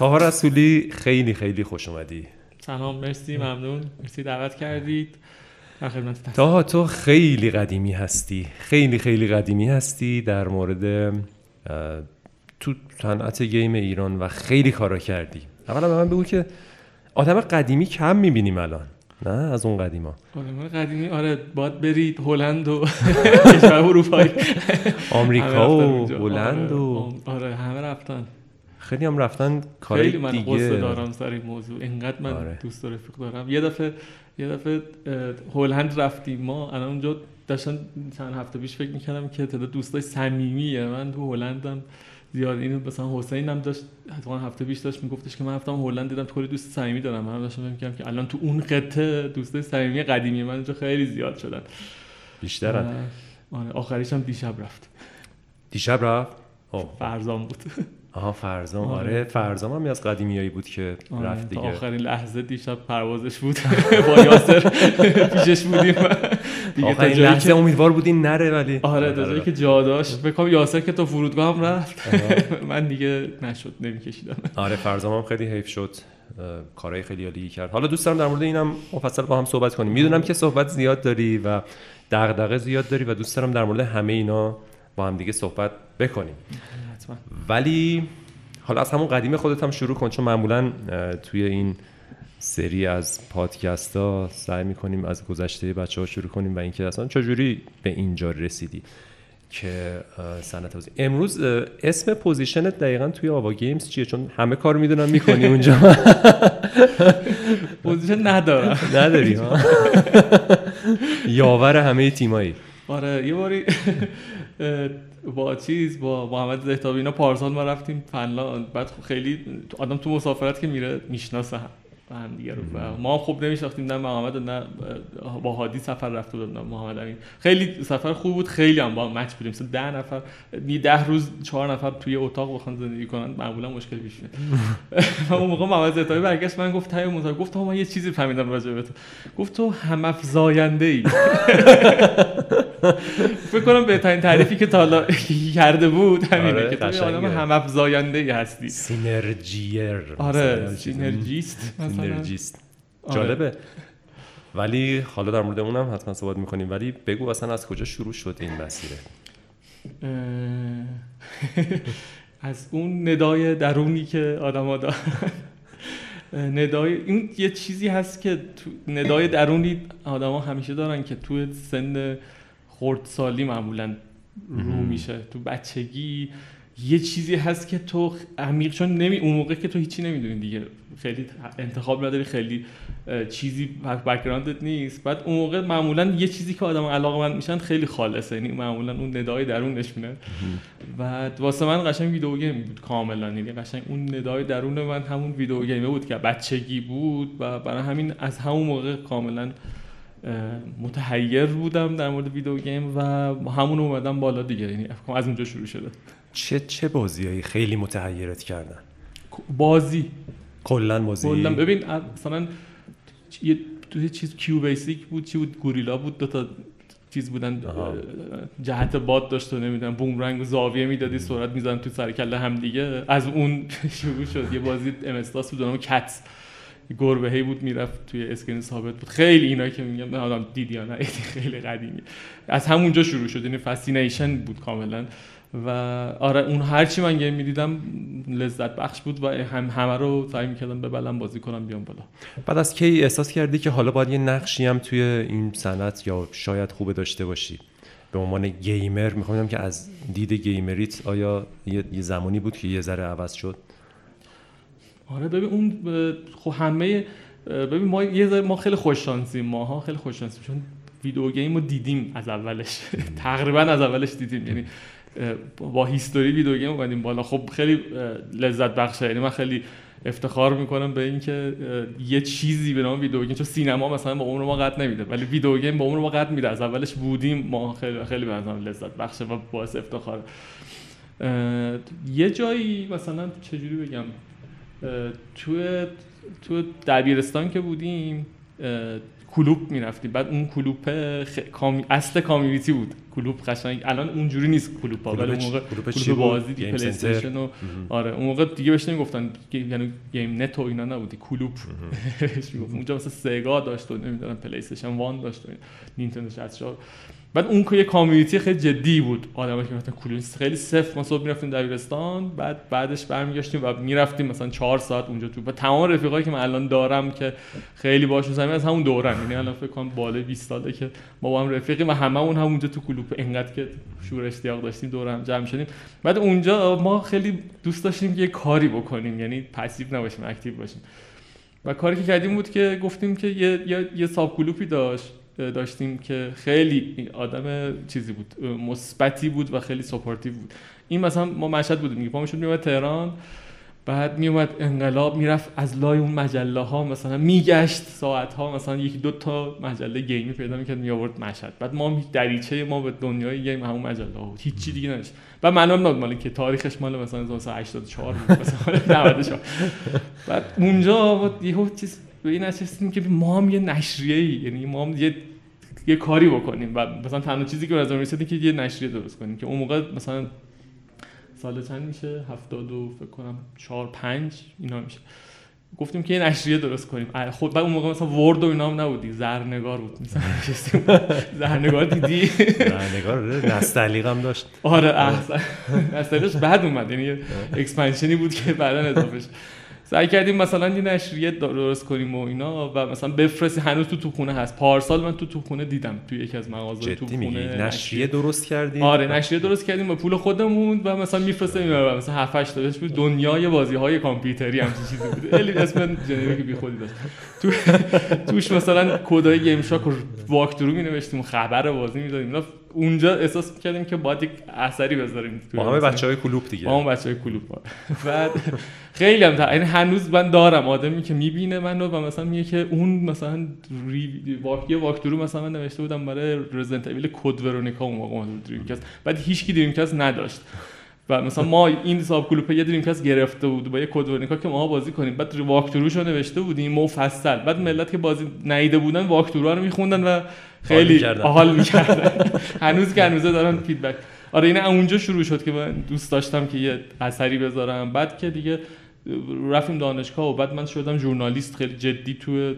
تاها رسولی خیلی خیلی خوش اومدی. سلام مرسی ممنون. مرسی دعوت کردید. تاها تو خیلی قدیمی هستی. خیلی خیلی قدیمی هستی در مورد تو صنعت گیم ایران و خیلی کارا کردی. اولا به من بگو که آدم قدیمی کم می‌بینیم الان نه؟ از اون قدیما. آدمای قدیمی آره باید برید هلند و کشور اروپایی. آمریکا و. هلند آره، و آره همه رفتن. خیلی هم رفتن کارهای خیلی من قصه دارم سر این موضوع. اینقدر من آره. دوست و رفیق دارم. یه دفعه یه دفعه هلند رفتیم ما. الان اونجا داشتن چند هفته پیش فکر می‌کردم که تعداد دوستای صمیمیه. من تو هلندم زیاد اینو مثلا حسین هم داشت حتما هفته پیش داشت میگفتش که من رفتم هلند دیدم کلی دوست صمیمی دارم. من داشتم می‌کردم که الان تو اون قطعه دوستای صمیمی قدیمی من اونجا خیلی زیاد شدن بیشترن. آره آخریش هم دیشب رفت. دیشب رفت؟ آه. فرزام بود. آها فرزام. آره. آره فرزام هم از قدیمیایی بود که آره، رفت تا دیگه. آخرین لحظه دیشب پروازش بود. با یاسر پیشش بودیم. دیگه آخرین لحظه که امیدوار بودین نره ولی. آره تا جایی که جا داشت. بکنم یاسر که تا فرودگاه هم رفت. من دیگه نشد نمیکشیدم. آره فرزام هم خیلی حیف شد. کارهای خیلی عالی کرد. حالا دوست دارم در مورد اینم مفصل با هم صحبت کنیم. می‌دونم که صحبت زیاد داری و دغدغه زیاد داری و دوست دارم در مورد همه اینا با هم دیگه صحبت بکنیم. حتما. ولی حالا از همون قدیم خودت هم شروع کن چون معمولا توی این سری از پادکست ها سعی می‌کنیم از گذشته بچه ها شروع کنیم و اینکه اصلا چجوری به اینجا رسیدی که صنعت بازی. امروز اسم position ت دقیقا توی Ava Games چیه؟ چون همه کار می‌دونن می‌کنی اونجا. position ندارم. نداری یاور همه تیمایی. آره یه باری با چیز با محمد زهتابی اینا پارسال ما رفتیم فنلاند. بعد خب خیلی آدم تو مسافرت که میره می‌شناسه هم دیگه رو. و ما هم خوب نمیشناختیم نه محمد و نه با هادی سفر رفته بودم نه محمد امین. خیلی سفر خوب بود خیلی هم با match بودیم. مثلا ده نفر ده روز چهار نفر توی اتاق بخوان زندگی کنن معمولا مشکل پیش میاد. و اون موقع محمد زهتابی برگشت من گفت تای مصاحبه گفت من یه چیزی فهمیدم راجع به تو گفت تو هم افزاینده ای فکر کنم بهترین تعریفی که تا حالا کرده بود همینه آره، که تو آدم. هم افزاینده ای هستی. synergizer آره. synergist synergist آره. جالبه. ولی حالا در مورد اونم حتما صحبت می‌کنیم. ولی بگو اصلا از کجا شروع شد این مسیره؟ از اون ندای درونی که آدما دارن. ندای این یه چیزی هست که تو ندای درونی آدما همیشه دارن که تو سن خردسالی معمولا رو. میشه. تو بچگی یه چیزی هست که تو عمیق چون نمی اون موقع که تو هیچی نمی‌دونی دیگه. خیلی انتخاب نداری خیلی چیزی بک‌گراندت نیست. بعد اون موقع معمولا یه چیزی که آدم علاقه میشن خیلی خالصه. یعنی معمولا اون ندای درونش میاد و واسه من قشنگ video game بود کاملا. یعنی قشنگ اون ندای درون من همون video game ه بود که بچگی بود و برای همین از همون موقع کاملا متحیر بودم در مورد video game و همون اومدم بالا دیگه. یعنی از اونجا شروع شده. چه چه بازیایی خیلی متحیرت کردن؟ بازی. کلا بازی. کلا. ببین مثلا یه تو چیز QBasic بود چی بود؟ Gorilla بود دو تا چیز بودن. آها. جهت باد داشت و نمی‌دونم بومرنگ و زاویه می‌دادی سرعت می‌زدن تو سر کله هم دیگه از اون شروع شد. یه بازی ام بود نام Cat گربه هی بود می‌رفت توی screen ثابت بود. خیلی اینا که میگم نه دیدی یا نه خیلی قدیمی از همونجا شروع شد یعنی fascination بود کاملا. و آره اون هرچی من game می‌دیدم لذت بخش بود و هم همه رو سعی می‌کردم ببلعم بازی کنم بیام بالا. بعد از کی احساس کردی که حالا باید یه نقشی هم توی این صنعت یا شاید خوبه داشته باشی؟ به عنوان gamer می‌خوام که از دید gamer یت آیا یه زمانی بود که یه ذره عوض شد؟ آره ببین اون خب همه ببین ما یه ذره- ما خیلی خوش شانسیم ماها خیلی خوش شانسیم چون video game رو دیدیم از اولش. تقریبا از اولش دیدیم یعنی با history video game اومدیم بالا. خب خیلی لذت بخشه. یعنی من خیلی افتخار می‌کنم به اینکه یه چیزی به نام video game چون سینما مثلا با عمر ما قد نمیده ولی video game با عمر ما قد میده. از اولش بودیم ما خیلی خیلی به لذت بخشه و باعث افتخار یه جایی مثلا چجوری بگم؟ تو تو دبیرستان که بودیم کلوب می‌رفتیم. بعد اون کلوپ خ... اصل community بود. کلوب قشنگ. الان اونجوری نیست کلوپ ها ولی اون موقع کلوپ بازی دی PlayStation و آره. اون موقع دیگه بهش نمی‌گفتن یعنی game net و اینا نبودی. کلوپ. اونجا مثلا Sega داشت و نمی‌دونم PlayStation 1 داشت و نینتندو 64 بعد اون که یه community خیلی جدی بود آدمایی که مثلا کلون خیلی صفر ما صبح می‌رفتیم دبیرستان بعد بعدش برمیگشتیم و می‌رفتیم مثلا چهار ساعت اونجا تو. و تمام رفیقایی که من الان دارم که خیلی باشون صمیمی‌ن از همون دورن یعنی الان فکر کنم بالای 20 ساله که ما با هم رفیقیم و هممون هم اونجا تو کلوپ. اینقدر که شور اشتیاق داشتیم دور هم جمع شدیم. بعد اونجا ما خیلی دوست داشتیم که یه کاری بکنیم. یعنی passive نباشیم active باشیم. و کاری که کردیم بود که گفتیم که یه یه, یه sub club ی داشت. داشتیم که خیلی آدم چیزی بود مثبتی بود و خیلی supportive بود. این مثلا ما مشهد بودیم میگه پا میومد تهران بعد میومد انقلاب می‌رفت از لای اون مجله ها مثلا میگشت ساعت ها مثلا یکی دو تا مجله game ی پیدا می‌کرد می آورد مشهد. بعد ما دریچه ما به دنیای game همون مجله ها بود هیچ چی دیگه نداشت. و معلوم نبود مال که تاریخش مال مثلا 1984 مثلا 94 بعد اونجا یهو چیز به این که ما هم یه نشریه ای یعنی ما هم یه یه کاری بکنیم. و مثلا تنها چیزی که نظر می‌رسید که یه نشریه درست کنیم که اون موقع مثلا سال چند میشه؟ 72 فکر کنم 4 5 اینا میشه. گفتیم که یه نشریه درست کنیم. خود بعد اون موقع مثلا ورد و اینا هم نبودی. زرنگار بود. مثلا زرنگار دیدی؟ زرنگار نستعلیق هم داشت. آره احسن نستعلیقش بعد اومد. یعنی expansion ی بود که بعدا اضافه شد سعی کردیم مثلا یه نشریه درست کنیم و اینا و مثلا بفرستی هنوز تو توپخونه هست. پارسال من تو توپخونه دیدم. توی یکی از مغازه توپخونه نشریه درست کردیم؟ آره نشریه درست کردیم با پول خودمون و مثلا میفرستیم. مثلا 7 8 تا بود. دنیای بازی های کامپیوتری هم چیزی بود. خیلی اسم generic بی خودی داشت. تو توش مثلا کدای GameShark و walkthrough می نوشتیم خبر بازی می‌دادیم. اونجا احساس کردیم که باید یک اثری بذاریم با همه بچه های کلوب دیگه. با همه بچه های کلوب. بعد خیلی هم یعنی هنوز من دارم آدمی که می‌بینه منو و مثلا میگه که اون مثلا ری... واقعی walkthrough و مثلا من نوشته بودم برای Resident Evil Code Veronica اون موقع Dreamcast بعد هیچ کی Dreamcast نداشت. و مثلا ما این sub club یه Dreamcast گرفته بود با یه Code Veronica که ما بازی کنیم. بعد walkthrough ش رو نوشته بودیم مفصل. بعد ملت که بازی ندیده بودن walkthrough و رو میخوندن و خیلی حال می‌کردن. هنوز که هنوزه دارن feedback آره این اونجا شروع شد که من دوست داشتم که یه اثری بذارم. بعد که دیگه رفتیم دانشگاه و بعد من شدم ژورنالیست. خیلی جدی توی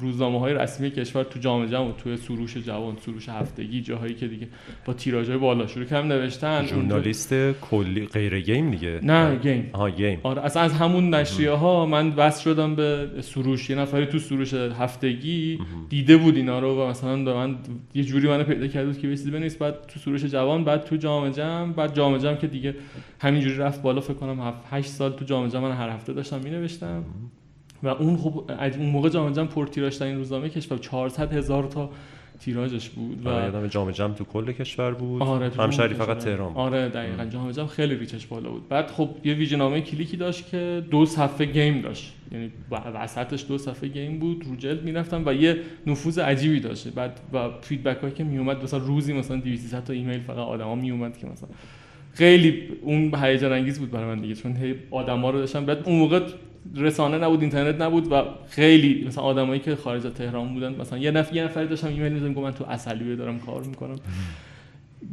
روزنامه های رسمی کشور تو جام جم و توی سروش جوان سروش هفتگی جاهایی که دیگه با تیراژ های بالا شروع کردم نوشتن. ژورنالیست کلی غیر game دیگه. نه game. آها game. آره اصلا از همون نشریه ها من وصل شدم به سروش. یه نفری تو سروش هفتگی دیده بود اینا رو و مثلا من یه جوری منو پیدا کرد که چیزی بنویس. بعد تو سروش جوان بعد تو جامعه جمع بعد جامعه جمع که دیگه همینجوری رفت بالا فکر کنم 7 8 سال تو جامعه جمع هر هفته داشتم می نوشتم و اون خب اون موقع جامعه جمع پر تیراژ این روزنامه کشور 400 هزار تا تیراژش بود و آره یادم جامعه جمع تو کل کشور بود. آره همشهری فقط تهران آره دقیقاً. جامعه جمع خیلی ریچش بالا بود. بعد خب یه ویژنامه کلیکی داشت که دو صفحه گیم داشت. یعنی وسطش دو صفحه گیم بود رو جلد می‌رفتم و یه نفوذ عجیبی داشت. بعد و فیدبک هایی که میومد مثلا روزی مثلا 200 تا ایمیل فقط آدما میومد که مثلا خیلی اون هیجان انگیز بود برای من دیگه چون هی آدما رو داشتم. بعد اون موقع رسانه نبود اینترنت نبود و خیلی مثلا آدمایی که خارج از تهران بودن مثلا یه نفر یه نفر داشتم ایمیل می‌زدم من تو اصلیه دارم کار می‌کنم.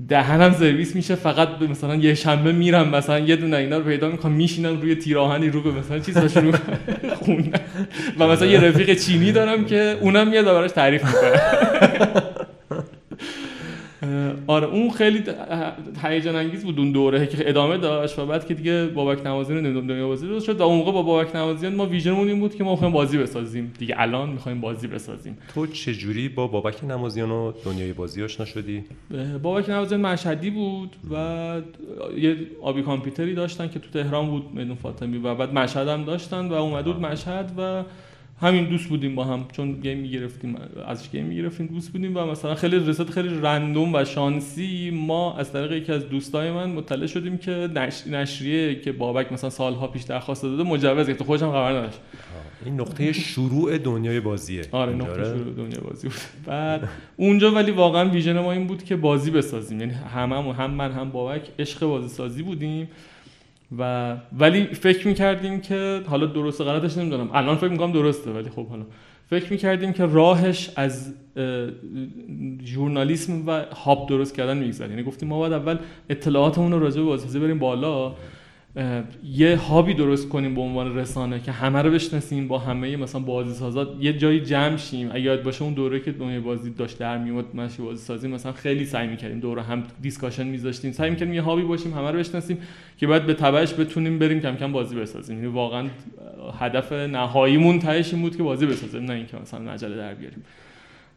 دهنم سرویس میشه فقط به مثلا یه شنبه میرم مثلا یه دونه اینا رو پیدا می‌کنم میشینم روی تیراهنی رو به مثلا چیز شروع خوندن و مثلا یه رفیق چینی دارم که اونم میاد براش تعریف می‌کنه. آره اون خیلی هیجان انگیز بود اون دوره که ادامه داشت و بعد که دیگه بابک نوازیان نمی‌دونم دنیا بازی درست شد و اون موقع با بابک نوازیان ما ویژنمون این بود که ما می‌خوایم بازی بسازیم. دیگه الان می‌خوایم بازی بسازیم. تو چه جوری با بابک نوازیان و دنیای بازی آشنا شدی؟ بابک نوازیان مشهدی بود و یه آبی کامپیوتری داشتن که تو تهران بود میدون فاطمی و بعد مشهد هم داشتن و اومد بود مشهد و همین دوست بودیم با هم چون گیم می‌گرفتیم ازش گیم می‌گرفتیم دوست بودیم و مثلا خیلی رسد خیلی رندوم و شانسی ما از طریق یکی از دوستای من مطلع شدیم که نشریه که بابک مثلا سالها پیش درخواست داده مجوز گرفت. خودش هم خبر نداشت. این نقطه شروع دنیای بازیه. آره نقطه شروع دنیای بازی بود. بعد اونجا ولی واقعا ویژن ما این بود که بازی بسازیم. یعنی هممون هم من هم بابک عشق بازی سازی بودیم. و ولی فکر می‌کردیم که حالا درست غلطش نمی‌دونم. الان فکر می‌کنم درسته ولی خب حالا. فکر می‌کردیم که راهش از ژورنالیسم و هاب درست کردن میگذره. یعنی گفتیم ما باید اول اطلاعاتمون رو راجع به بریم بالا. یه هابی درست کنیم به عنوان رسانه که همه رو بشناسیم با همه مثلا بازی سازات یه جایی جمع شیم. اگه یاد باشه اون دوره که دنیای بازی داشت در میومد ماشی بازی سازی مثلا خیلی سعی می‌کردیم دوره هم دیسکاشن میذاشتیم. سعی می‌کردیم یه هابی باشیم همه رو بشناسیم که بعد به تبعش بتونیم بریم کم کم بازی بسازیم. یعنی واقعا هدف نهاییمون تهش این بود که بازی بسازیم نه اینکه مثلا مجله در بیاریم.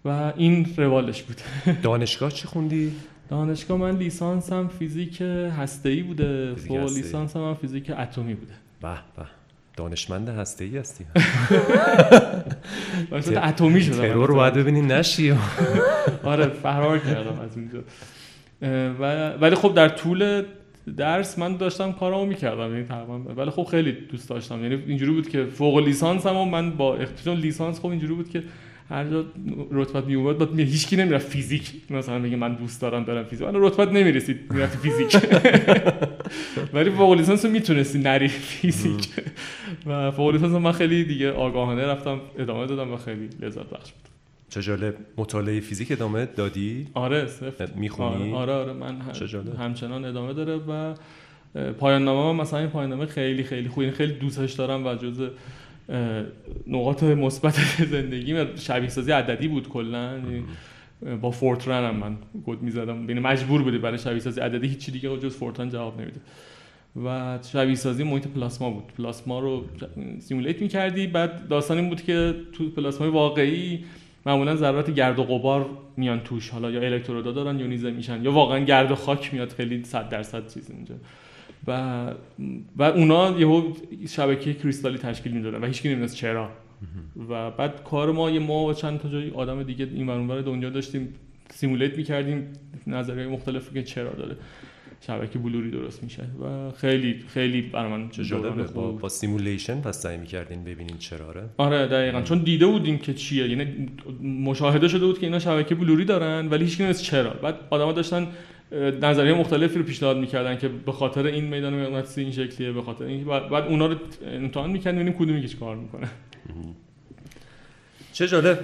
و این روالش بود. دانشگاه چی خوندی؟ دانشگاه من لیسانسم فیزیک هسته‌ای بوده. فوق لیسانسم من فیزیک اتمی بوده. به به. دانشمند هسته‌ای هستی. اتمی شده ترور رو باید ببینی نشی آره فرار کردم از اونجا ولی خب در طول درس من داشتم کارامو می‌کردم یعنی تقریبا ولی خب خیلی دوست داشتم. یعنی اینجوری بود که فوق لیسانسم و من با اختیار لیسانس خب اینجوری بود که هر جا رتبت می اومد بعد هیچ کی نمی‌رفت فیزیک. مثلا میگه من دوست دارم برم فیزیک. من رتبت نمی‌رسید می‌رفت فیزیک. ولی فوق لیسانس می‌تونستی نری فیزیک. و فوق لیسانس من خیلی دیگه آگاهانه رفتم ادامه دادم و خیلی لذت بخش بود. چه جالب. مطالعه فیزیک ادامه دادی؟ آره صفر. می‌خونی؟ آره آره من همچنان ادامه داره و پایان نامه مثلا این پایان نامه خیلی خیلی خوبه. خیلی دوستش دارم و جزء نقاط مثبت زندگی شبیه سازی عددی بود کلا. یعنی با فورترن هم من کد می‌زدم. یعنی مجبور بودی برای شبیه سازی عددی هیچی دیگه جز فورترن جواب نمیده و شبیه سازی محیط پلاسما بود. پلاسما رو سیمولیت می‌کردی. بعد داستان این بود که تو پلاسمای واقعی معمولا ذرات گرد و غبار میان توش. حالا یا الکترودا دارن یونیزه میشن. یا واقعا گرد و خاک میاد. خیلی 100 درصد چیز اینجا. و و اونا یهو شبکه کریستالی تشکیل می‌دادن و هیچکی نمی‌دونست چرا. و بعد کار ما یه ما و چند تا جای آدم دیگه این ور دنیا داشتیم سیمولیت می‌کردیم نظریه مختلف که چرا داره. شبکه بلوری درست میشه و خیلی خیلی برای من جالبه با, با سیمولیشن پس سعی می‌کردین ببینین چرا آره آره دقیقا چون دیده بودیم که چیه. یعنی مشاهده شده بود که اینا شبکه بلوری دارن ولی هیچ چرا. بعد آدما داشتن نظریه مختلفی رو پیشنهاد می‌کردن که به خاطر این میدان مغناطیسی این شکلیه به خاطر این بعد اونا رو امتحان می‌کردن ببینیم کدومی که کار می‌کنه. چه جالب.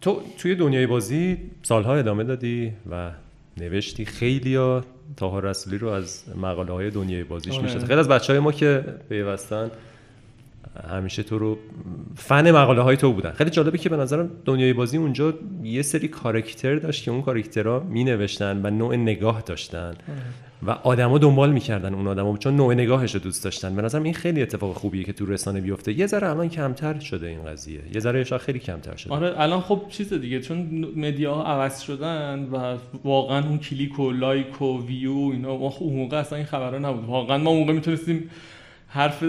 تو توی دنیای بازی سالها ادامه دادی و نوشتی خیلی ها تاها رسولی رو از مقاله های دنیای بازیش آره. میشه خیلی از بچه های ما که پیوستن همیشه تو رو فن مقاله های تو بودن. خیلی جالبه که به نظرم دنیای بازی اونجا یه سری کارکتر داشت که اون کارکترها می نوشتن و نوع نگاه داشتن و آدما دنبال می‌کردن اون آدما چون نوع نگاهش رو دوست داشتن. به نظرم این خیلی اتفاق خوبیه که تو رسانه بیفته. یه ذره الان کمتر شده این قضیه. یه ذره شاید خیلی کمتر شده. آره الان خب چیز دیگه چون media عوض شدن و واقعا اون کلیک و like و view اینا اون موقع اصلا این خبرها نبود. واقعا ما موقع می‌تونستیم حرف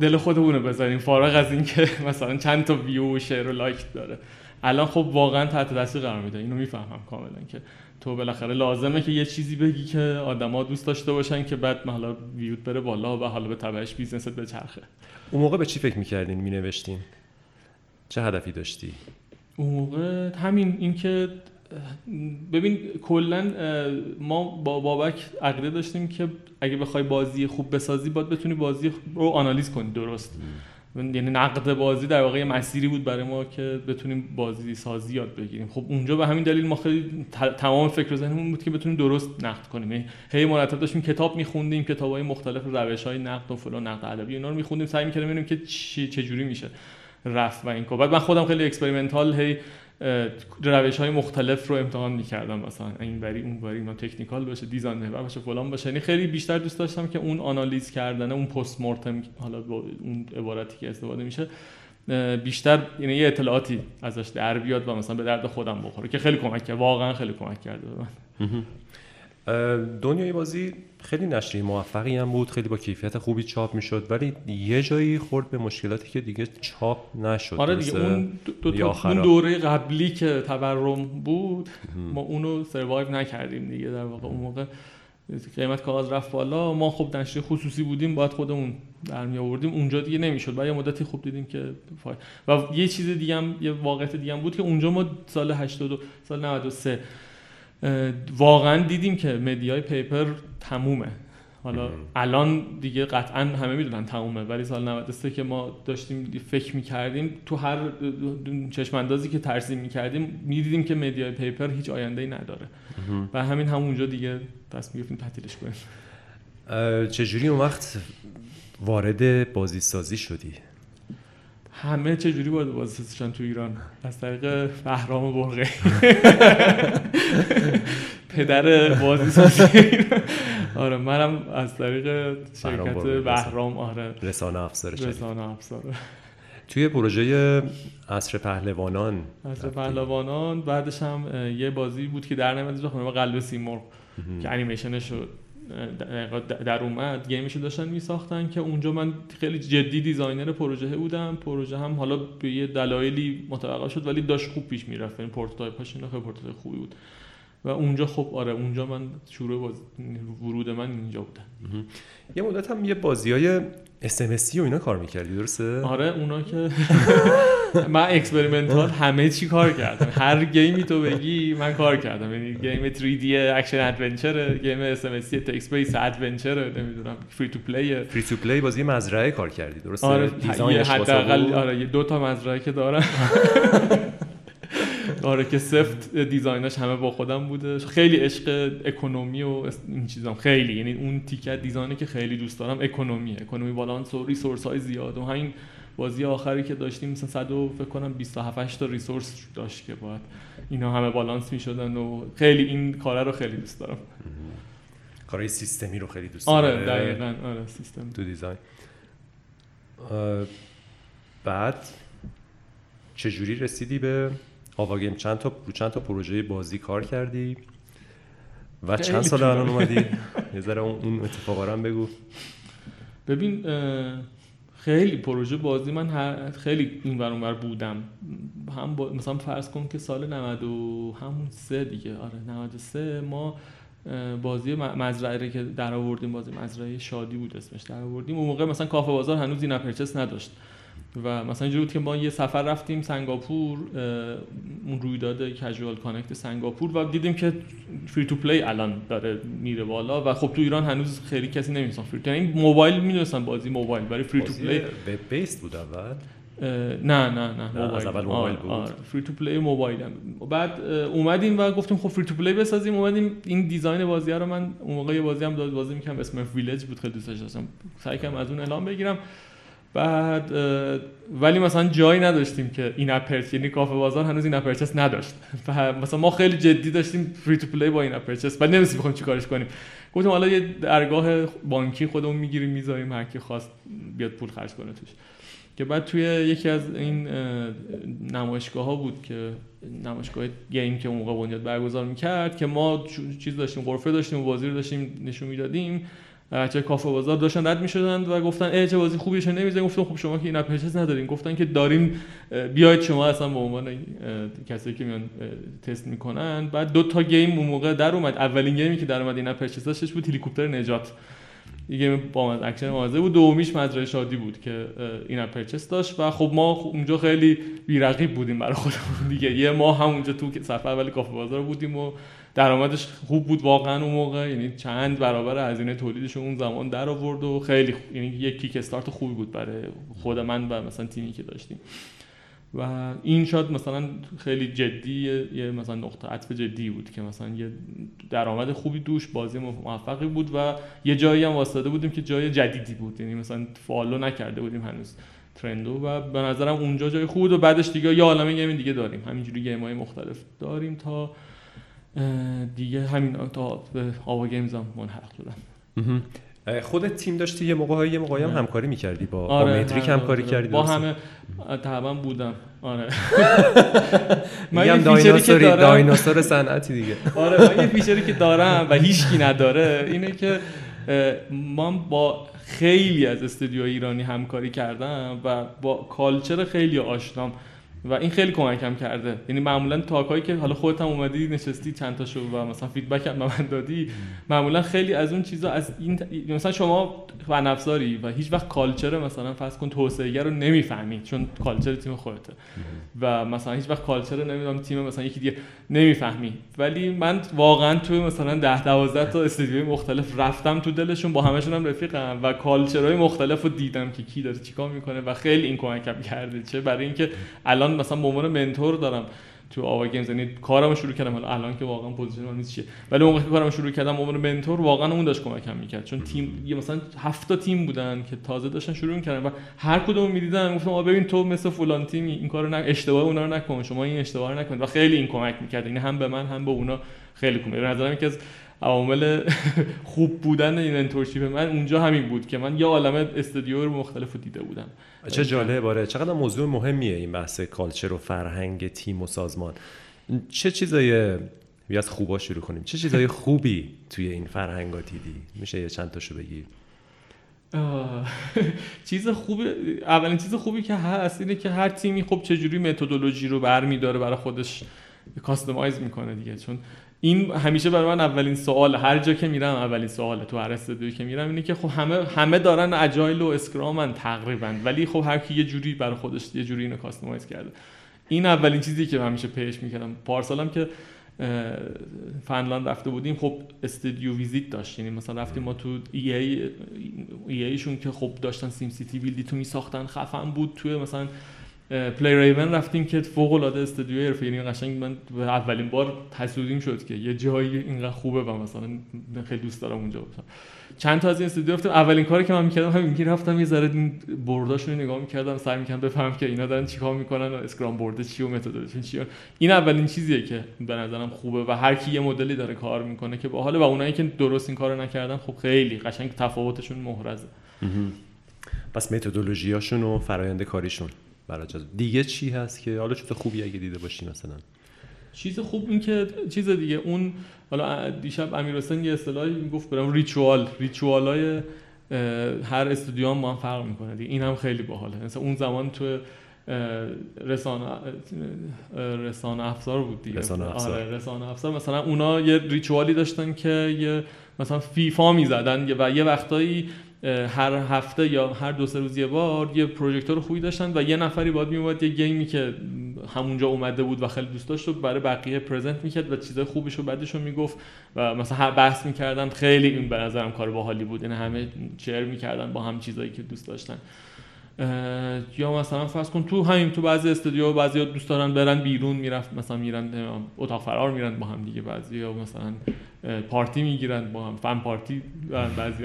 دل خودمون رو بزنیم. فارغ از اینکه مثلا چند تا view و share و like داره. الان خب واقعا تحت تاثیر قرار میده. اینو می‌فهمم کاملا که تو بالاخره لازمه که یه چیزی بگی که آدما دوست داشته باشن که بعد حالا ویوت بره بالا و حالا به تبعش business ت به چرخه اون موقع به چی فکر می‌کردین مینوشتین؟ چه هدفی داشتی؟ اون موقع همین اینکه ببین کلا ما با بابک عقیده داشتیم که اگه بخوای بازی خوب بسازی باید بتونی بازی رو آنالیز کنی درست. یعنی نقد بازی در واقع مسیری بود برای ما که بتونیم بازی سازی یاد بگیریم. خب اونجا به همین دلیل ما خیلی تمام فکر ذهنمون بود که بتونیم درست نقد کنیم. یعنی هی مرتب داشتیم کتاب میخوندیم کتابای مختلف روش های نقد و فلان نقد ادبی اینا رو میخوندیم سعی می‌کردیم ببینیم که چه جوری میشه رفت و این بعد من خودم خیلی experimental هی روش های مختلف رو امتحان می‌کردم. مثلا این بری اون بری اینا technical باشه design محور باشه فلان باشه. یعنی خیلی بیشتر دوست داشتم که اون آنالیز کردن اون post mortem حالا با اون عبارتی که استفاده میشه بیشتر یعنی یه اطلاعاتی ازش در بیاد و مثلا به درد خودم بخوره که خیلی کمک کرد واقعا خیلی کمک کرده به من. دنیای بازی خیلی نشریه موفقی هم بود خیلی با کیفیت خوبی چاپ می‌شد ولی یه جایی خورد به مشکلاتی که دیگه چاپ نشد آره دیگه اون دو, دو اون دوره قبلی که تورم بود ما اونو سروایو نکردیم دیگه در واقع اون موقع. قیمت کاغذ رفت بالا ما خب نشریه خصوصی بودیم باید خودمون در می آوردیم. اونجا دیگه نمی‌شد بعد یه مدتی خوب دیدیم که فای... و یه چیز دیگه هم یه واقعیت دیگه هم بود که اونجا ما سال 82 سال 93 واقعا دیدیم که media ی paper تمومه. حالا الان دیگه قطعا همه می‌دونن تمومه ولی سال 93 که ما داشتیم فکر می‌کردیم تو هر چشم اندازی که ترسیم می‌کردیم می‌دیدیم که media ی paper هیچ آینده ای نداره و همین همونجا دیگه دست می‌گفتیم تعطیلش کنیم. چجوری اون وقت وارد بازی سازی شدی؟ همه چجوری باید بازی سازی تو ایران؟ از طریق بهرام برقی پدر بازی آره منم از طریق شرکت بهرام آره. رسانه افزار رسانه افزار. توی پروژه عصر پهلوانان عصر پهلوانان بعدش هم یه بازی بود که در نمیاد خانم قلب سیمرغ که انیمیشنش شد. در اومد گیمشو داشتن میساختن که اونجا من خیلی جدی designer پروژه بودم. پروژه هم حالا به یه دلایلی متوقف شد ولی داشت خوب پیش می‌رفت. این prototype ش خیلی prototype خوبی بود. و اونجا خب آره اونجا من شروع باز... ورود من اینجا بوده یه مدت هم یه بازی های SMS و اینا کار می‌کردی درسته؟ آره اونا که من experimental همه چی کار کردم. هر game ی تو بگی من کار کردم. یعنی game 3D action adventure game SMS text based adventure نمی‌دونم free to play free to play بازی مزرعه کار کردی. درسته؟ آره حداقل آره دو تا مزرعه که دارم. آره که سفت design اش همه با خودم بوده. خیلی عشق economy و این چیزام. خیلی. یعنی اون تیکه design ی که خیلی دوست دارم economy economy balance و resource های زیاد و همین بازی آخری که داشتیم مثلا 100 فکر کنم 27 تا resource داشت که باید اینا همه بالانس می‌شدن و خیلی این کاره رو خیلی دوست دارم. کارهای سیستمی رو خیلی دوست دارم آره دقیقاً آره سیستم. تو دیزاین. بعد چجوری رسیدی به آوا گیم؟ چند تا رو چند تا پروژه بازی کار کردی؟ و چند سال الان اومدی؟ یه ذره اون اتفاقا بگو. ببین خیلی پروژه بازی من خیلی این ور اونور بودم. هم با... مثلا فرض کن که سال 90 و همون سه دیگه. آره 93 ما بازی مزرعه که در آوردیم بازی مزرعه شادی بود اسمش در آوردیم اون موقع مثلا کافه بازار هنوز in-app purchase نداشت. و مثلا اینجوری بود که ما یه سفر رفتیم سنگاپور اون رویداد Casual Connect سنگاپور و دیدیم که free to play الان داره میره بالا و خب تو ایران هنوز خیلی کسی نمی‌دونن free to این موبایل می‌دونستن بازی موبایل برای free to play web based بود اول؟ نه نه نه موبایل از اول موبایل بود. free to play موبایل هم. بعد اومدیم و گفتیم خب free to play بسازیم. اومدیم این design بازی رو من اون موقع بازی هم داد. بازی می‌کردم اسم ویلج بود. خیلی دوستش داشتم. سعی کردم از اون الهام بگیرم. بعد ولی مثلا جایی نداشتیم که in-app purch یعنی کافه بازار هنوز in-app purchase نداشت. و مثلا ما خیلی جدی داشتیم free to play با in-app purchase بعد نمی‌دونستیم بخوایم چیکارش کنیم. گفتیم حالا یه درگاه بانکی خودمون می‌گیریم می‌ذاریم هر کی خواست بیاد پول خرج کنه توش. که بعد توی یکی از این نمایشگاه ها بود که نمایشگاه گیم که اون موقع بنیاد برگزار می‌کرد که ما چیز داشتیم غرفه داشتیم و بازی رو داشتیم نشون می‌دادیم. بچه کافه بازار داشتن رد می‌شدن و گفتن ای چه بازی خوبی چه نمی‌زنین گفتم خب شما که این اپلیکیشن ندارین. گفتن که داریم بیاید شما اصلا به عنوان کسی که میان تست می‌کنن. بعد دو تا گیم اون موقع در اومد. اولین گیمی که در اومد این اپلیکیشنش بود هلیکوپتر نجات. یه با action maze بود. دومیش مزرعه شادی بود که in-app purchase داشت. و خب ما اونجا خیلی بیرقیب بودیم برای خودمون دیگه. یه ما همونجا تو سفر ولی کافه بازار بودیم و درآمدش خوب بود واقعا اون موقع. یعنی چند برابر هزینه تولیدش اون زمان در آورد و خیلی یعنی یک kick start خوبی بود برای خود من و مثلا تیمی که داشتیم. و این شاد مثلا خیلی جدی یه مثلا نقطه عطف جدی بود که مثلا یه درآمد خوبی توش بازی موفقی بود و یه جایی هم واسطه بودیم که جای جدیدی بود. یعنی مثلا follow نکرده بودیم هنوز trend و و به نظرم اونجا جای خوب و بعدش دیگه یه عالمه game دیگه داریم. همینجوری game های مختلف داریم تا دیگه همین تا به آوا گیمز هم ملحق شدم خودت تیم داشتی یه موقع یه موقعی هم همکاری می‌کردی با آره متریک همکاری کردی با همه طبعا بودم. آره. من یه feature ی که دارم. دایناسور صنعتی دیگه. آره من یه feature ی که دارم و هیچکی نداره اینه که من با خیلی از استودیو ایرانی همکاری کردم و با culture خیلی آشنام. و این خیلی کمکم کرده. یعنی معمولا talk هایی که حالا خودت هم اومدی نشستی چند تاشو و مثلا feedback هم من دادی معمولا خیلی از اون چیزا از این مثلا شما فن افزاری و هیچ وقت culture مثلا فرض کن توسعه رو نمی‌فهمی چون culture تیم خودته. و مثلا هیچ وقت culture نمی‌دونم تیم مثلا یکی دیگه نمی‌فهمی ولی من واقعا تو مثلا 10 12 تا استودیوی مختلف رفتم تو دلشون با همشون هم رفیقم و culture های مختلف رو دیدم که کی داره چیکار می‌کنه و خیلی این کمکم کرده. چه برای اینکه الان مثلا به عنوان mentor دارم تو آوا گیمز یعنی کارمو شروع کردم. حالا الان که واقعا position من نیست چیه. ولی اون که کارمو شروع کردم عنوان mentor واقعا اون داشت کمکم می‌کرد. چون تیم یه مثلا هفت تا تیم بودن که تازه داشتن شروع کردن و هر کدوم می‌دیدن گفتم آ ببین تو مثل فلان تیم این کارو نه اشتباه اونا رو نکن شما این اشتباه رو نکنید. و خیلی این کمک می‌کرد. یعنی هم به من هم به اونا خیلی کمک. به نظرم که از عوامل خوب بودن این منتورشیپ من اونجا همین بود که من یه عالمه استودیو رو مختلف دیده بودم. چه جالبه باره چقدر موضوع مهمیه این بحث کالچر و فرهنگ تیم و سازمان. چه چیزای از خوبا شروع کنیم؟ چه چیزای خوبی توی این فرهنگا دیدی؟ میشه یه چند تاشو بگی؟ چیز خوبی اولین چیز خوبی که هست اینه که هر تیمی خب چجوری متدولوژی رو برمیداره برای خودش کاستمایز می‌کنه دیگه. چون این همیشه برای من اولین سوال هر جا که میرم اولین سواله تو هر استودیویی که میرم اینه که خب همه همه دارن اجایل و اسکرامن تقریبا ولی خب هر کی یه جوری برای خودش یه جوری اینو کاستماایز کرده. این اولین چیزی که همیشه پیش می‌کردم. پارسالم که فنلاند رفته بودیم خب studio visit داشت. یعنی مثلا رفتیم ما تو EA, EA ایشون که خب داشتن SimCity BuildIt رو میساختن خفن بود. توی مثلا PlayRaven رفتیم که فوق العاده استودیو حرفه یعنی قشنگ من اولین بار حسودیم شد که یه جایی اینقدر خوبه و مثلا خیلی دوست دارم اونجا باشم. چند تا از این استودیو رفتم اولین کاری که من می‌کردم همین که رفتم یه ذره board اشون رو نگاه می‌کردم سعی می‌کردم بفهمم که اینا دارن چیکار می‌کنن و scrum board چی و متدولوژی چیه این اولین چیزیه که به نظرم خوبه و هر کی یه مدلی داره کار می‌کنه که باحاله و اونایی که درست این کارو نکردن خب خیلی قشنگ تفاوتشون محرزه. پس متدولوژیاشون و فرآیند کاریشون. برای دیگه چی هست که حالا چطور خوبی اگه دیده باشی مثلا؟ چیز خوب این که چیز دیگه اون حالا دیشب امیر حسین یه اصطلاحی می‌گفت برام ریچوال. ریچوالای هر استودیو هم با هم فرق می‌کنه دیگه. این هم خیلی باحاله. مثلا اون زمان تو رسانه رسانه افزار بود دیگه. رسانه افزار. آره رسانه افزار. مثلا اونا یه ریچوالی داشتن که یه مثلا فیفا می‌زدن و یه وقتایی هر هفته یا هر دو سه روز یه بار یه پروژکتور خوبی داشتن و یه نفری باید میومد یه گیمی که همونجا اومده بود و خیلی دوست داشت رو برای بقیه پرزنت می‌کرد و چیزای خوبش رو بعدش رو می‌گفت و مثلا بحث می‌کردن خیلی این به نظرم کار باحالی بود. این یعنی همه چر می‌کردن با هم چیزایی که دوست داشتن. یا مثلا فرض کن تو همین تو بعضی استودیو بعضی دوست دارن برن بیرون می‌رفت مثلا میرن اتاق فرار میرن با هم دیگه بعضی یا مثلا پارتی می‌گیرن با هم فن پارتی بعضی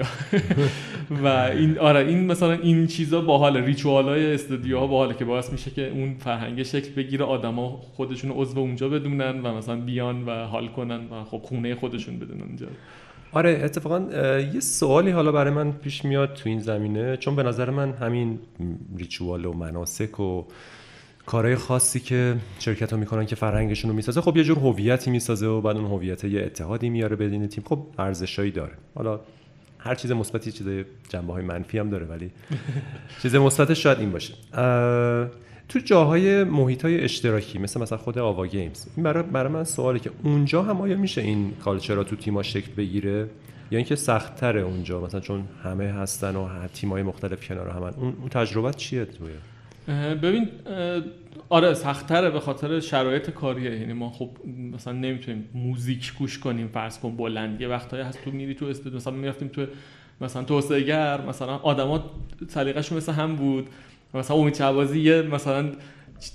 و این آره این مثلا این چیزا باحال ریچوال های استودیو ها باحاله که باعث میشه که اون فرهنگ شکل بگیره آدما خودشون عضو اونجا بدونن و مثلا بیان و حال کنن و خب خونه خودشون بدونن اونجا. آره اتفاقا یه سوالی حالا برای من پیش میاد تو این زمینه چون به نظر من همین ریچوال و مناسک و کارهای خاصی که شرکت ها می‌کنن که فرهنگشون رو می‌سازه خب یه جور هویتی می‌سازه و بعد اون هویت یه اتحادی میاره بدین تیم. خب ارزشایی داره. حالا هر چیز مثبتی چیز جنبه های منفی هم داره ولی چیز مثبتش شاید این باشه. تو جاهای محیط های اشتراکی مثل مثلا خود آوا گیمز این برای, برای من سواله که اونجا هم آیا میشه این کالچرا تو تیما شکل بگیره؟ یا اینکه سخت تره اونجا مثلا چون همه هستن و تیمای مختلف کنار هم اون, تجربه چیه توی؟ ببین آره سختره به خاطر شرایط کاریه. یعنی ما خب مثلا نمی‌تونیم موزیک گوش کنیم فرض کن بلند. یه وقتایی هست تو میری تو استودیو مثلا می‌رفتیم تو مثلا توسعه مثلا آدما سلیقه‌شون مثل هم بود. مثلا امید شعبازی یه مثلا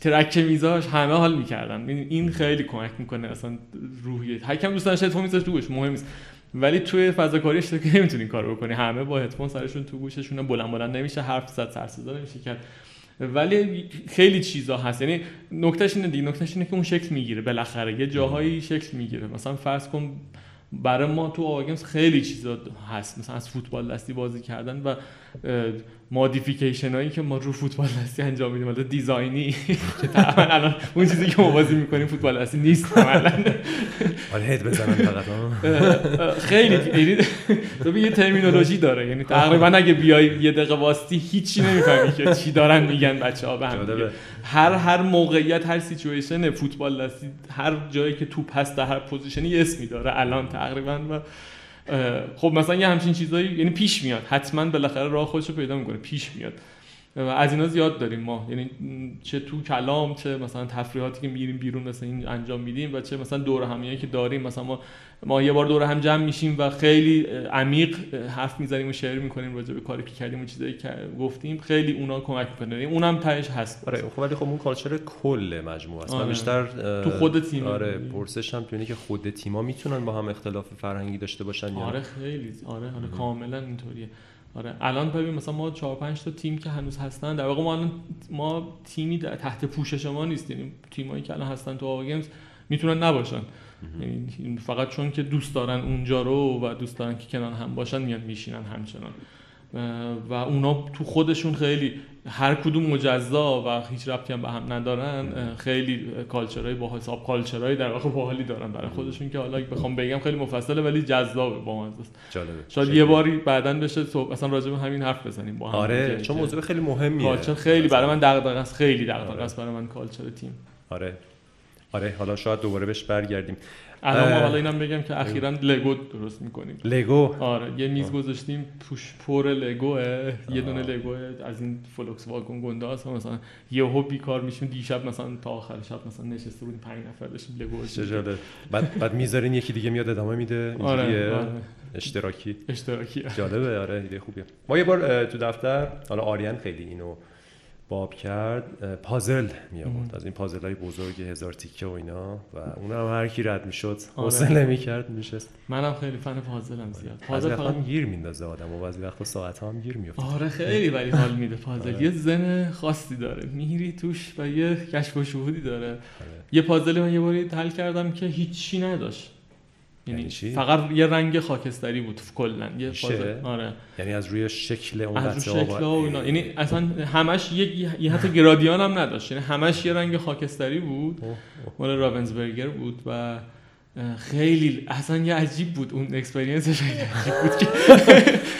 ترک میذاش همه حال می‌کردن. این خیلی کمک می‌کنه اصلا روحیه هر کم دوست داشت هدفون میذاش تو گوش مهم نیست. ولی توی فضا کاری اشتراکی نمی‌تونی کارو بکنی. همه با هدفون سرشون تو گوششون بلند بلند نمیشه حرف زد سر صدا نمیشه کرد. ولی خیلی چیزا هست. یعنی نکتهش اینه دیگه. نکتهش اینه که اون شکل می‌گیره. بالاخره یه جاهایی شکل می‌گیره. مثلا فرض کن برای ما تو آگمز خیلی چیزا هست. مثلا از فوتبال دستی بازی کردن و مادیفیکیشن هایی که ما رو فوتبال دستی انجام میدیم. حالا دیزاینی. که طبعا الان اون چیزی که ما بازی می‌کنیم فوتبال دستی نیست. عملا. آره هد بزنن فقط خیلی یعنی تو یه terminology داره. یعنی تقریبا اگه بیای یه دقیقه واسطی هیچی نمی‌فهمی که چی دارن میگن بچه‌ها به هم هر هر موقعیت هر سیچویشن فوتبال دستی هر جایی که توپ هست در هر position ی اسمی داره. الان تقریبا و خب مثلا یه همچین چیزایی یعنی پیش میاد. حتما بالاخره راه خودش رو پیدا می‌کنه پیش میاد. و از اینا زیاد داریم ما. یعنی چه تو کلام چه مثلا تفریحاتی که میریم بیرون مثلا این انجام میدیم و چه مثلا دور همیایی که داریم. مثلا ما ما یه بار دور هم جمع میشیم و خیلی عمیق حرف می‌زنیم و share می‌کنیم راجع به کاری که کردیم و چیزایی که گفتیم. خیلی اونا کمک می‌کنه. یعنی اونم تهش هست. آره خب ولی خب اون culture کل مجموعه است. آره. بیشتر تو خود تیم. آره پرسش هم تو که خود تیما می‌تونن با هم اختلاف فرهنگی داشته باشن آره خیلی آره آره کاملا اینطوریه. آره الان ببین مثلا ما 4 5 تا تیم که هنوز هستن در واقع ما الان ما تیمی تحت پوشش ما نیستیم. تیمایی که الان هستن تو آوا گیمز می‌تونن نباشن. فقط چون که دوست دارن اونجا رو و دوست دارن که کنار هم باشن میان میشینن همچنان. و اونا تو خودشون خیلی هر کدوم مجزا و هیچ ربطی هم به هم ندارن خیلی کالچرهای با حساب کالچرهای در واقع باحالی دارن برای خودشون که حالا بخوام بگم خیلی مفصله ولی جذابه با من جالبه. شاید یه باری بعدا بشه تو اصلا راجع به همین حرف بزنیم با هم آره چون موضوع خیلی مهمیه. کالچر خیلی برای من دغدغه است خیلی دغدغه آره. است برای من کالچر تیم. آره. آره حالا شاید دوباره بهش برگردیم. الان ما حالا اینم بگم که اخیرا لگو درست می‌کنیم. لگو؟ آره یه میز گذاشتیم توش پر لگو یه دونه لگو از این فولکس واگن گنده هست. مثلا یهو بیکار میشیم دیشب مثلا تا آخر شب مثلا نشسته بودیم 5 نفر داشتیم لگو بعد بعد می‌ذارین یکی دیگه میاد ادامه میده آره, آره. اشتراکی. اشتراکی. جالبه آره ایده خوبیه. ما یه بار تو دفتر حالا آریان خیلی اینو باب کرد پازل می آورد از این پازل های بزرگ هزار تیکه و اینا. و اون هم هر کی رد می‌شد آره. حوصله آره. کرد میشست منم خیلی فن پازلم زیاد. پازل فقط گیر میندازه آدم و بعضی وقتا ساعت هم گیر میفته آره خیلی ولی حال میده پازل. آره. یه زن خاصی داره. میری توش و یه کشف و شهودی داره. آره. یه پازلی من یه باری حل کردم که هیچی نداشت. یعنی, یعنی فقط یه رنگ خاکستری بود کلا. یه آره. یعنی از روی شکل اون از روی شکل و اینا. یعنی اصلا همش یه, حتی گرادیان هم نداشت. یعنی همش یه رنگ خاکستری بود. مال راونزبرگر بود و خیلی اصلا یه عجیب بود اون اکسپریانسش عجیب بود که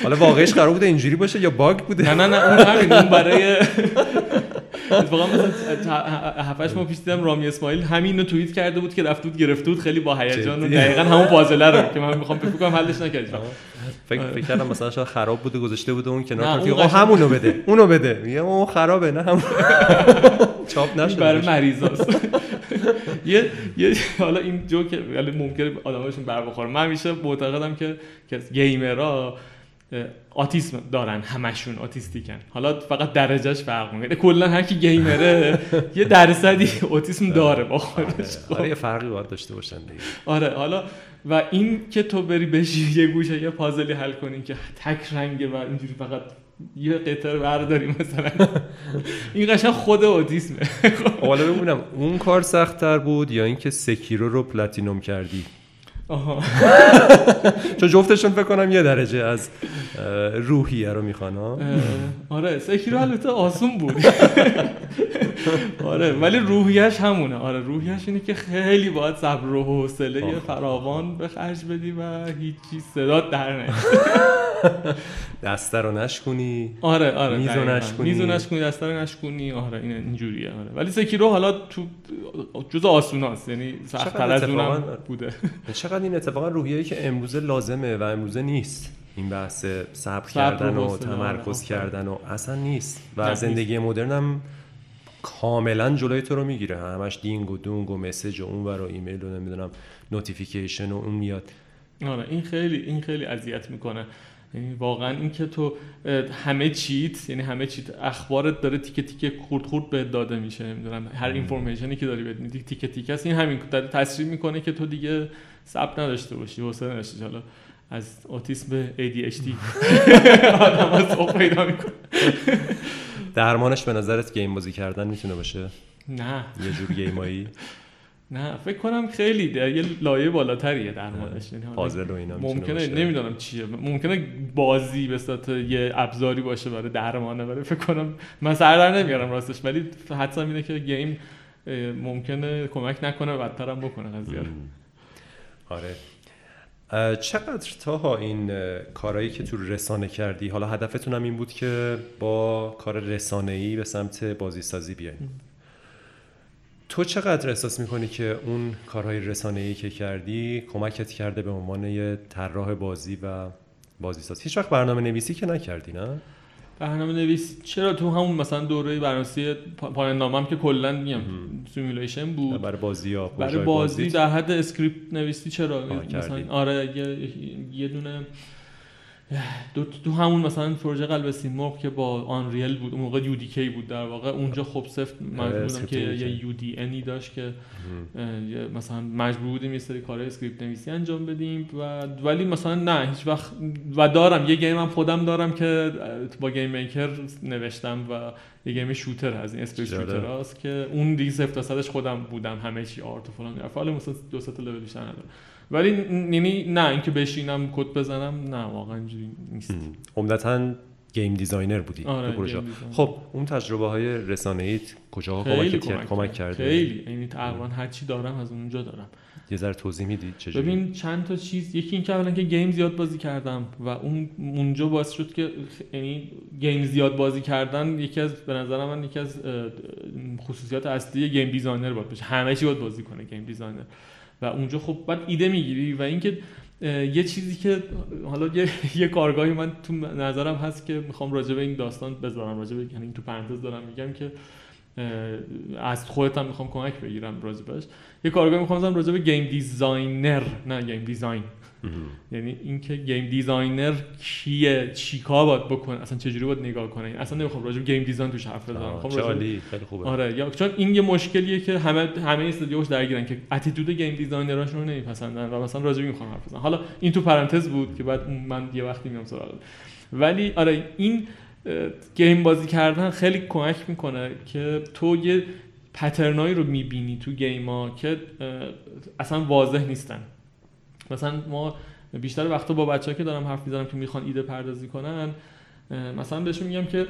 حالا واقعش قرار بوده اینجوری باشه یا باگ بوده؟ نه نه نه اون همین اون برای اتفاقا مثلا هفتش ما پیش دیدم رامی اسماعیل همین رو توییت کرده بود که رفت بود گرفته بود. خیلی با هیجان و دقیقا همون پازله رو که من می‌خوام فکر کنم حلش نکردم فکر فکر کردم مثلا شاید خراب بوده گذاشته بوده اون کنار که آقا همونو بده اونو بده. میگم اون خرابه نه هم چاپ نشده برای مریضاست یه یه حالا این جوک ولی ممکنه آدماشون بر بخوره. من همیشه معتقدم که که گیمرها آتیسم دارن همشون آتیستیکن حالا فقط درجهش فرق می‌کنه. کلا هر کی گیمره یه درصدی اوتیسم داره با خودش. آره یه فرقی باید داشته باشن دیگه. آره حالا و این که تو بری بشی یه گوشه یه پازلی حل کنی که تک رنگه و اینجوری فقط یه قطر برداری مثلا. این قشنگ خود اوتیسمه. حالا ببینم اون کار سختتر بود یا اینکه سکیرو رو پلاتینوم کردی؟ چون جفتشون فکر کنم یه درجه از روحیه رو می‌خوان آره سکیرو البته آسون بود. آره ولی روحیش همونه. آره روحیش اینه که خیلی باید صبر و حوصله فراوان به خرج بدی و هیچی صدا در نه دسته رو نشکنی آره آره میزو نشکنی میزو نشکنی دسته رو نشکنی آره این اینجوریه آره. ولی سکیرو حالا تو جز آسوناست یعنی سخت‌تر از اونم بوده. چقدر این اتفاقا روحیه‌ای که امروزه لازمه و امروزه نیست. این بحث صبر کردن و تمرکز کردن و اصلا نیست. و زندگی مدرن هم کاملا جلوی تو رو می‌گیره. همش دینگ و دونگ و message و اون و ایمیل و نمی‌دونم notification و اون میاد. آره این خیلی این خیلی اذیت می‌کنه. یعنی واقعا این که تو همه چیت یعنی همه چیت اخبارت داره تیکه تیکه خورد خورد به داده میشه نمی‌دونم هر information ی که داری بهت میدی تیکه تیکه است. این همین داره تسریع می‌کنه که تو دیگه صبر نداشته باشی حوصله نداشته حالا از اوتیسم به ADHD آدم از پیدا می‌کنه. درمانش به نظرت گیم بازی کردن می‌تونه باشه؟ نه. یه جور گیمایی؟ نه فکر کنم خیلی در یه لایه بالاتریه درمانش یعنی حالا پازل و اینا ممکنه. نمی‌دونم چیه. ممکنه بازی به صورت یه ابزاری باشه برای درمانه ولی فکر کنم من سر در نمیارم راستش. ولی حدسم اینه که گیم ممکنه کمک نکنه بدترم بکنه قضیه آره. چقدر تاها این کارهایی که تو رسانه کردی؟ حالا هدفتون هم این بود که با کار رسانه‌ای به سمت بازی سازی بیاین تو چقدر احساس می‌کنی که اون کارهای رسانه‌ای که کردی کمکت کرده به عنوان یه طراح بازی و بازی ساز هیچ وقت برنامه نویسی که نکردی نه؟ برنامه نویس چرا تو همون مثلا دوره برنامه‌نویسی پا- پایان نامم که کلا میگم simulation بود. برای بازی یا برای بازی بازیت؟ در حد script نویسی چرا؟ مثلا. آره یه, یه دونه دو تو همون مثلا پروژه قلب سیمرغ که با Unreal بود اون موقع UDK بود در واقع اونجا خب سفت مجبور بودم که. یه UDN ی داشت که مثلا مجبور بودیم یه سری کارهای script نویسی انجام بدیم و ولی مثلا نه هیچ وقت و دارم یه game هم خودم دارم که با GameMaker نوشتم و یه game shooter از این space. shooter هست که اون دیگه تا صدش خودم بودم همه چی art و فلان مثلا دو سه تا لول بیشتر ندارم ولی یعنی نه اینکه بشینم کد بزنم نه واقعا اینجوری نیست. عمدتا game designer بودی آره، game designer. خب اون تجربه های رسانه ایت کجاها کمک, کرد؟ کمک کرده خیلی. یعنی تقریبا هر چی دارم از اونجا دارم. یه ذره توضیح میدی چجوری؟ ببین چند تا چیز یکی این که اولا که game زیاد بازی کردم و اون اونجا باعث شد که یعنی game زیاد بازی کردن یکی از به نظر من یکی از خصوصیات اصلی game designer باید باشه. همه چی باید بازی کنه game designer. و اونجا خب بعد ایده می‌گیری و اینکه یه چیزی که حالا یه, یه کارگاهی من تو نظرم هست که می‌خوام راجع به این داستان بذارم راجع به یعنی تو پرانتز دارم میگم که از خودت هم می‌خوام کمک بگیرم راجع بهش یه کارگاه می‌خوام بزنم راجع به game designer نه game design. یعنی اینکه game designer کیه چیکار باید بکنه اصلا چجوری باید نگاه کنه؟ اصلا نمی‌خوام راجع به game design توش حرف بزنم. می‌خوام راجع عالی خیلی خوبه. آره یا چون این یه مشکلیه که همه همه استودیوش درگیرن که attitude game designer اشون رو نمیپسندن و مثلا راجع می‌خوام حرف بزنم. حالا این تو پرانتز بود که بعد من یه وقتی میام سراغ. ولی آره این game بازی کردن خیلی کمک می‌کنه که تو یه pattern ایی رو می‌بینی تو game ا که اصلا واضح نیستن. مثلا ما بیشتر وقتا با بچه‌ها که دارم حرف می‌زنم که می‌خوان ایده پردازی کنن مثلا بهشون میگم که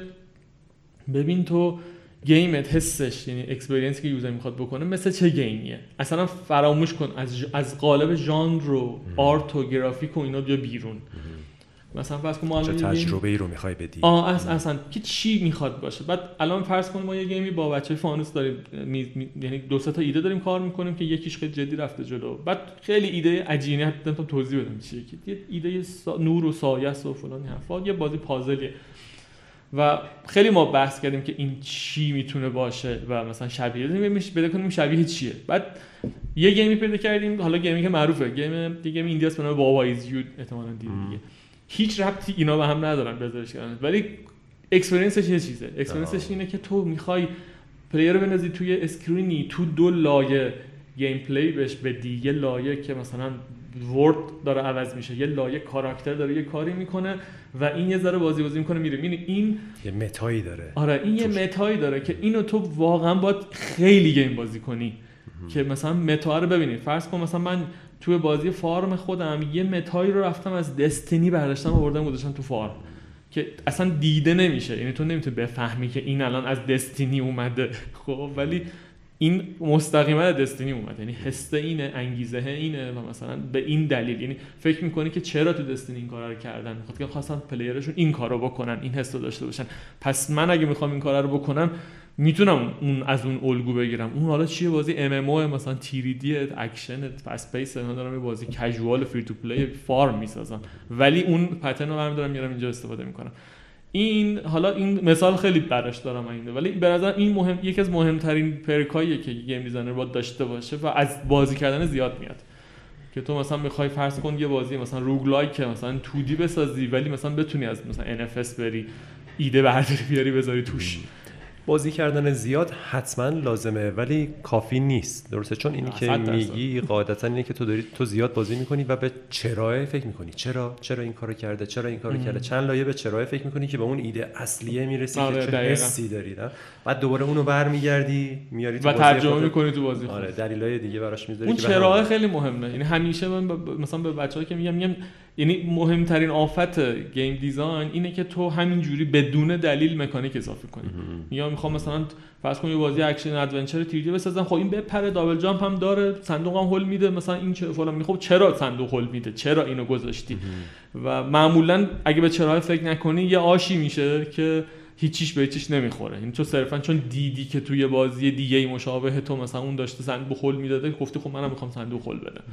ببین تو game ت حسش یعنی experience ی که user می‌خواد بکنه مثل چه game یه؟ اصلا فراموش کن از ژ- از قالب ژانر و art و گرافیک و اینا بیا بیرون. مثلا فرض کن ما چه تجربه ای رو می‌خوای بدی. آه اص- اصلا که چی می‌خواد باشه. بعد الان فرض کن ما یه game ی با بچه فانوس داریم. می- می- یعنی دو تا ایده داریم کار می‌کنیم که یکیش خیلی جدی رفته جلو. بعد خیلی ایده عجیبه حتی نمی‌تونم توضیح بدم چیه که. یه ایده سا... نور و سایه و فلان این حرفا. یه بازی پازلیه و خیلی ما بحث کردیم که این چی می‌تونه باشه و مثلا شبیه. پیدا کنیم شبیه چیه. بعد یه game ی پیدا کردیم. حالا game ی که معروفه. game game indie اس به نام Baba Is You احتمالاً. دیگه. هیچ ربطی اینا به هم ندارن بذارش کردن ولی experience ش یه چیزه. experience ش. اینه که تو می‌خوای player رو بندازی توی screen ی تو دو لایه gameplay بهش بدی. یه لایه که مثلا world داره عوض میشه یه لایه character داره یه کاری می‌کنه و این یه ذره بازی بازی می‌کنه میره می‌بینی این یه meta یی داره. آره این یه توش. meta یی داره که اینو تو واقعا باید خیلی game بازی کنی که مثلا meta رو ببینی. فرض کن مثلا من توی بازی farm خودم یه meta یی رو رفتم از Destiny برداشتم آوردم گذاشتم تو farm. که اصلا دیده نمیشه. یعنی تو نمی‌تونی بفهمی که این الان از Destiny اومده. خب ولی این مستقیما از Destiny اومده. یعنی حس اینه انگیزه اینه و مثلا به این دلیل. یعنی فکر می‌کنی که چرا تو Destiny این کارا رو کردن؟ می‌خواد که خواستن player شون این کارو بکنن این حس داشته باشن. پس من اگه می‌خوام این کارا رو بکنم می‌تونم اون از اون الگو بگیرم. اون حالا چیه بازی MMO مثلا 3D action fast-pace اینا دارم یه بازی casual free to play farm می‌سازم. ولی اون pattern رو برمی دارم میارم اینجا استفاده می‌کنم. این حالا این مثال خیلی براش دارم اینده ولی به نظر این مهم یکی از مهمترین ورکاییه که game designer باید داشته باشه و از بازی کردن زیاد میاد. که تو مثلا می‌خوای فرض کن یه بازی مثلا roguelike مثلا 2D بسازی ولی مثلا بتونی از مثلا NFS بری ایده برداری بیاری بذاری توش. بازی کردن زیاد حتما لازمه ولی کافی نیست. درسته؟ چون اینی که میگی قاعدتا اینه که تو داری تو زیاد بازی می‌کنی و به چرا فکر می‌کنی. چرا؟ چرا این کارو کرده؟ چرا این کارو کرده؟ چند لایه به چرا فکر می‌کنی که به اون ایده اصلیه می‌رسی آره که چه حسی داری بعد دوباره اونو برمیگردی میاری تو و ترجمه می‌کنی تو بازی آره دلایل دیگه براش می‌ذاری اون چرا خیلی مهمه. یعنی همیشه من مثلا به بچه‌ها که میگم میگم یعنی مهمترین آفت game design اینه که تو همینجوری بدون دلیل mechanic اضافه کنی. یا می‌خوام مثلا فرض کن یه بازی action adventure 3D بسازم خب این بپره double jump هم داره صندوق هم هول میده مثلا این چه فلان خب چرا صندوق هول میده؟ چرا اینو گذاشتی؟ و معمولا اگه به چرا فکر نکنی یه آشی میشه که هیچیش به هیچیش نمی‌خوره. این تو صرفا چون دیدی که توی بازی دیگه ای مشابه تو مثلا اون داشته صندوق هول می‌داده گفتی خب منم می‌خوام صندوق هول بدم.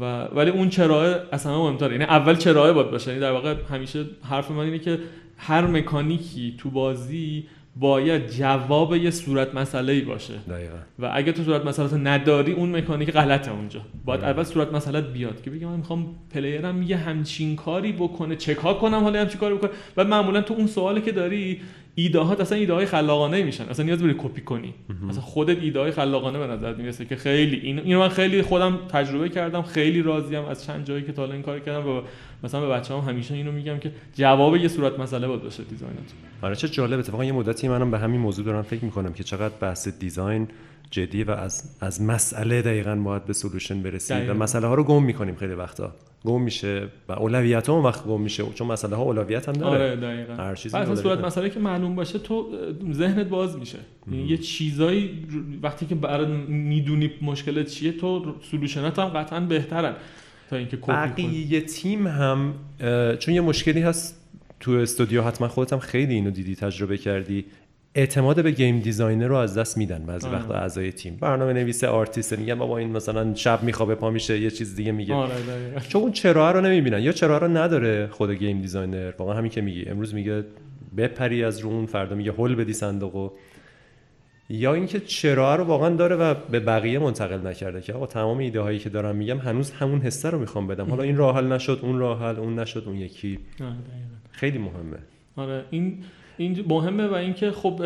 و ولی اون چراه اصلا مهمتره. یعنی اول چراه باید باشه. یعنی در واقع همیشه حرف من اینه که هر مکانیکی تو بازی باید جواب یه صورت مسئله ای باشه. دقیقا. و اگه تو صورت مسئله نداری اون مکانیک غلطه اونجا. باید اول صورت مسئله بیاد که بگم من می‌خوام پلیرم یه همچین کاری بکنه چکا کنم حالا همچین کاری بکنه. و معمولا تو اون سوالی که داری ایده ها اصلا ایده های خلاقانه میشن. اصلا نیاز بری کپی کنی. اصلا خودت ایده های خلاقانه به نظر می‌رسه که خیلی این اینو من خیلی خودم تجربه کردم خیلی راضیم از چند جایی که تا این کار کردم و مثلا به بچه‌ام همیشه اینو میگم که جواب یه صورت مسئله باید باشه design تون آره چه جالب اتفاقا یه مدتی منم به همین موضوع دارم فکر می‌کنم که چقدر بحث design جدی و از از مسئله دقیقا باید به solution برسیم. و مسئله ها رو گم می‌کنیم خیلی وقتا. گم میشه و اولویت ها اون وقت گم میشه. چون مسئله ها اولویت هم داره. آره دقیقاً. هر چیزی صورت مسئله که معلوم باشه تو ذهنت باز میشه. یعنی یه چیزایی وقتی که برات می‌دونی مشکلت چیه تو solution ات هم قطعا بهترن. تا اینکه بقیه تیم هم چون یه مشکلی هست تو استودیو حتما خودت هم خیلی اینو دیدی تجربه کردی. اعتماد به game designer رو از دست میدن بعضی آره. وقتا اعضای تیم. برنامه نویس آرتیست میگن بابا این مثلا شب میخوابه پا میشه یه چیز دیگه میگه. آره چون اون چرا رو نمی‌بینن یا چرا رو نداره خود game designer. واقعا همین که میگی. امروز میگه بپری از رو اون فردا میگه هول بدی صندوقو. یا اینکه چرا رو واقعا داره و به بقیه منتقل نکرده که آقا تمام ایده هایی که دارم میگم هنوز همون حسه رو می‌خوام بدم. حالا این راه حل نشد اون راه حل اون نشد اون یکی. آره خیلی مهمه. آره این این مهمه و اینکه خب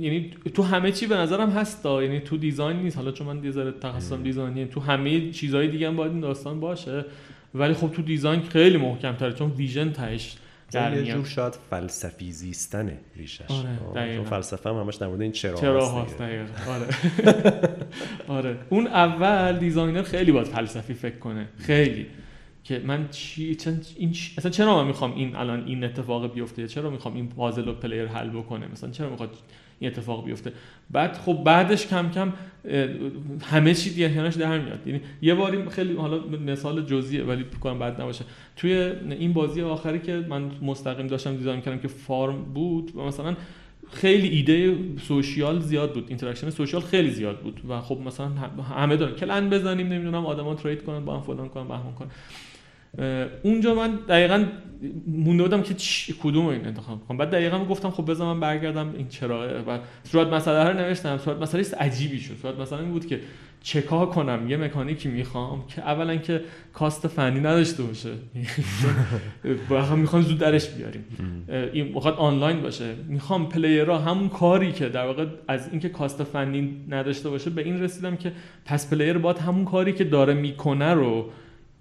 یعنی تو همه چی به نظرم هست دا. یعنی تو design نیست. حالا چون من ذره تخصصم design یه تو همه چیزهای دیگه هم باید این داستان باشه. ولی خب تو design خیلی محکم تره چون vision تهش یه جور شاید فلسفی زیستنه ریشش. آره فلسفه هم همش در این چرا چرا هست آره. آره. اون اول designer خیلی باید فلسفی فکر کنه. خیلی. که من چی چن این اصلا چرا من می‌خوام این الان این اتفاق بیفته؟ چرا می‌خوام این puzzle رو player حل بکنه؟ مثلا چرا می‌خواد این اتفاق بیفته. بعد خب بعدش کم کم همه چی دیگه در میاد. یعنی یه باری خیلی حالا مثال جزئیه ولی کنم بعد نباشه. توی این بازی آخری که من مستقیم داشتم design کردم که farm بود و مثلا خیلی ایده social زیاد بود. interaction social خیلی زیاد بود. و خب مثلا همه دارن clan بزنیم نمی‌دونم آدما trade کنن با هم فلان کنن بهمان کنن. اونجا من دقیقا مونده بودم که کدوم این انتخاب کنم. بعد دقیقا گفتم خب بذار من برگردم این چرا و صورت مسئله رو نوشتم. صورت مسئله عجیبی شد. صورت مسئله این بود که چکار کنم؟ یه mechanic ی می‌خوام که اولا که cost فنی نداشته باشه. هم می‌خوام زود درش بیاریم. این می‌خواد آنلاین باشه. می‌خوام player ها همون کاری که در واقع از اینکه cost فنی نداشته باشه به این رسیدم که پس player باید همون کاری که داره می‌کنه رو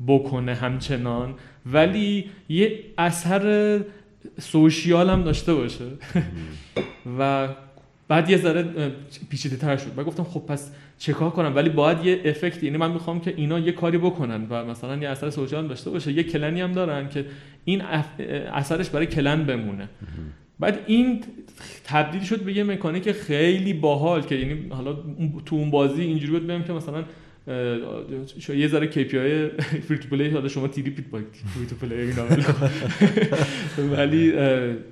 بکنه همچنان. ولی یه اثر social هم داشته باشه. و بعد یه ذره پیچیده تر شد. و گفتم خب پس چکار کنم؟ ولی باید یه effect یعنی من می‌خوام که اینا یه کاری بکنن و مثلا یه اثر social داشته باشه. یه clan ی هم دارن که این اثرش برای clan بمونه. بعد این تبدیل شد به یه mechanic خیلی باحال که یعنی حالا تو اون بازی اینجوری بود بگم که مثلا یه ذره KPI free to play حالا شما 3D paid با free to play اینا. ولی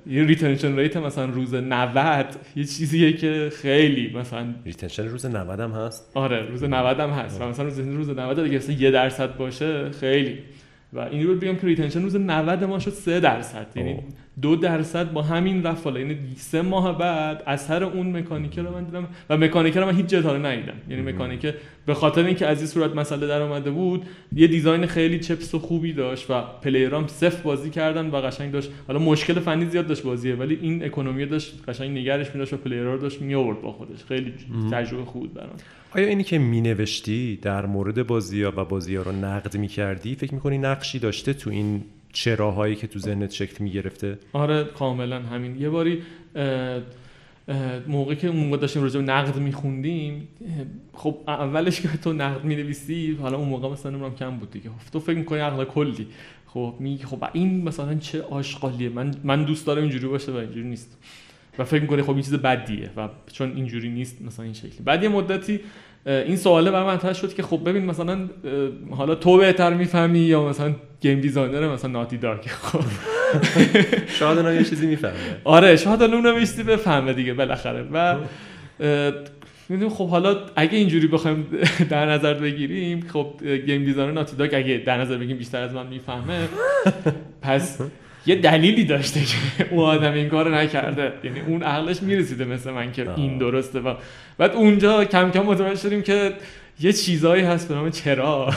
یه retention rate مثلا روز 90 یه چیزیه که خیلی مثلا retention روز 90 هم هست؟ آره روز 90 هم هست. و مثلا روز روز 90 دیگه مثلا یه درصد باشه خیلی. و این رو بگم که retention روز 90 ما شد 3 درصد. یعنی دو درصد با همین رفت بالا یعنی سه ماه بعد اثر اون مکانیکه رو من دیدم و مکانیکه رو من هیچ تا ندیدم. یعنی مکانیکه به خاطر اینکه از این صورت مسئله در اومده بود یه دیزاین خیلی چپس و خوبی داشت و پلیرام صفر بازی کردن و قشنگ داشت. حالا مشکل فنی زیاد داشت بازیه ولی این اکونومی داشت قشنگ نگرش می‌داشت و پلیرها رو داشت می آورد با خودش. خیلی تجربه خوب بود برام. آیا اینی که مینوشتی در مورد بازی ها و بازی ها رو نقد می‌کردی فکر می‌کنی نقشی داشته تو این چراهایی که تو ذهنت شکل می‌گرفته؟ آره کاملا همین. یه باری موقعی که اون موقع داشتیم راجع نقد میخوندیم خب اولش که تو نقد می‌نویسی حالا اون موقع مثلا نمی‌دونم کم بود دیگه. تو فکر می‌کنی عقل کلی. خب میگی خب این مثلا چه آشغالیه. من من دوست دارم اینجوری باشه و اینجوری نیست. و فکر می‌کنی خب این چیز بدیه و چون اینجوری نیست مثلا این شکلی. بعد یه مدتی این سواله بر من شد که خب ببین مثلا حالا تو بهتر می‌فهمی یا مثلا game designer مثلا Naughty Dog خب شاید یه چیزی می‌فهمه آره شاید اون نوشتی بفهمه دیگه بالاخره. و می‌دونیم خب حالا اگه اینجوری بخوایم در نظر بگیریم خب game designer Naughty Dog اگه در نظر بگیریم بیشتر از من می‌فهمه پس یه دلیلی داشته که اون آدم این کارو نکرده. یعنی اون عقلش می‌رسیده مثل من که این درسته. و بعد اونجا کم کم متوجه شدیم که یه چیزایی هست به نام چرا.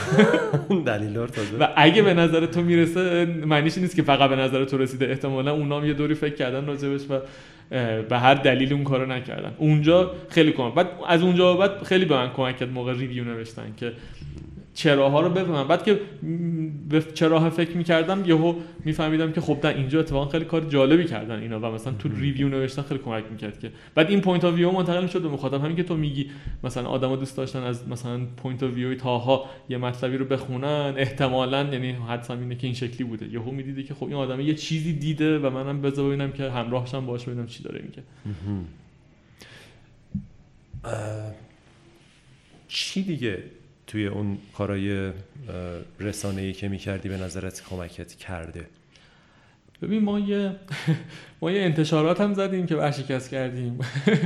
دلیل داره. و اگه به نظر تو می‌رسه معنیش نیست که فقط به نظر تو رسیده. احتمالا اونا هم یه دوری فکر کردن راجبش و به هر دلیل اون کارو نکردن. اونجا خیلی کمک بعد از اونجا بعد خیلی به من کمک کرد موقع review نوشتن که چراها رو بفهمم. بعد که به چراها فکر می‌کردم یهو میفهمیدم که خب در اینجا اتفاقا خیلی کار جالبی کردن اینا و مثلا تو review نوشتن خیلی کمک می‌کرد که. بعد این point of view منتقل شد به مخاطب. همین که تو میگی مثلا آدما دوست داشتن از مثلا point of view تاها یه مطلبی رو بخونن احتمالا یعنی حدسم اینه که این شکلی بوده. یهو می‌دیدی که خب این آدم یه چیزی دیده و منم بذار ببینم که همراهشم باش ببینم چی داره میگه. چی دیگه؟ توی اون کارهای رسانه‌ای که می‌کردی به نظرت کمکت کرده؟ ببین ما یه ما یه انتشارات هم زدیم که ورشکست کردیم.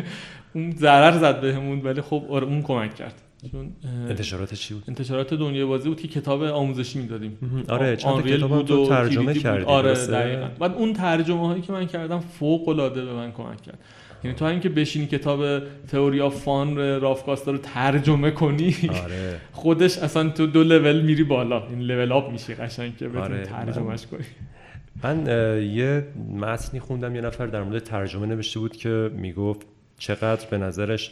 اون ضرر زد بهمون ولی خب آره اون کمک کرد. چون انتشارات چی بود؟ انتشارات دنیای بازی بود که کتاب آموزشی می‌دادیم. آره چند کتاب بود و ترجمه کردیم آره دقیقاً. بعد اون ترجمه هایی که من کردم فوق العاده به من کمک کرد. یعنی تو اینکه بشینی کتاب تئوری آف فان رافکاستا رو ترجمه کنی آره. خودش اصلا تو دو لول میری بالا این لول آپ میشی قشنگ که آره. ترجمهش کنی من یه متنی خوندم یه نفر در مورد ترجمه نوشته بود که می‌گفت چقدر به نظرش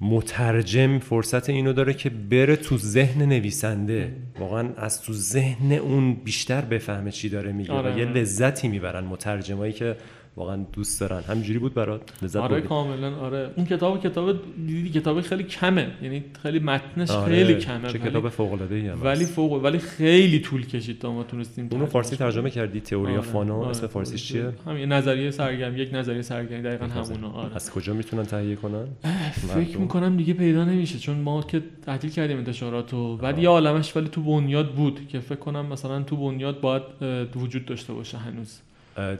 مترجم فرصت اینو داره که بره تو ذهن نویسنده واقعا از تو ذهن اون بیشتر بفهمه چی داره میگه آره. و یه لذتی می‌برن مترجمایی که واقعا دوست دارن. همینجوری بود برات؟ لذت آره کاملا آره. اون کتاب کتاب دیدی کتاب خیلی کمه. یعنی خیلی متنش آره. خیلی کمه چه کتاب فوق العاده ای ولی فوق ولی خیلی طول کشید تا ما تونستیم اونو فارسی ترجمه کردی تئوری آره. فانو آره. اسم فارسیش چیه؟ همین نظریه سرگرم یک نظریه سرگرمی دقیقاً همونا آره. از کجا می‌تونن تهیه کنن؟ فکر می‌کنم دیگه پیدا نمیشه چون ما که تعطیل کردیم انتشاراتو. بعد یه عالمش ولی تو بنیاد بود که فکر کنم مثلا تو بنیاد باید وجود داشته باشه هنوز.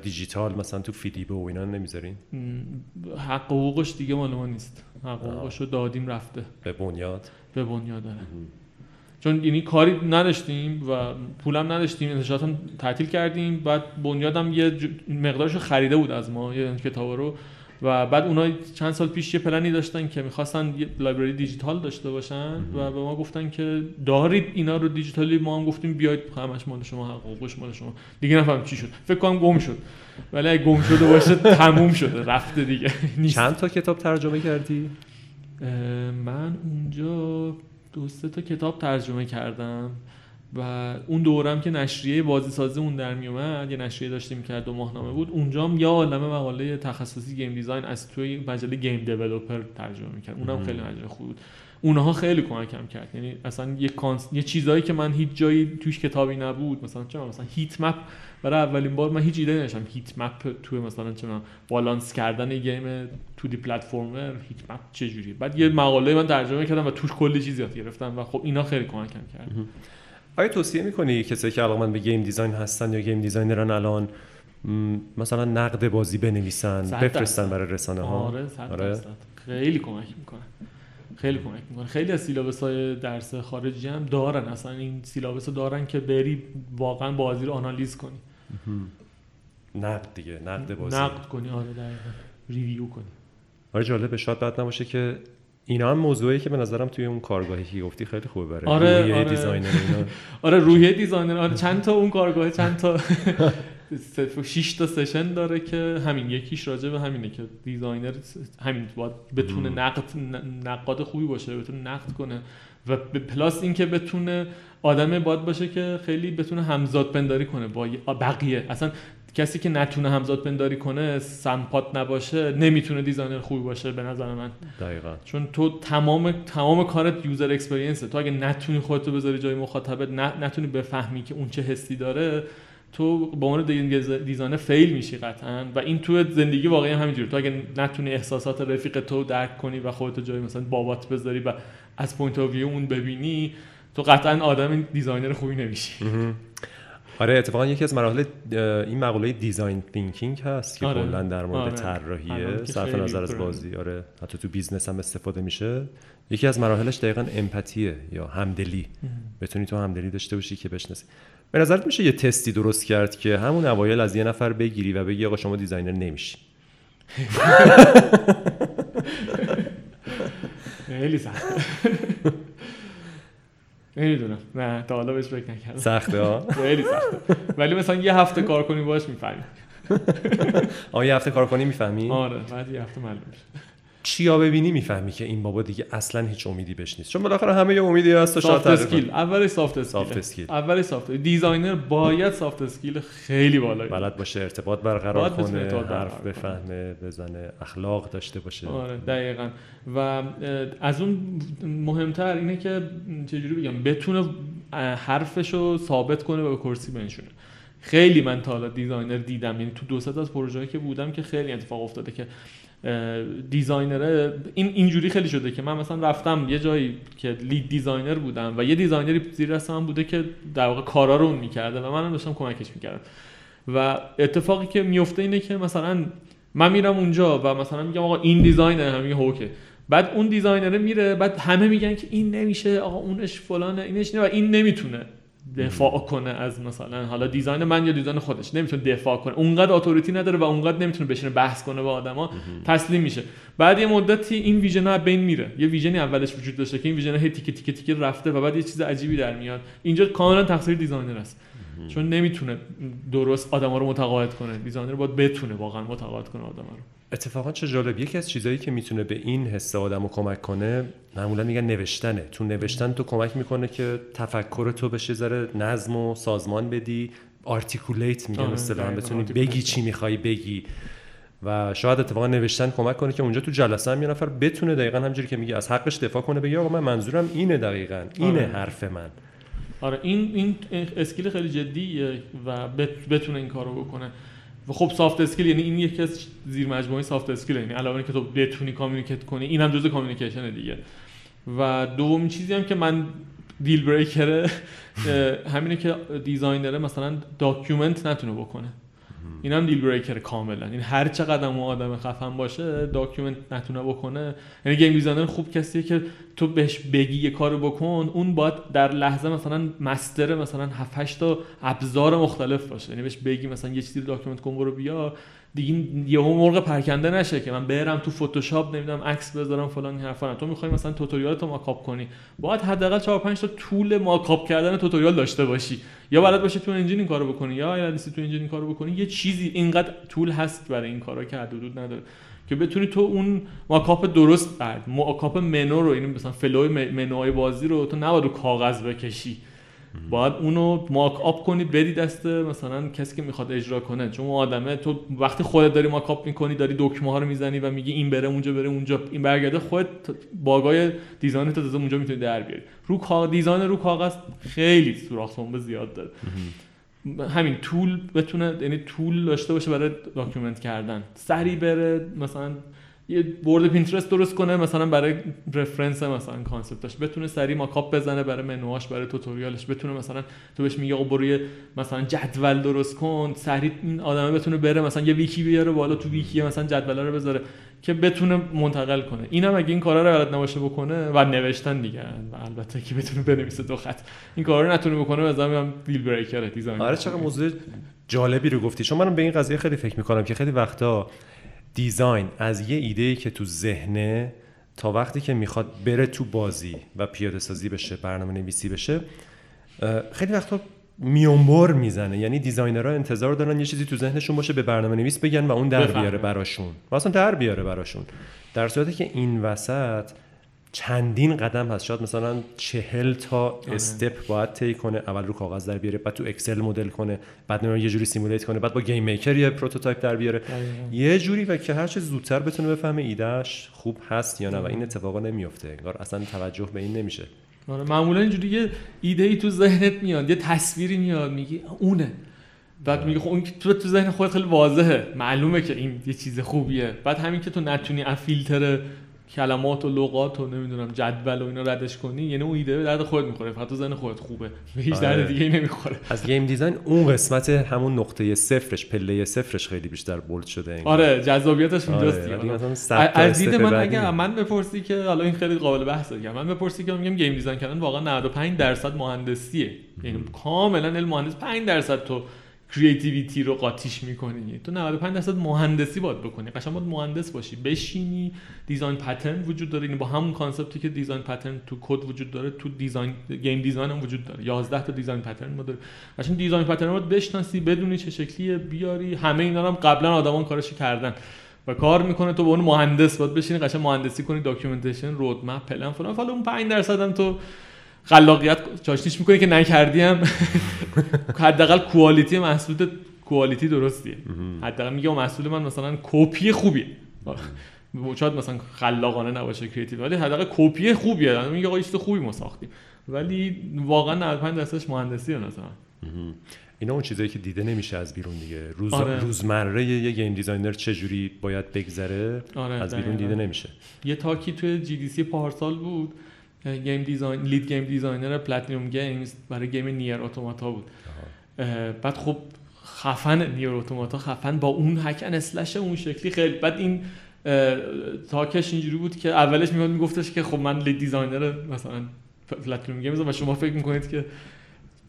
دیجیتال مثلا تو فیلیبه و اینا نمی‌ذارین؟ حق حقوقش دیگه مال ما نیست. حق حقوقش رو دادیم رفته. به بنیاد؟ به بنیاد داره چون یعنی کاری نداشتیم و پولم نداشتیم انتشارات هم تعطیل کردیم بعد بنیادم یه مقدارش خریده بود از ما یه کتاب رو. و بعد اونا چند سال پیش یه پلنی داشتن که می‌خواستن یه لایبرری دیجیتال داشته باشن و به ما گفتن که دارید اینا رو دیجیتالی ما هم گفتیم بیاید همش مال شما حقوقش مال شما. دیگه نفهم چی شد. فکر کنم گم شد. ولی اگه گم شده باشه تموم شده رفته دیگه. چند تا کتاب ترجمه کردی؟ من اونجا دو سه تا کتاب ترجمه کردم. و اون دورم که نشریه بازی سازی اون در میومد یه نشریه داشتیم که دو ماهنامه بود اونجا هم یه عالمه مقاله تخصصی game design از توی مجله Game Developer ترجمه می‌کرد. اونم خیلی مجله خوب بود. اونها خیلی کمکم کرد. یعنی اصلا یه کانس... یه چیزایی که من هیچ جایی توش کتابی نبود مثلا چه مثلا heat map برای اولین بار من هیچ ایده نداشتم. heat map توی مثلا چه بالانس کردن game 2D platformer heat map چه جوریه بعد یه مقاله من ترجمه کردم و توش کلی چیز یاد گرفتم و خب اینا خیلی کمکم کرد. آیا توصیه می‌کنی کسایی که علاقمند به game design هستن یا game designer ن الان مثلا نقد بازی بنویسن بفرستن برای رسانه ها آره, آره. خیلی کمک می‌کنه. خیلی کمک می‌کنه. خیلی از syllabus های درس خارجی هم دارن. اصلا این syllabus رو دارن که بری واقعا بازی رو آنالیز کنی. نقد دیگه نقد بازی. نقد کنی. آره دقیقاً. review کنی. آره جالب شاید بعد نباشه که اینا هم موضوعی که به نظرم توی اون کارگاهی که گفتی خیلی خوبه برای آره، روحیه آره. designer اینا آره روحیه designer آره چند تا اون کارگاه چند تا 6 تا session داره که همین یکیش راجع به همینه که designer همین باید بتونه. نقد نقاد خوبی باشه بتونه نقد کنه و به plus اینکه بتونه آدم باید باشه که خیلی بتونه همزاد پنداری کنه با بقیه اصلا کسی که نتونه همزاد پنداری کنه سمپات نباشه نمی‌تونه designer خوبی باشه به نظر من. دقیقا. چون تو تمام تمام کارت user experience ه تو اگه نتونی خودتو بذاری جای مخاطبت نتونی بفهمی که اون چه حسی داره تو با عنوان de- designer fail میشی قطعا. و این تو زندگی واقعی هم همینجوری تو اگه نتونی احساسات رفیق تو درک کنی و خودتو جای مثلا بابات بذاری و از point of view اون ببینی تو قطعا آدم designer خوبی نمیشی. آره اتفاقا یکی از مراحل این مقوله design thinking هست که آره. کلا در مورد آره. طراحیه صرف نظر از. بازی آره حتی تو business هم استفاده میشه یکی از مراحلش دقیقا امپاتیه یا همدلی بتونی تو همدلی داشته باشی که بشناسی به نظرت میشه یه تستی درست کرد که همون اوایل از یه نفر بگیری و بگی آقا شما دیزاینر نمیشی خیلی سخت نمی‌دونم. نه تا حالا بهش فکر نکردم. سخته ها؟ خیلی سخته. ولی مثلا یه هفته کار کنی باش می‌فهمی. آقا یه هفته کار کنی می‌فهمی؟ آره بعد یه هفته معلوم میشه. چیا ببینی می‌فهمی که این بابا دیگه اصلا هیچ امیدی بهش نیست. چون بالاخره همه یه امیدی هست شاید soft skill اولش soft skill اولش soft designer باید soft skill خیلی بالایی. بلد باشه ارتباط برقرار کنه ارتباط حرف بفهمه بزنه اخلاق داشته باشه. آره دقیقا. و از اون مهمتر اینه که چجوری بگم بتونه اه، حرفشو ثابت کنه و به کرسی بنشونه. خیلی من تا حالا designer دیدم. یعنی تو دو تا از پروژه‌ای که بودم که خیلی اتفاق افتاده که designer ه این اینجوری خیلی شده که من مثلا رفتم یه جایی که lead designer بودم و یه designer ی زیر دست من بوده که در واقع کارا رو اون می‌کرده و منم داشتم کمکش می‌کردم. و اتفاقی که میفته اینه که مثلا من میرم اونجا و مثلا میگم آقا این design ه هم میگه okay ه بعد اون designer ه میره بعد همه میگن که این نمیشه آقا اونش فلانه اینش نه و این نمی‌تونه. دفاع کنه از مثلا حالا design من یا design خودش. نمی‌تونه دفاع کنه. اونقدر authority نداره و اونقدر نمی‌تونه بشینه بحث کنه با آدما. تسلیم میشه. بعد یه مدتی این vision از بین میره. یه vision ی اولش وجود داشته که این vision هی تیکه تیکه تیکه رفته و بعد یه چیز عجیبی در میاد. اینجا کاملا تقصیر designer است. چون نمی‌تونه درست آدما رو متقاعد کنه. designer باید بتونه واقعا متقاعد کنه آدما رو. اتفاقا چه جالب. یکی از چیزهایی که می‌تونه به این حس آدم رو کمک کنه معمولا میگن نوشتنه. تو نوشتن تو کمک می‌کنه که تفکر تو بشه ذره نظم و سازمان بدی. articulate میگن آره، اصطلاحا بتونی. بگی چی می‌خوای بگی. و شاید اتفاقا نوشتن کمک کنه که اونجا تو جلسه هم یه نفر بتونه دقیقا همجوری که میگی از حقش دفاع کنه بگه آقا من منظورم اینه دقیقا. اینه آره. حرف من. آره این این skill خیلی جدیه و بت- بتونه این کارو بکنه. خب soft skill یعنی این یکی از زیر مجموعه soft skill یعنی علاوه اینکه تو بتونی communicate کنی این هم جزء communication دیگه. و دومین چیزی هم که من deal breaker ه همینه که designer ه مثلا document نتونه بکنه. این هم deal breaker کاملا. این هر چقدر اون آدم خفن باشه document نتونه بکنه. یعنی game designer خوب کسیه که تو بهش بگی یه کارو بکن اون باید در لحظه مثلا master مثلا 7 8 تا ابزار مختلف باشه. یعنی بهش بگی مثلا یه چیزی رو document کن برو بیا. دیگه یهو مرغ پرکنده نشه که من برم تو فتوشاپ نمی‌دونم عکس بذارم فلان حرفا. تو می‌خوای مثلا tutorial تو mock up کنی. باید حداقل 4 5 تا tool mock up کردن tutorial داشته باشی. یا بلد باشی تو engine این کارو بکنی یا اگه تو engine این کارو بکنی. یه چیزی اینقدر tool هست برای این کارا که حدود نداره. که بتونی تو اون mock up درست بعد mock up منو رو یعنی مثلا flow ی منوهای بازی رو تو نباید رو کاغذ بکشی. باید اونو mock up کنی بدی دست مثلا کسی که می‌خواد اجرا کنه. چون آدمه تو وقتی خودت داری mock up می‌کنی داری دکمه ها رو می‌زنی و میگی این بره اونجا بره اونجا. این برگرده خودت bug ای design تو تازه اونجا می‌تونی در بیاری. رو کاغ... design رو کاغذ خیلی سوراخ سنبه زیاد داره. همین tool بتونه یعنی tool داشته باشه برای document کردن. سریع بره مثلا یه board Pinterest درست کنه مثلا برای reference مثلا concept ش بتونه سریع mock up بزنه برای منوهاش برای tutorial ش بتونه مثلا تو بهش میگه آقا برو مثلا جدول درست کن. سریع این آدمه بتونه بره مثلا یه wiki بیاره بالا تو wiki مثلا جدول رو بذاره که بتونه منتقل کنه. اینم اگه این کارا رو بلد نباشه بکنه و نوشتن دیگه. و البته که بتونه بنویسه دو خط. این کارا رو نتونه بکنه به هم deal breaker design آره چقدر موضوع جالبی رو گفتی. چون منم به این قضیه خیلی فکر می‌کنم که خیلی وقتا design از یه ایده که تو ذهنه تا وقتی که می‌خواد بره تو بازی و پیاده سازی بشه برنامه نویسی بشه خیلی وقتا میونبر می‌زنه. یعنی designer ها انتظار دارن یه چیزی تو ذهنشون باشه به برنامه نویس بگن و اون در بیاره براشون. و اصلا در بیاره براشون. در صورتی که این وسط چندین قدم هست. شاید مثلا چهل تا آره. step باید طی کنه اول رو کاغذ در بیاره بعد تو Excel مدل کنه بعد یه جوری simulate کنه بعد با GameMaker یه prototype در بیاره. یه جوری و که هر چه زودتر بتونه بفهمه ایدهش خوب هست یا نه و این اتفاقا نمیفته انگار اصلا توجه به این نمیشه. آره معمولا اینجوری یه ایده ای تو ذهنت میاد یه تصویری میاد میگی اونه. بعد میگه خب اون تو تو ذهن خودت خیلی واضحه. معلومه که این یه چیز خوبیه. بعد همین که تو نتونی از فیلتر کلمات و لغات و نمی‌دونم جدول و اینا ردش کنی یعنی اون ایده درد خودت می‌خوره. فقط تو ذهن خودت خوبه. به هیچ درد آره. دیگه نمی‌خوره. از game design اون قسمت همون نقطه صفرش پله صفرش خیلی بیشتر bold شده این آره جذابیتش اونجاست آره. از دید من اگه من بپرسی که حالا این خیلی قابل بحثه که من بپرسی که میگم game design کردن واقعا 95 درصد مهندسیه. یعنی کاملا علم مهندس 5 درصد تو creativity رو قاطیش می‌کنی. تو 95 درصد مهندسی باید بکنی. قشنگ باید مهندس باشی. بشینی design pattern وجود داره. یعنی با همون concept ی که design pattern تو کد وجود داره تو design game design هم وجود داره. 11 تا design pattern ما داره. قشنگ design pattern رو بشناسی بدونی چه شکلیه بیاری. همه اینا هم قبلا آدمان کارش کردن و کار می‌کنه. تو به اون مهندس باید بشینی قشنگ مهندسی کنی documentation roadmap plan فلان. حالا اون 5 درصد هم تو خلاقیت چاشنیش می‌کنه که نکردیم حداقل quality محصول quality درستیه. حداقل میگه محصول من مثلا کپی خوبیه. شاید مثلا خلاقانه نباشه creative ولی حداقل کپی خوبیه. میگه آقا خوبی ما ساختیم. ولی واقعا 95 درصدش مهندسی مثلا اینا اون چیزایی که دیده نمیشه از بیرون دیگه. روز آره. روزمره یه game designer چه جوری باید بگذره؟ آره از بیرون دیده نمیشه. یه talk ی توی GDC پارسال بود. game design lead game designer PlatinumGames برای گیم Nier Automata بود. بعد خب خفن Nier Automata خفن با اون hack and slash اون شکلی خیلی بعد این talk ش اینجوری بود که اولش میاد میگفتش که خب من lead designer مثلا PlatinumGames و شما فکر می‌کنید که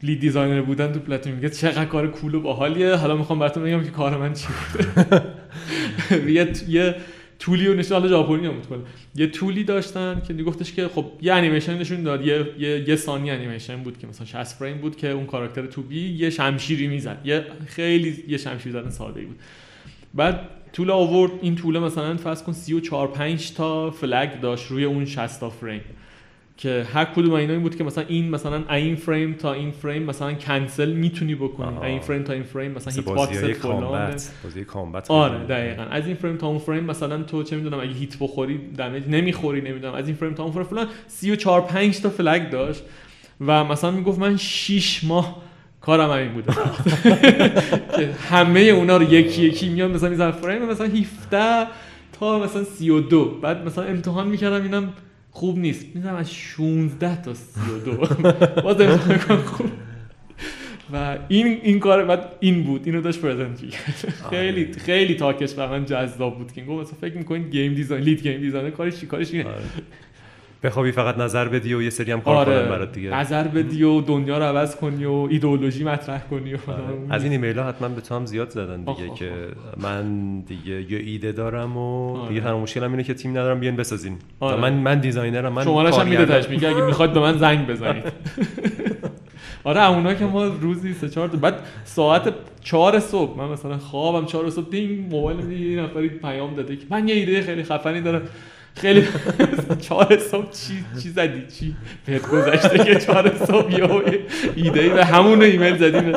lead designer بودن تو PlatinumGames چقدر کار cool و باحالیه؟ حالا می‌خوام براتون بگم که کار من چی بود. یه tool ی رو نشون ژاپنی هم کنه یه tool ی داشتن که گفتش که خب یه انیمیشن نشون داد. یه یه, یه ثانی انیمیشن بود که مثلا 60 فریم بود که اون کاراکتر 2B یه شمشیری می‌زد. یه خیلی یه شمشیر زدن ساده بود. بعد tool آورد. این tool مثلا فرض کن 34 5 تا flag داشت روی اون 60 تا فریم. که هر کدوم اینا این بود که مثلا این مثلا این فریم تا این فریم مثلا کنسل می‌تونی بکنی. این فریم تا این فریم مثلا hit box فلان. بازی combat آره دقیقاً. از این فریم تا اون فریم مثلا تو چه می‌دونم اگه hit بخوری damage نمی‌خوری نمی‌دونم. از این فریم تا اون فریم فلان 34 5 تا flag داشت و مثلا می‌گفت من 6 ماه کارم همین بوده. که همه اونا رو یکی یکی میان مثلا می‌ذارم فریم مثلا 17 تا مثلا 32 بعد مثلا امتحان می‌کردم اینم خوب نیست. می‌زنم از 16 تا 32 باز امتحان خوب. و این این کار بعد این بود. اینو داشت present خیلی خیلی talk ش برای من جذاب بود که. گفت مثلا فکر می‌کنید game design lead game designer کارش چی؟ کارش اینه. آره. بخوابی فقط نظر بدی و یه سری هم کار آره. کنن برات دیگه نظر بدی و دنیا رو عوض کنی و ایدئولوژی مطرح کنی و آره. از این ایمیل ها حتما به تو هم زیاد زدن دیگه که من دیگه یه ایده دارم و آره. دیگه تنها مشکلم اینه که تیم ندارم بیان بسازین آره. من من designer م من شما هم میده تاش میگه اگه می‌خواد به من زنگ بزنید آره اونا که ما روزی سه چهار بعد ساعت چهار صبح من مثلا خوابم چهار صبح دینگ موبایل یه نفری پیام داده که من یه ایده خیلی خفنی دارم خیلی چهار صبح چی چی زدی؟ چی؟ بهت گذشته که چهار صبح یه ایده ای به همون ایمیل زدیم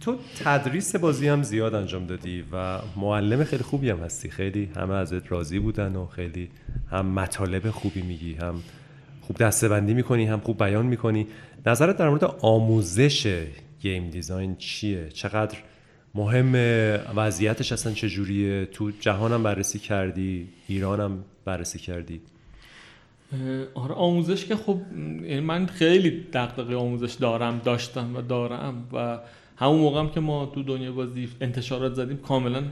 تو تدریس بازی هم زیاد انجام دادی و معلم خیلی خوبی هم هستی. خیلی همه ازت راضی بودن و خیلی هم مطالب خوبی میگی هم خوب دستبندی می‌کنی هم خوب بیان می‌کنی. نظرت در مورد آموزش گیم دیزاین چیه؟ چقدر مهم وضعیتش اصلا چجوریه؟ تو جهانم بررسی کردی ایرانم بررسی کردی؟ آره آموزش که خب یعنی من خیلی دغدغه آموزش دارم داشتم و دارم و همون موقع هم که ما تو دنیا بازی انتشارات زدیم کاملا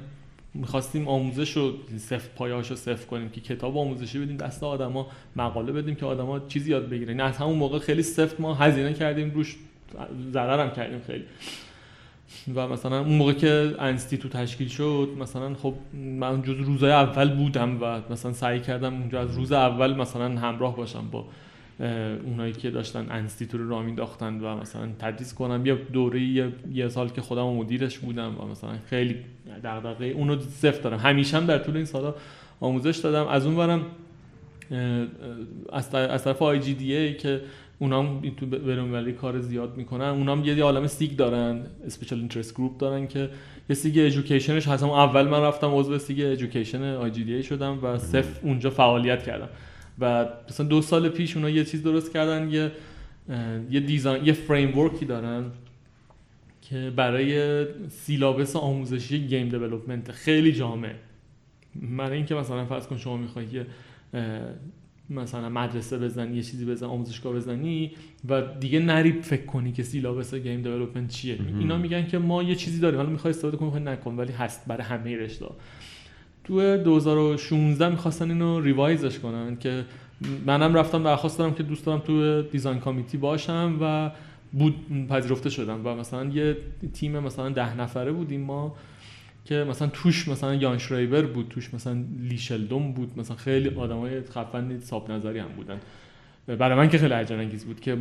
می‌خواستیم آموزش رو صفر پایه‌هاش رو صفر کنیم که کتاب آموزشی بدیم دست آدما مقاله بدیم که آدما چیزی یاد بگیرن. نه از همون موقع خیلی سفت ما هزینه کردیم روش ضرر هم کردیم خیلی. و مثلا اون موقع که انستیتو تشکیل شد مثلا خب من جز روزای اول بودم و مثلا سعی کردم اونجا از روز اول مثلا همراه باشم با اونایی که داشتن انستیتو رو راه و مثلا تدریس کنم یه دوره یه, یه سال که خودم مدیرش بودم و مثلا خیلی دغدغه اونو صفر دارم. همیشه هم در طول این سالا آموزش دادم. از اون برم از طر- از طرف IGDA که اونام تو برون کار زیاد می‌کنن اونام یه عالم SIG دارن special interest group دارن که یه SIG education ش هستم. اول من رفتم عضو SIG education IGDA شدم و سفت اونجا فعالیت کردم. و مثلا دو سال پیش اونا یه چیز درست کردن یه یه design یه framework ی دارن که برای syllabus آموزشی game development خیلی جامع. برای اینکه مثلا فرض کن شما می‌خوای یه اه، مثلا مدرسه بزنی یه چیزی بزنی آموزشگاه بزنی و دیگه نری فکر کنی که syllabus game development چیه. اینا میگن که ما یه چیزی داریم. حالا می‌خوای استفاده کنی می‌خوای نکن ولی هست برای همه رشته. تو 2016 می‌خواستن اینو revise ش کنن که منم رفتم درخواست دادم که دوست دارم تو design committee باشم و بعد پذیرفته شدم و مثلا یه تیم مثلا ده نفره بودیم ما که مثلا توش مثلا یان شرایبر بود توش مثلا لی شلدون بود مثلا خیلی آدمای خفن صاحب نظری هم بودن. برای من که خیلی هیجان انگیز بود که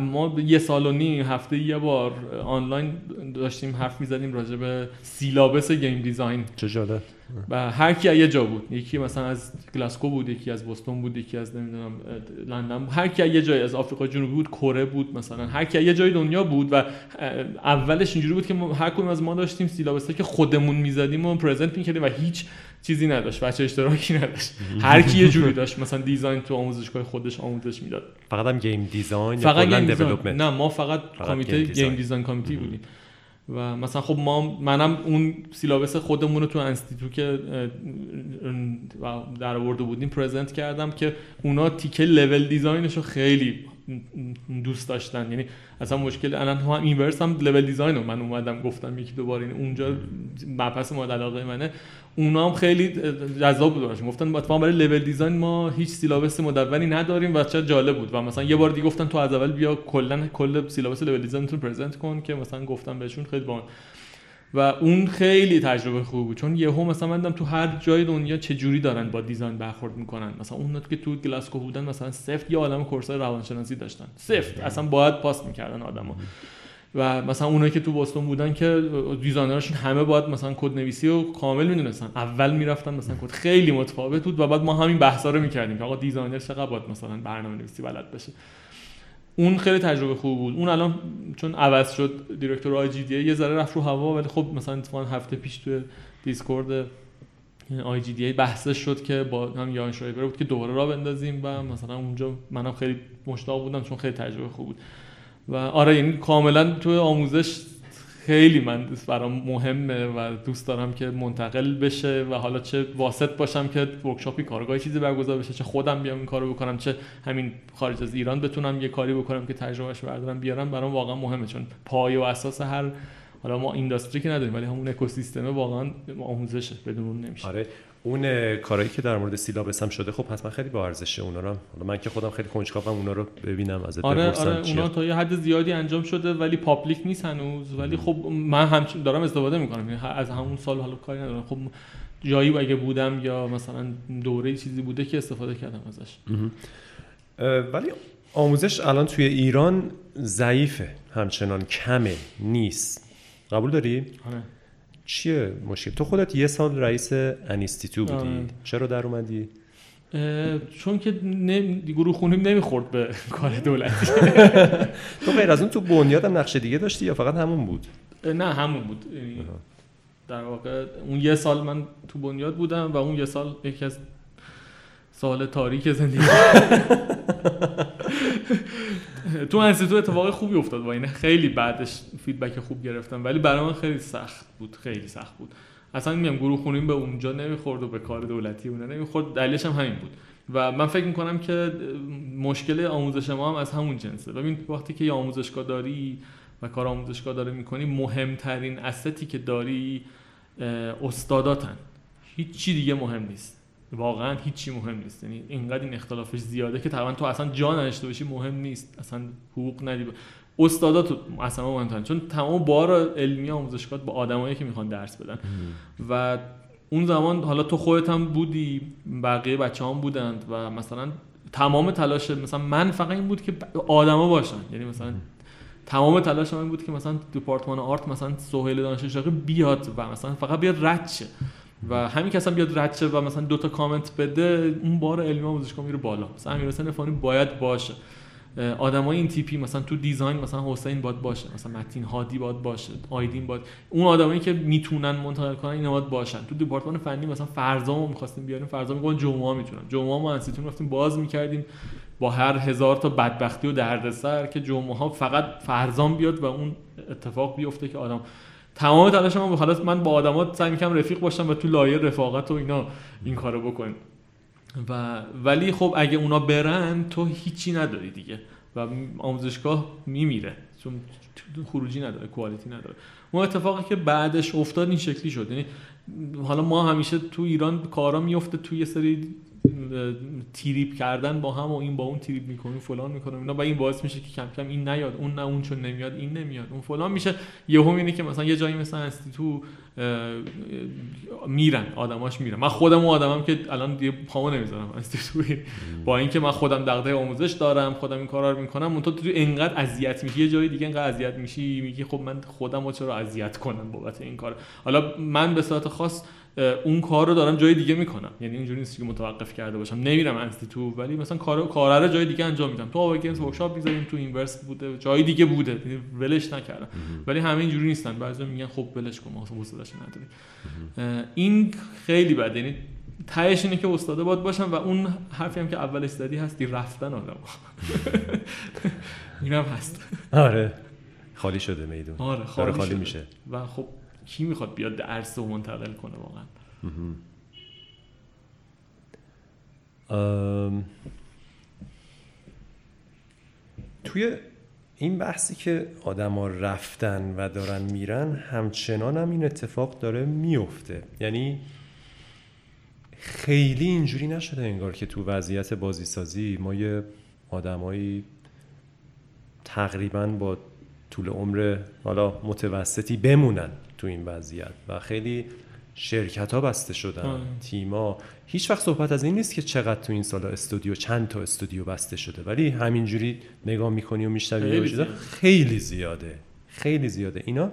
ما یه سال و نیم هفته یه بار آنلاین داشتیم حرف می‌زدیم راجع به syllabus game design. چه جالب. و هر کی یه جا بود یکی مثلا از گلاسکو بود یکی از بوستون بود یکی از نمی‌دونم لندن بود. هر کی یه جای از آفریقا جنوبی بود کره بود مثلا هر کی یه جای دنیا بود و اولش اینجوری بود که ما هر کدوم از ما داشتیم syllabus ایی که خودمون می‌زدیم و present می‌کردیم و هیچ چیزی نداشت وجه اشتراکی نداشت. هر کی یه جوری داشت مثلا design تو آموزشگاه خودش آموزش می‌داد. فقط هم game design یا فقط game design نه ما فقط فقط کمیته game game design. design committee بودیم. و مثلا خب ما منم اون syllabus خودمون رو تو انستیتو که در آورده بودیم present کردم که اونا تیکه level design ش رو خیلی دوست داشتن. یعنی اصلا مشکل الان هم اینورس هم level design رو من اومدم گفتم یکی دو بار این اونجا مبحث مورد علاقه منه. اونا هم خیلی جذاب بود براشون. گفتن اتفاقا برای level design ما هیچ syllabus مدونی نداریم و چه جالب بود. و مثلا یه بار دیگه گفتن تو از اول بیا کلا کل syllabus level design تو present کن که مثلا گفتم بهشون خیلی با و اون خیلی تجربه خوب بود. چون یهو مثلا من تو هر جای دنیا چه جوری دارن با design برخورد می‌کنن. مثلا اون که تو گلاسکو بودن مثلا سفت یه عالم course ای روانشناسی داشتن. سفت. اصلا باید پاس می‌کردن آدما و مثلا اونایی که تو بوستون بودن که designer شون همه باید مثلا کد نویسی رو کامل می‌دونستن. اول می‌رفتن مثلا کد. خیلی متفاوت بود و بعد ما همین بحثا رو می‌کردیم که آقا designer چقدر باید مثلا برنامه نویسی بلد بشه. اون خیلی تجربه خوب بود. اون الان چون عوض شد director آی یه ذره رفت رو هوا ولی خب مثلا اتفاقا هفته پیش تو دیسکورد IGDA بحثش شد که با هم یان شرایبر بود که دوباره راه بندازیم و مثلا اونجا منم خیلی مشتاق بودم چون خیلی تجربه خوب بود. و آره یعنی کاملا تو آموزش خیلی من برام مهمه و دوست دارم که منتقل بشه و حالا چه واسط باشم که ورکشاپی کارگاه چیزی برگزار بشه چه خودم بیام این کارو بکنم چه همین خارج از ایران بتونم یه کاری بکنم که تجربهش بردارم بیارم برام واقعا مهمه. چون پایه و اساس هر حالا ما اینداستری که نداریم ولی همون اکوسیستم واقعا آموزشه بدون اون نمیشه. آره. اون کارهایی که در مورد سیلابس هم شده خب حتما خیلی با ارزشه اونا رو حالا من که خودم خیلی کنجکاوم اونا رو ببینم ازت آره آره چیه. اونا تا یه حد زیادی انجام شده ولی پابلیک نیست هنوز ولی خب من همچنین دارم استفاده می‌کنم. یعنی از همون سال حالا کاری ندارم. خب جایی اگه بودم یا مثلا دوره چیزی بوده که استفاده کردم ازش. ولی آموزش الان توی ایران ضعیفه همچنان کمه نیست. قبول داری؟ آره. چیه مشکل؟ تو خودت یه سال رئیس انیستیتو بودی آره. چرا در اومدی؟ چون که نم... گروه خونیم نمی‌خورد به کار دولتی تو غیر از اون تو بنیادم نقشه دیگه داشتی یا فقط همون بود؟ نه همون بود یعنی در واقع اون یه سال من تو بنیاد بودم و اون یه سال یکی از سال تاریک زندگی تو انستیتو اتفاق خوبی افتاد با اینه خیلی بعدش feedback خوب گرفتم ولی برای من خیلی سخت بود خیلی سخت بود. اصلا میگم گروه خونیم به اونجا نمی‌خورد و به کار دولتی اونها نمی‌خورد دلیلش هم همین بود. و من فکر می‌کنم که مشکل آموزش ما هم از همون جنسه. ببین وقتی که یه آموزشگاه داری و کار آموزشگاه داره می‌کنی مهمترین استی که داری استاداتن. هیچی دیگه مهم نیست. واقعا هیچی مهم نیست. یعنی اینقدر این اختلافش زیاده که تقریبا تو اصلا جا نداشته باشی مهم نیست. اصلا حقوق ندی. استادا تو اصلا مهمترین چون تمام بار علمی آموزشگاه با آدمایی که می‌خوان درس بدن. و اون زمان حالا تو خودت هم بودی بقیه بچه هم بودند و مثلا تمام تلاش مثلا من فقط این بود که آدما باشن. یعنی مثلا تمام تلاش من بود که مثلا دپارتمان آرت مثلا سهیل دانش بیاد و مثلا فقط بیاد رد شه. و همین که اصلا بیاد رد و مثلا دو تا کامنت بده اون بار علمی آموزشگاه میره بالا. مثلا امیر فانی باید باشه. آدمای این تیپی مثلا تو دیزاین مثلا حسین باد باشه مثلا متین هادی باد باشه آیدین باد اون آدمایی که می‌تونن منتقل کنن اینا باد باشن. تو دپارتمان فنی مثلا فرزامو می‌خواستیم بیاریم فرزام میگن جمعه می‌تونن. جمعه ما انسیتون رفتیم باز می‌کردیم با هر هزار تا بدبختی و دردسر که جمعه ها فقط فرزام بیاد و اون اتفاق بیفته که آدم تمام تلاش ما حالا من با آدما سعی می‌کنم رفیق باشم و تو لایه رفاقت و اینا این کارو بکنیم و ولی خب اگه اونا برن تو هیچی نداری دیگه. و آموزشگاه میمیره. چون خروجی نداره کوالیتی نداره. اون اتفاقی که بعدش افتاد این شکلی شد. یعنی حالا ما همیشه تو ایران کارا میفته توی یه سری تریپ کردن با هم و این با اون تریپ می‌کنیم فلان می‌کنیم اینا و این باعث میشه که کم کم این نیاد اون نه اون چون نمیاد این نمیاد. اون فلان میشه یهو اینه که مثلا یه جایی مثلا تو میرن آدماش میرن. من خودم اون آدمم که الان دیگه پامو نمی‌ذارم. با اینکه من خودم دغدغه آموزش دارم خودم این کارا رو می‌کنم اون تو تو اینقدر اذیت میشی. یه جایی دیگه اینقدر اذیت میشی میگی خب من خودم رو چرا اذیت کنم بابت این کار؟ حالا من به صورت خاص اون کار رو دارم جای دیگه می‌کنم. یعنی اینجوری نیست که متوقف کرده باشم. نمیرم انستیتو ولی مثلا کار کار رو جای دیگه انجام میدم. تو آوگنز workshop می‌ذاریم تو اینورس بوده جای دیگه بوده. یعنی ولش نکردم. ولی همه اینجوری نیستن. بعضی میگن خب ولش کن ما حوصله‌اش نداری این خیلی بده یعنی تهش اینه که استاده باد باشم و اون حرفی هم که اولش زدی هستی رفتن آدم. اینم هست. آره. خالی شده میدون. آره خالی, خالی میشه. و خب کی می‌خواد بیاد درس رو منتقل کنه واقعا؟ توی این بحثی که آدما رفتن و دارن میرن همچنان هم این اتفاق داره میفته. یعنی خیلی اینجوری نشده انگار که تو وضعیت بازیسازی ما یه آدمایی تقریبا با طول عمر حالا متوسطی بمونن. تو این وضعیت و خیلی شرکت ها بسته شدن تیما هیچ وقت صحبت از این نیست که چقدر تو این سالا استودیو چند تا استودیو بسته شده ولی همینجوری نگاه می‌کنی و میشنوی خیلی, خیلی زیاده. خیلی زیاده. اینا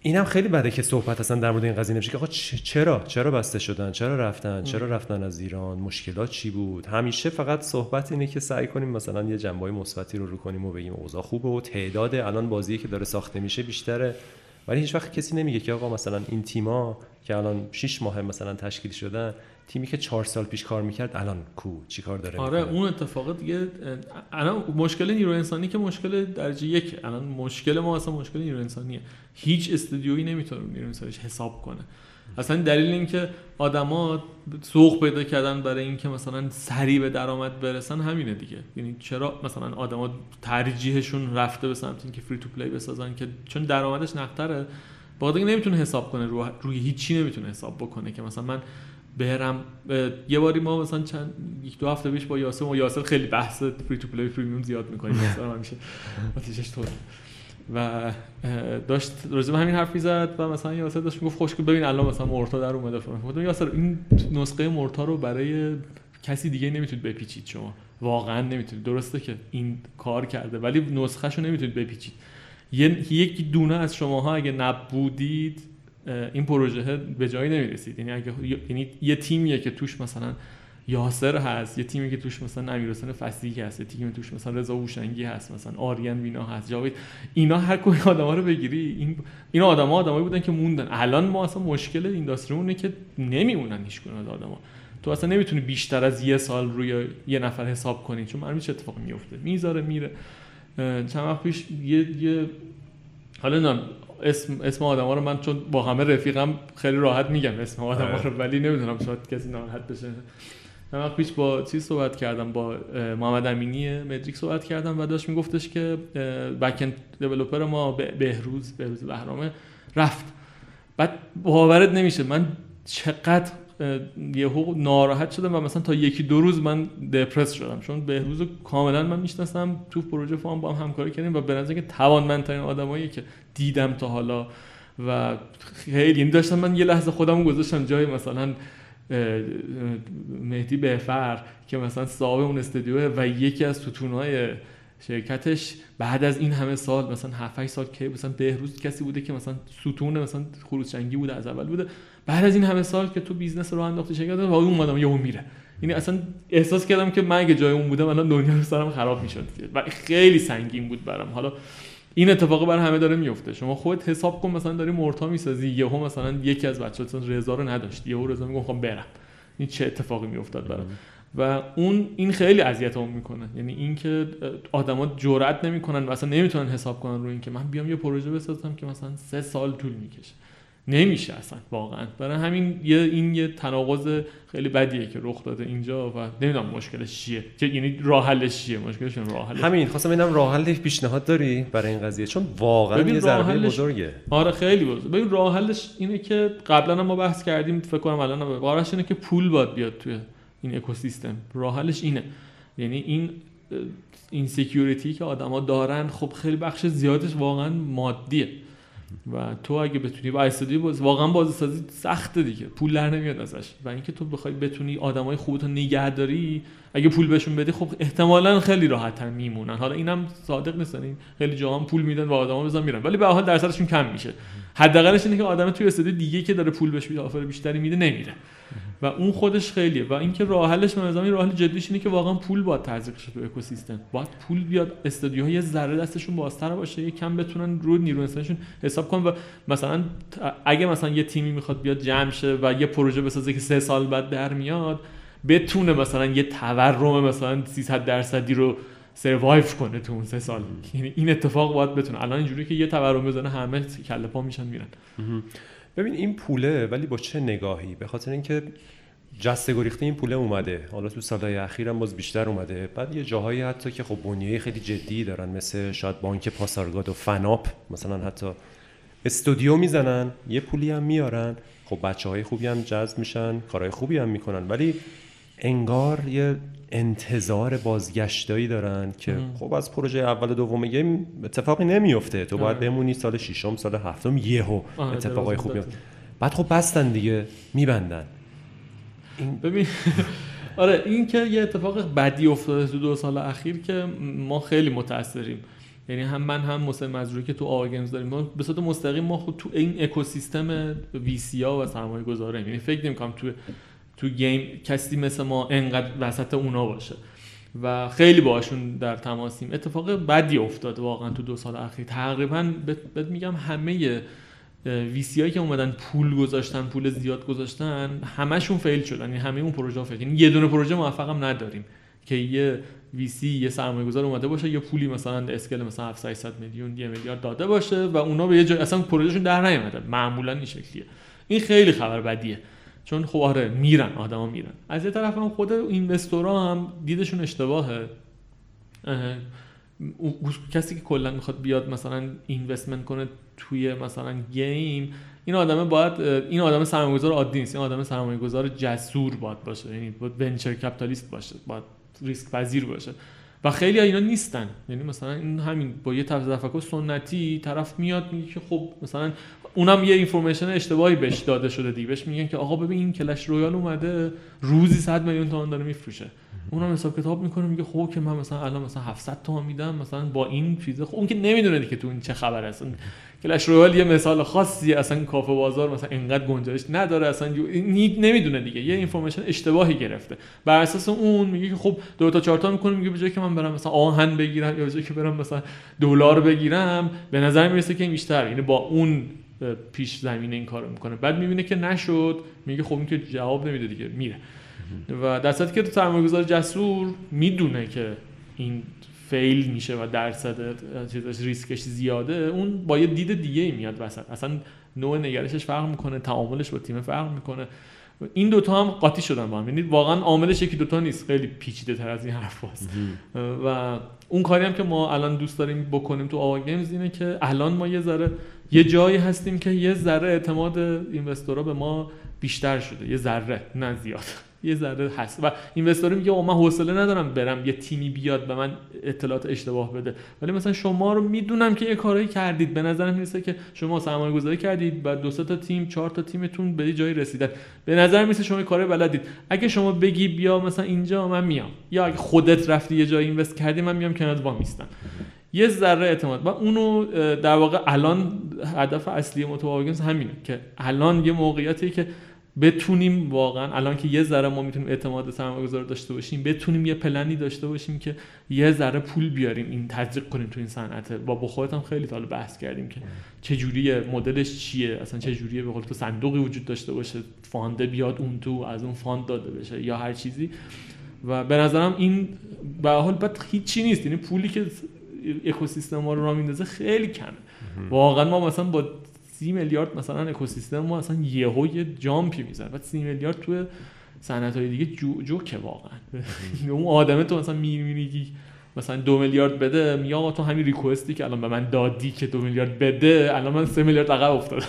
اینم خیلی بده که صحبت اصلا در مورد این قضیه نمیشه که آقا چرا؟ چرا بسته شدن؟ چرا رفتن؟ چرا رفتن از ایران؟ مشکلات چی بود؟ همیشه فقط صحبت اینه که سعی کنیم مثلا یه جنبه مثبتی رو رو کنیم و بگیم اوضاع خوبه و تعداد الان بازی که داره ساخته میشه بیشتره. ولی هیچ وقت کسی نمیگه که آقا مثلا این تیما که الان 6 ماه مثلا تشکیل شدن تیمی که چهار سال پیش کار می‌کرد الان کو؟ چی کار داره آره اون اتفاق دیگه الان مشکل نیرو انسانی که مشکل درجه یک الان مشکل ما اصلا مشکل نیرو انسانیه. هیچ استودیویی نمی‌تونه نیرو انسانیش حساب کنه. اصلا دلیل اینکه آدما سوق پیدا کردن برای اینکه مثلا سریع به درآمد برسن همینه دیگه. یعنی چرا مثلا آدما ترجیحشون رفته به سمت اینکه free to play بسازن که چون درآمدش نقدره با نمی‌تونه حساب کنه روی, روی هیچی نمی‌تونه حساب بکنه که مثلا من برم یه باری ما مثلا چند یک دو هفته پیش با یاسر و یاسر خیلی بحث free to play premium زیاد می‌کنیم مثلا همیشه. آتیشش طور و داشت راجع همین حرف زد و مثلا یاسر داشت می‌گفت خوشگل ببین الان مثلا مورتا در اومده. گفتم یاسر این نسخه مورتا رو برای کسی دیگه نمی‌تونید بپیچید شما. واقعا نمی‌تونید. درسته که این کار کرده ولی نسخه رو نمی‌تونید بپیچید. یک دونه از شماها اگه نبودید این پروژه به جایی نمی‌رسید. یعنی اگه یعنی یه تیمیه که توش مثلا یاسر هست یه تیمی که توش مثلا امیرحسین فصیحی هست یه تیمی توش مثلا رضا هوشنگی هست مثلا آریان وینا هست جاوید. اینا هر کدوم آدما رو بگیری این اینا آدما آدمایی بودن که موندن. الان ما اصلا مشکل اینداستریمونه که نمیمونن هیچ کدوم آدما تو اصلا نمی‌تونی بیشتر از یه سال روی یه نفر حساب کنی چون معلومه چه اتفاقی میفته می‌ذاره میره. چند وقت پیش یه یه حالا اسم اسم آدما رو من چون با همه رفیقم خیلی راحت میگم اسم آدما آره. رو ولی نمی‌دونم شاید کسی ناراحت بشه. وقت پیش با چیز صحبت کردم با محمد امینی مدریک صحبت کردم و داشت میگفتش که بکن دیولپر ما بهروز بهروز بهرامه رفت. بعد باورت نمیشه من چقدر یهو ناراحت شدم و مثلا تا یکی دو روز من دپرس شدم. چون بهروز کاملا من می‌شناسم تو پروژه فام با هم همکاری کردیم و به نظر که توانمندترین آدمایی که دیدم تا حالا و خیلی یعنی داشتم من یه لحظه خودم گذاشتم جای مثلا مهدی بهفر که مثلا صاحب اون استودیو و یکی از ستونهای شرکتش بعد از این همه سال مثلا 7 سال که مثلا بهروز کسی بوده که مثلا ستون مثلا خروس جنگی بوده از اول بوده. بعد از این همه سال که تو business رو انداختی شرکت و اون اومدم یهو میره. یعنی اصلا احساس کردم که من اگه جای اون بودم الان دنیا رو سرم خراب می‌شد. و خیلی سنگین بود برام. حالا این اتفاق برای همه داره میفته. شما خودت حساب کن مثلا داری مرتا می‌سازی یهو مثلا یکی از بچه‌ها مثلا رضا رو نداشت یهو رضا میگه خب برم. این چه اتفاقی میافتاد برام؟ و اون این خیلی اذیتم می‌کنه. یعنی اینکه آدما جرئت نمی‌کنن و اصلا نمی‌تونن حساب کنن رو اینکه من بیام یه پروژه بسازم که مثلا سه سال طول می‌کشه. نمیشه اصلا واقعا. برای همین یه این یه تناقض خیلی بدیه که رخ داده اینجا و نمی‌دونم مشکلش چیه. چه یعنی راه حلش چیه؟ مشکلش راه حلش همین خواستم ببینم راه حل پیشنهاد داری برای این قضیه؟ چون واقعا یه ضربه بزرگه. آره خیلی بزرگه ببین راه حلش اینه که قبلا ما بحث کردیم فکر کنم الان قرارش اینه که پول باید بیاد توی این اکوسیستم. راه حلش اینه. یعنی این این security که آدما دارن خب خیلی بخش زیادش واقعا مادیه. و تو اگه بتونی با استودیو باز واقعا بازسازی سخته دیگه. پول در نمیاد ازش. و اینکه تو بخوای بتونی آدمای خوبتو نگه داری اگه پول بهشون بدی خب احتمالا خیلی راحت میمونن. حالا اینم صادق نیستن این خیلی جاها پول میدن و آدما بزن میرن. ولی به حال درصدشون کم میشه. حداقلش اینه که آدم توی استودیو دیگه که داره پول بهش offer بیشتری میده نمیره. و اون خودش خیلیه. و اینکه راه حلش من این راه جدیش اینه که واقعا پول باید تزریق شه تو اکوسیستم. باید پول بیاد استودیوها یه ذره دستشون بازتر باشه یه کم بتونن رو نیرو انسانشون حساب کنن و مثلا اگه مثلا یه تیمی می‌خواد بیاد جمع شه و یه پروژه بسازه که سه سال بعد در میاد بتونه مثلا یه تورم مثلا 300 درصدی رو سروایو کنه تو اون سه سال. یعنی این اتفاق باید بتونه. الان اینجوری که یه تورم بزنه همه کله پا میشن میرن. ببین این پوله ولی با چه نگاهی؟ به خاطر اینکه جسته گریخته این پوله اومده. حالا تو سالهای اخیر هم باز بیشتر اومده. بعد یه جاهایی حتی که خب بنیه خیلی جدی دارن مثل شاید بانک پاسارگاد و فناپ مثلا حتی استودیو می‌زنن یه پولی هم میارن. خب بچه های خوبی هم جذب میشن کارهای خوبی هم می‌کنن. ولی انگار یه انتظار بازگشتایی دارن که خب از پروژه اول و دوم گیم اتفاقی نمیفته. تو باید بمونی سال ششم سال هفتم یهو اتفاقای خوبی بعد خب بستن دیگه میبندن. این ببین آره این که یه اتفاق بدی افتاده تو دو سال اخیر که ما خیلی متاثریم یعنی هم من هم مسلم مزروعی که تو آگنز داریم ما به صورت مستقیم ما خود تو این اکوسیستم وی و سرمایه گذاره یعنی فکر نمی‌کنم تو تو گیم کسی مثل ما انقدر وسط اونا باشه. و خیلی باشون در تماسیم. اتفاق بدی افتاد واقعا تو دو سال اخیر. تقریبا بهت میگم همه ویسی هایی که اومدن پول گذاشتن پول زیاد گذاشتن همشون فیل شدن. یعنی همه اون پروژه فیل یعنی یه دونه پروژه موفق هم نداریم که یه ویسی یه سرمایه گذار اومده باشه یه پولی مثلا اسکل مثلا 700 میلیون یه میلیارد داده باشه و اونا به یه جای اصلا پروژهشون در نیومده. معمولا این شکلیه. این خیلی خبر بدیه. چون خب آره میرن آدما میرن. از یه طرف هم خود اینوستورا هم دیدشون اشتباهه. کسی که کلا می‌خواد بیاد مثلا investment کنه توی مثلا game این آدم باید این آدم سرمایه‌گذار عادی نیست. این آدم سرمایه‌گذار جسور باید باشه یعنی باید venture capitalist باشه باید ریسک پذیر باشه. و خیلی اینا نیستن. یعنی مثلا این همین با یه طرز تفکر سنتی طرف میاد میگه که خب مثلا اونم یه information اشتباهی بهش داده شده دیگه. بهش میگن که آقا ببین این Clash Royale اومده روزی 100 میلیون تومان داره میفروشه. اونم حساب کتاب می‌کنه میگه خب که من مثلا الان مثلا 700 تومان میدم مثلا با این چیزه خب اون که نمی‌دونه دیگه تو این چه خبر است کلش رویال یه مثال خاصی اصلا کافه بازار مثلا اینقدر گنجایش نداره اصلا نمی‌دونه دیگه. یه اینفورمیشن اشتباهی گرفته. بر اساس اون میگه که خب دو تا چهار تا می‌کنه میگه به که من برم مثلا آهن بگیرم یا به که برم مثلا دلار بگیرم به نظر می‌رسه که بیشتر یعنی با اون پیش زمینه این کارو می‌کنه. بعد می‌بینه که نشد. میگه خب این که جواب نمیده دیگه. میره. و در صورتی که سرمایه‌گذار جسور می‌دونه که این fail میشه و درصد چیزش ریسکش زیاده اون با یه دید دیگه میاد وسط. اصلا نوع نگرشش فرق می‌کنه تعاملش با تیم فرق می‌کنه. این دوتا هم قاطی شدن با هم. یعنی واقعا عاملش یکی دوتا نیست. خیلی پیچیده تر از این حرف. و اون کاری هم که ما الان دوست داریم بکنیم تو آوا گیمز اینه که الان ما یه ذره یه جایی هستیم که یه ذره اعتماد اینوستورا به ما بیشتر شده. یه ذره نه زیاد. یه ذره هست. و اینوستور میگه من حوصله ندارم برم یه تیمی بیاد به من اطلاعات اشتباه بده. ولی مثلا شما رو می‌دونم که یه کارایی کردید. به نظرم می‌رسه که شما سرمایه گذاری کردید و دو تا تیم چهار تا تیمتون به جایی رسیدن. به نظر می‌رسه شما کار بلدید. اگه شما بگی بیا مثلا اینجا من میام. یا اگه خودت رفتی یه جایی اینوست کردی من میام کنار با میستم یه ذره اعتماد. و اونو در واقع الان هدف اصلی متواگنز همینه که الان یه موقعیتی که بتونیم واقعا الان که یه ذره ما می‌تونیم اعتماد سرمایه‌گذار داشته باشیم بتونیم یه پلنی داشته باشیم که یه ذره پول بیاریم این تزریق کنیم تو این صنعت. با با خودت هم خیلی سال بحث کردیم که چه جوریه مدلش چیه اصلا چه جوریه به قول تو صندوقی وجود داشته باشه fund ه بیاد اون تو از اون fund داده بشه یا هر چیزی. و به نظرم این به حال بعد هیچی نیست یعنی پولی که اکوسیستم ما رو را میندازه خیلی کمه. واقعا ما مثلا با سی میلیارد مثلا اکوسیستم ما اصلا یهو یه جامپی می‌زنه بعد سی میلیارد توی صنعت های دیگه جو جوکه واقعا. اون آدمه تو مثلا می‌بینی مثلا دو میلیارد بده میگه تو همین ریکوستی که الان به من دادی که دو میلیارد بده الان من سه میلیارد عقب افتادم.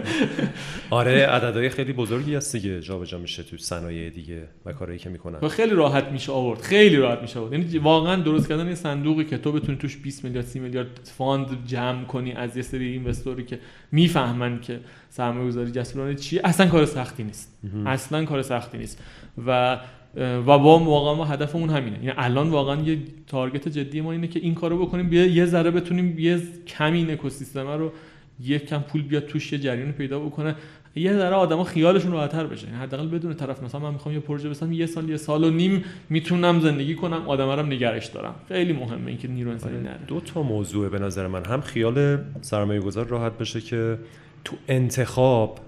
آره عددهای خیلی بزرگی هست دیگه جابجا میشه تو صنایع دیگه و کارهایی که می‌کنن. و خیلی راحت میشه آورد خیلی راحت میشه آورد. یعنی واقعا درست کردن یه صندوقی که تو بتونی توش 20 میلیارد 30 میلیارد fund جمع کنی از یه سری investor ی که می‌فهمن که سرمایه گذاری جسورانه چیه؟ اصلا کار سختی نیست. اصلا کار سختی نیست. و و با واقعا ما هدفمون همینه. یعنی الان واقعا یه target جدی ما اینه که این کارو بکنیم یه ذره بتونیم یه کمی این اکوسیستم رو یه کم پول بیاد توش یه جریان پیدا بکنه. یه ذره آدما خیالشون راحت‌تر بشه. یعنی حداقل بدون طرف مثلا من می‌خوام یه پروژه بسازم یه سال یه سال و نیم می‌تونم زندگی کنم آدما رو نگرش دارم. خیلی مهمه اینکه نیرو انسانی آره. نره. دو تا موضوع به نظر من. هم خیال سرمایه گذار راحت بشه که تو انتخاب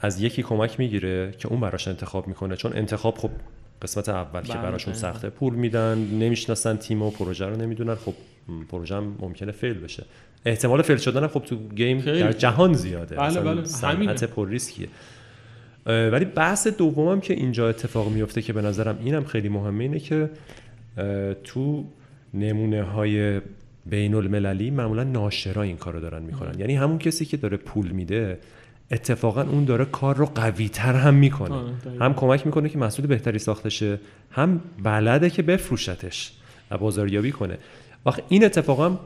از یکی کمک می‌گیره که اون براش انتخاب می‌کنه. چون انتخاب خب قسمت اول که براشون سخته پول میدن نمی‌شناسن تیم و پروژه رو نمی‌دونن. خب پروژه هم ممکنه فیل بشه. احتمال فیل شدن خب تو گیم در جهان زیاده. بله بله صنعت پر ریسکیه. ولی بحث دومم که اینجا اتفاق میفته که به نظرم اینم خیلی مهمه اینه که تو نمونه های بین المللی معمولا ناشرا این کارو دارن می‌کنن یعنی همون کسی که داره پول میده اتفاقا اون داره کار رو قوی تر هم می‌کنه. هم کمک می‌کنه که محصول بهتری ساخته شه هم بلده که بفروشتش و بازاریابی کنه. وقت این اتفاقا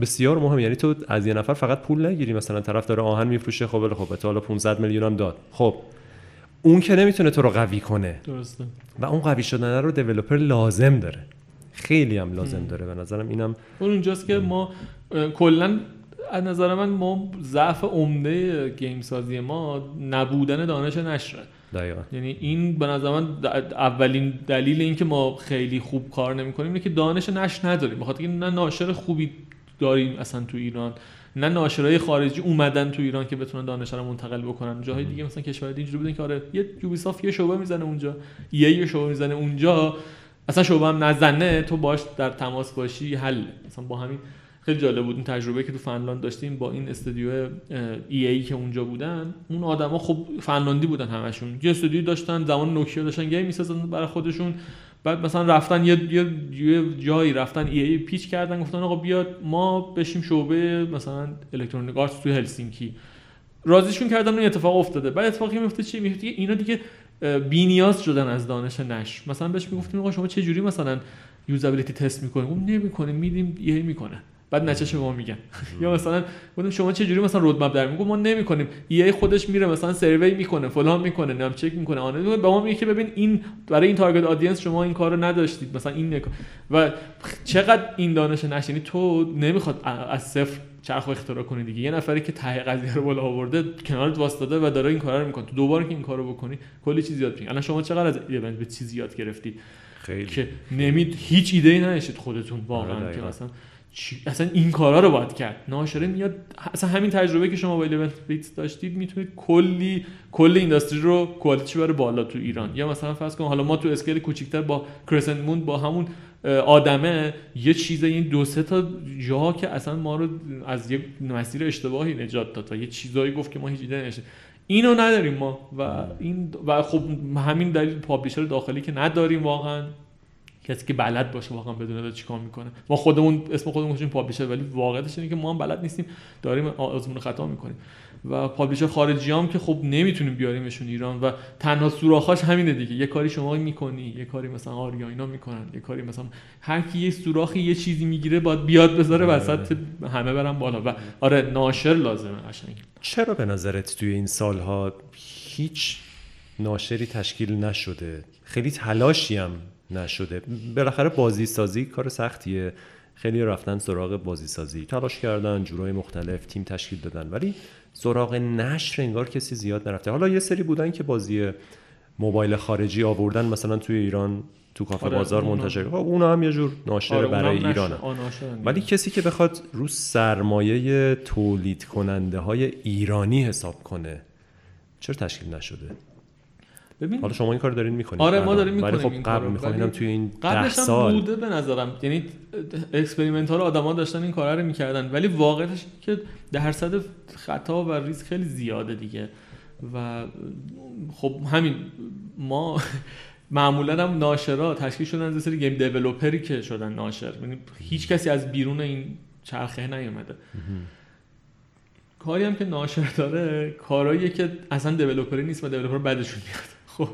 بسیار مهم. یعنی تو از یه نفر فقط پول نگیری. مثلا طرف داره آهن میفروشه خب خب تا حالا 500 میلیون هم داد. خب اون که نمی‌تونه تو رو قوی کنه. درسته. و اون قوی شدن رو دیولپر لازم داره. خیلی هم لازم داره. به نظرم اینم اون اونجاست که ما کلا از نظر من ما ضعف عمده گیم سازی ما نبودن دانش نشره. دقیقا. یعنی این به نظر من اولین دلیل اینکه ما خیلی خوب کار نمی‌کنیم اینه که دانش نشر نداریم. بخاطر اینکه نه ناشر خوبی داریم اصلا تو ایران نه ناشرای خارجی اومدن تو ایران که بتونن دانش رو منتقل بکنن. جاهای دیگه مثلا کشور اینجوری بودن که آره یه یوبیسافت یه شعبه می‌زنه اونجا یه یه شعبه می‌زنه اونجا اصلا شعبه هم نزنه تو باش در تماس باشی حل. مثلا با همین خیلی جالب بود این تجربه که تو فنلاند داشتیم با این استودیو EA که اونجا بودن. اون آدما خب فنلاندی بودن همشون. یه استودیو داشتن زمان نوکیا داشتن گیم می‌سازن برای خودشون. بعد مثلا رفتن یه, یه جایی رفتن EA pitch کردن گفتن آقا بیاد ما بشیم شعبه مثلا Electronic Arts تو هلسینکی. راضیشون کردن این اتفاق افتاده. بعد اتفاقی میفته چی؟ میفته اینا دیگه بینیاز شدن از دانش نشر. مثلا بهش می‌گفتیم آقا شما چه جوری مثلا usability test می‌کنیم اون نمی‌کنه میدیم یه می‌کنه. بعد نچه شما میگن. یا مثلا گفتم شما چه جوری مثلا رودمپ در میگم ما نمی‌کنیم. ای خودش میره مثلا سروی می‌کنه فلان می‌کنه نم چک می‌کنه. آن به ما میگه که ببین این برای این تارگت آدینس شما این کارو نداشتید. مثلا این نکن و چقدر این دانش نشینی تو نمی‌خواد از صفر چرخ اختراع کنی دیگه. یه نفری که ته قضیه رو بالا آورده کنارت واسطاده و داره این کارا رو می‌کنه. تو دوباره که این کارو بکنی کلی چیز یاد می‌گیری. الان شما چقدر از ایونت به چیزی یاد گرفتید؟ خیلی. که نمید هیچ ایده ای نداشتید خودتون واقعا که مثلا اصلا این کارا رو باید کرد. ناشره میاد اصلا همین تجربه که شما با 11 بیتس داشتید می‌تونید کلی کل اینداستری رو کوالیتی بره بالا تو ایران. یا مثلا فرض کن حالا ما تو اسکیل کوچیکتر با کرسنت مون با همون آدمه. یه چیز این دو سه تا جاها که اصلا ما رو از یه مسیر اشتباهی نجات داد و یه چیزایی گفت که ما هیچ ایده اینو نداریم ما. و این و خب همین دلیل پابلیشر داخلی که نداریم واقعا. کسی که بلد باشه واقعا بدونه داره چیکار می‌کنه. ما خودمون اسم خودمون گذاشتیم پابلیشر ولی واقعیتش اینه که ما هم بلد نیستیم داریم آزمون خطا می‌کنیم. و پابلیشر خارجی هم که خب نمی‌تونیم بیاریمشون ایران و تنها سوراخاش همینه دیگه. یه کاری شما می‌کنی یه کاری مثلا آریا اینا می‌کنن یه کاری مثلا هر کی یه سوراخی یه چیزی می‌گیره باید بیاد بذاره آره. وسط همه برن بالا. و آره ناشر لازمه قشنگ. چرا به نظرت توی این سالها هیچ ناشری تشکیل نشده؟ خیلی تلاشی هم نشده. بالاخره بازی سازی کار سختیه. خیلی رفتن سراغ بازی سازی تلاش کردن جورای مختلف تیم تشکیل دادن. ولی سراغ نشر انگار کسی زیاد نرفته. حالا یه سری بودن که بازی موبایل خارجی آوردن مثلا توی ایران تو کافه آره، بازار اونا- منتشر. خب اونا هم یه جور ناشر آره، برای ایران. ولی کسی که بخواد رو سرمایه تولید کننده های ایرانی حساب کنه چرا تشکیل نشده؟ ببین. حالا شما این کار دارین می‌کنید. آره، ما داریم می‌کنیم خب قبل. می‌خوام توی این قبلش هم سال. بوده به نظرم. یعنی experiment ها رو آدما داشتن این کارا رو می‌کردن. ولی اینه که درصد خطا و ریسک خیلی زیاده دیگه. و خب همین ما معمولا هم ناشرا تشکیل شدن از سری game developer ی که شدن ناشر. یعنی هیچ کسی از بیرون این چرخه نیومده. کاری هم که ناشر داره کارهاییه که اصلا developer ی نیست و developer بعدشون میاد. خب.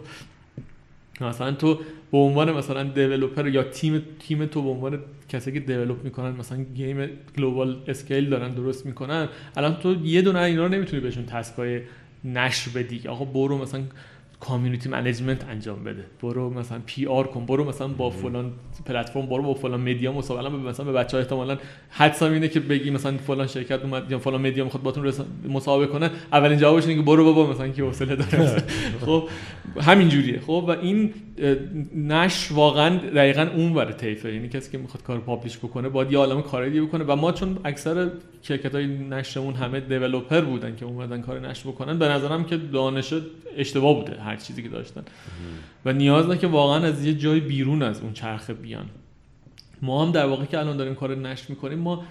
مثلا تو به عنوان مثلا developer یا تیم تیم تو به عنوان کسی که develop می‌کنن مثلا game global scale دارن درست می‌کنن الان تو یه دونه اینا رو نمی‌تونی بهشون task ای نشر بدی. آقا برو مثلا community management انجام بده. برو مثلا PR کن برو مثلا با فلان پلتفرم برو با فلان مدیا مصاحبه مثلا به بچه‌ها احتمالاً حدس اینه که بگی مثلا فلان شرکت اومد یا فلان مدیا می‌خواد باتون. مصاحبه کنه. اولین جوابش اینه که برو بابا مثلا کی حوصله داره خب همین جوریه. خب و این نشر واقعا دقیقا اون ور طیفه. یعنی کسی که می‌خواد کار پابلیش بکنه باید یه عالمه کارهای دیگه بکنه. و ما چون اکثر شرکت های نشرمون همه دیولپر بودن که اومدن کار نشر بکنن به نظرم که دانش اشتباه بوده. هر چیزی که داشتن. و نیاز نه که واقعا از یه جای بیرون از اون چرخه بیان. ما هم در واقع که الان داریم کار نشر می‌کنیم ما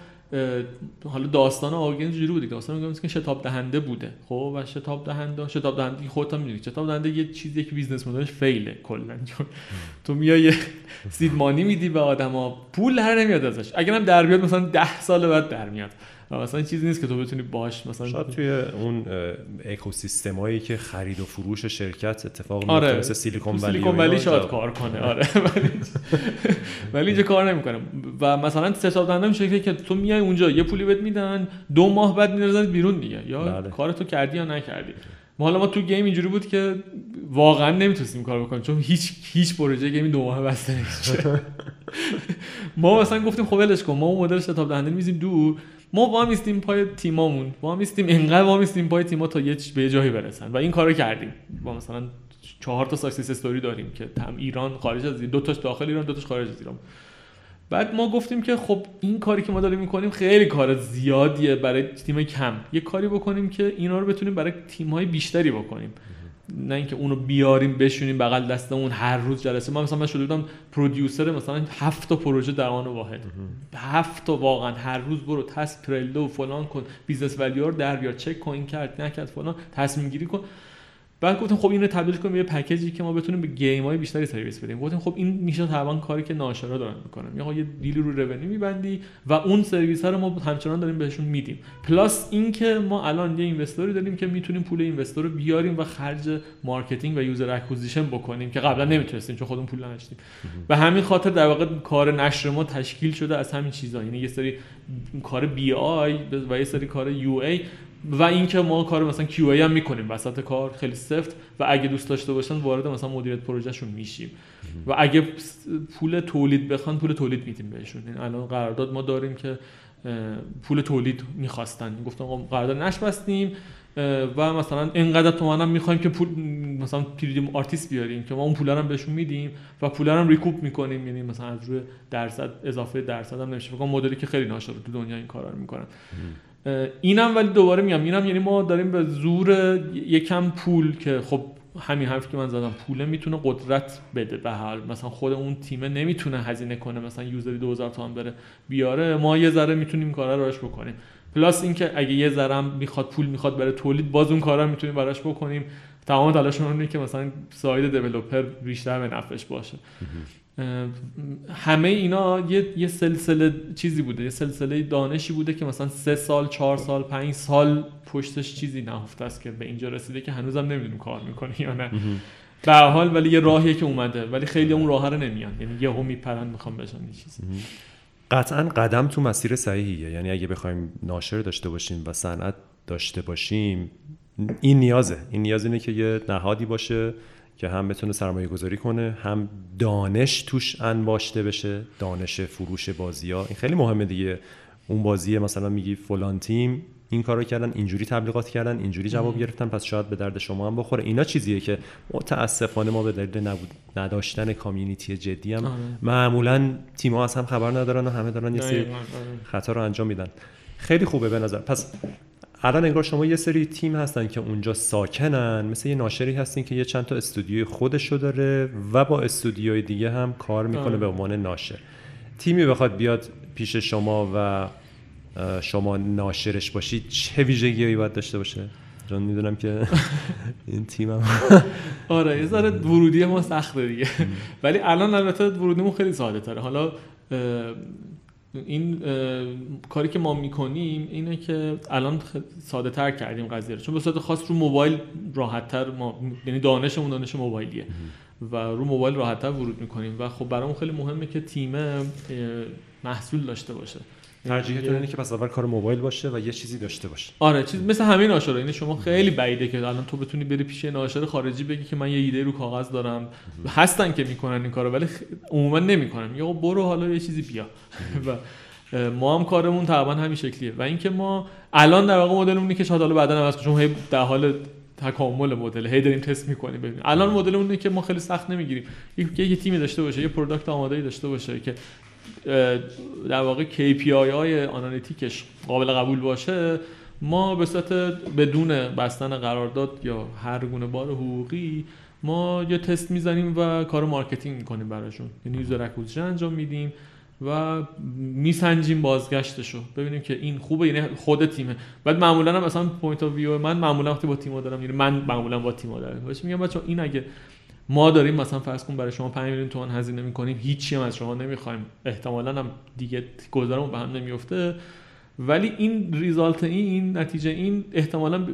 حالا داستان آرگن جوری بوده. داستان آرگن که شتاب دهنده بوده. خب و شتاب دهنده شتاب دهنده خودت هم می‌دونی. شتاب دهنده یه چیزیه که business model ش fail ه کلا. چون تو میای seed money میدی به آدما پول در نمیاد ازش. اگر هم در بیاد مثلا 10 سال بعد در میاد. مثلا چیزی نیست که تو بتونی باش مثلا شاید توی اون اکوسیستم هایی که خرید و فروش شرکت اتفاق میفته آره مثل سیلیکون ولی سیلیکون ولی شاید جا- کار کنه آره ولی ولی اینجا کار نمی‌کنه. و مثلا دهنده میشه شکلی که تو میای اونجا یه پولی بهت میدن دو ماه بعد میرزن بیرون دیگه. یا بله. کار تو کردی یا نکردی. ما حالا ما تو گیم اینجوری بود که واقعا نمی‌تونستیم کار بکنیم چون هیچ هیچ پروژه گیمی دو ماه بسته نمیشه ما مثلا گفتیم خب ولش کن ما اون مدل شتاب دهنده میزیم دور ما وا میستیم پای تیمامون. وا میستیم انقدر وا میستیم پای تیما تا یه به جایی برسن. و این کارو کردیم. با مثلا چهار تا success story داریم که هم ایران خارج از دو تاش داخل ایران دو تاش خارج از ایران. بعد ما گفتیم که خب این کاری که ما داریم می‌کنیم خیلی کار زیادیه برای تیم کم. یه کاری بکنیم که اینا رو بتونیم برای تیم های بیشتری بکنیم. نه اینکه اونو بیاریم بشونیم بغل دستمون هر روز جلسه. من مثلا من شده بودم producer مثلا هفت تا پروژه در آن واحد. هفت تا واقعا هر روز برو تست پرلو و فلان کن business value رو در بیار چک کن این کرد نکرد فلان تصمیم گیری کن. بعد گفتیم خب اینو تبدیل کنیم به پکیجی که ما بتونیم به game های بیشتری سرویس بدیم. گفتیم خب این میشه طبعا کاری که ناشرا دارن می‌کنن. یا یه deal ی رو رونی میبندی و اون سرویس ها رو ما همچنان داریم بهشون میدیم. plus اینکه ما الان یه investor ی داریم که می‌تونیم پول investor رو بیاریم و خرج marketing و user acquisition بکنیم که قبلا نمی‌تونستیم چون خودمون پول نداشتیم. به همین خاطر در واقع کار نشر ما تشکیل شده از همین چیزا. یعنی یه سری کار بی آی و یه سری کار یو ای و اینکه ما کار مثلا کیو هم می‌کنیم وسط کار خیلی سفت و اگه دوست داشته باشن وارد مثلا مدیریت پروژهشون میشیم. و اگه پول تولید بخوان پول تولید میدیم بهشون. این الان قرارداد ما داریم که پول تولید می‌خواستن. گفتم آقا قرارداد نش بستیم اه، و مثلا اینقدر تومن هم می‌خوایم که پول مثلا پریدیم آرتیست بیاریم که ما اون پول هم بهشون میدیم و پول هم recoup می‌کنیم. یعنی مثلا از روی درصد اضافه درصد هم نمیشه. فکر مدلی که خیلی ناشر تو دنیا این کارا رو می‌کنن. اینم ولی دوباره میگم اینم یعنی ما داریم به زور یکم پول که خب همین حرفی که من زدم پوله می‌تونه قدرت بده به حال مثلا خود اون تیمه نمی‌تونه هزینه کنه مثلا user ی 2000 تومن بره بیاره ما یه ذره می‌تونیم کارا راش بکنیم. plus اینکه اگه یه ذرم می‌خواد پول می‌خواد برای تولید باز اون کارا می‌تونیم براش بکنیم. تمام تلاشمون اینه که مثلا ساید دیولپر بیشتر به نفعش باشه. همه اینا یه،, یه سلسله چیزی بوده. یه سلسله دانشی بوده که مثلا سه سال چهار سال پنج سال پشتش چیزی نهفته است که به اینجا رسیده که هنوزم نمی‌دونیم کار می‌کنه یا نه. به حال ولی یه راهیه که اومده. ولی خیلی اون راه رو نمیان. یعنی یهو میپرن می‌خوام بشن یه چیزی. قطعا قدم تو مسیر صحیحیه. یعنی اگه بخوایم ناشر داشته باشیم و صنعت داشته باشیم این نیازه. این نیاز اینه که یه نهادی باشه که هم بتونه سرمایه گذاری کنه هم دانش توش انباشته بشه دانش فروش بازی ها. این خیلی مهمه دیگه. اون بازی مثلا میگی فلان تیم این کارو کردن اینجوری تبلیغات کردن اینجوری جواب گرفتن پس شاید به درد شما هم بخوره. اینا چیزیه که متاسفانه ما به دلیل نبود نداشتن کامیونیتی جدی هم. آره. معمولا تیم‌ها از هم خبر ندارن و همه دارن یه سری آره. خطا رو انجام میدن. خیلی خوبه به نظر. پس الان انگار شما یه سری تیم هستن که اونجا ساکنن. مثل یه ناشری هستین که یه چند تا استودیوی خودشو داره و با استودیوی دیگه هم کار می‌کنه آه. به عنوان ناشر. تیمی بخواد بیاد پیش شما و شما ناشرش باشید چه ویژگیهایی باید داشته باشه؟ چون می‌دونم که این تیمم آره یه ذره ورودی ما سخته دیگه. ولی الان البته ورودیمون خیلی ساده تره. حالا این کاری که ما می‌کنیم اینه که الان ساده تر کردیم قضیه رو. چون به صورت خاص رو موبایل راحت تر ما یعنی دانشمون دانش موبایلیه. و رو موبایل راحت تر ورود می‌کنیم. و خب برامون خیلی مهمه که تیم محصول داشته باشه. ترجیحتون اینه که پس اول کار موبایل باشه و یه چیزی داشته باشه. آره چیز مثل همین ناشرا اینه شما خیلی بعیده که الان تو بتونی بری پیش ناشر خارجی بگی که من یه ایده رو کاغذ دارم. هستن که می‌کنن این کارو ولی عموما نمی‌کنن. یا برو حالا یه چیزی بیا. و ما هم کارمون تقریبا همین شکلیه. و اینکه ما الان در واقع مدلمون که شاید حالا بعدا عوض چون هی در حال تکامل مدل هی داریم تست می‌کنیم. ببینیم الان مدلمون اینه که ما خیلی سخت نمی‌گیریم. یه, یه تیمی داشته باشه یه product آماده داشته باشه که در واقع KPI های analytics ش قابل قبول باشه ما به صورت بدون بستن قرارداد یا هر گونه بار حقوقی ما یه تست می‌زنیم و کار marketing می‌کنیم براشون. یعنی user acquisition انجام میدیم و میسنجیم بازگشتشو. ببینیم که این خوبه یعنی خود تیمه. بعد معمولا هم مثلا point of view من معمولا وقتی با تیم دارم یعنی من معمولا با تیم دارم. میگم بچا این اگه ما داریم مثلا فرض کن برای شما 5 میلیون تومان هزینه می‌کنیم هیچی هم از شما نمی‌خوایم. احتمالا هم دیگه گذارمون به هم نمیفته ولی این result این این نتیجه این احتمالا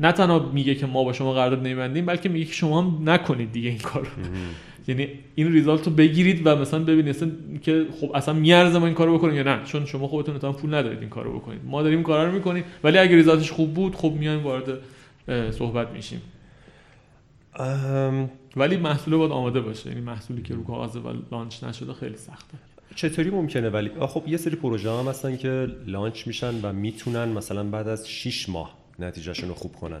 نه تنها میگه که ما با شما قرارداد نمیبندیم بلکه میگه که شما هم نکنید دیگه این کارو. یعنی این ریزالت رو بگیرید و مثلا ببینید که خب اصلا میارزه ما این کارو بکنیم یا نه. چون شما خودتون تا پول ندارید این کارو بکنید. ما داریم این کارا رو می‌کنیم. ولی اگه ریزالتش خوب بود خب میایم وارد صحبت میشیم. ولی محصول باید آماده باشه. یعنی محصولی که رو کاغذ و لانچ نشده خیلی سخته. چطوری ممکنه؟ ولی خب یه سری پروژه هم هستن که لانچ میشن و می‌تونن مثلا بعد از 6 ماه نتیجهشون رو خوب کنن.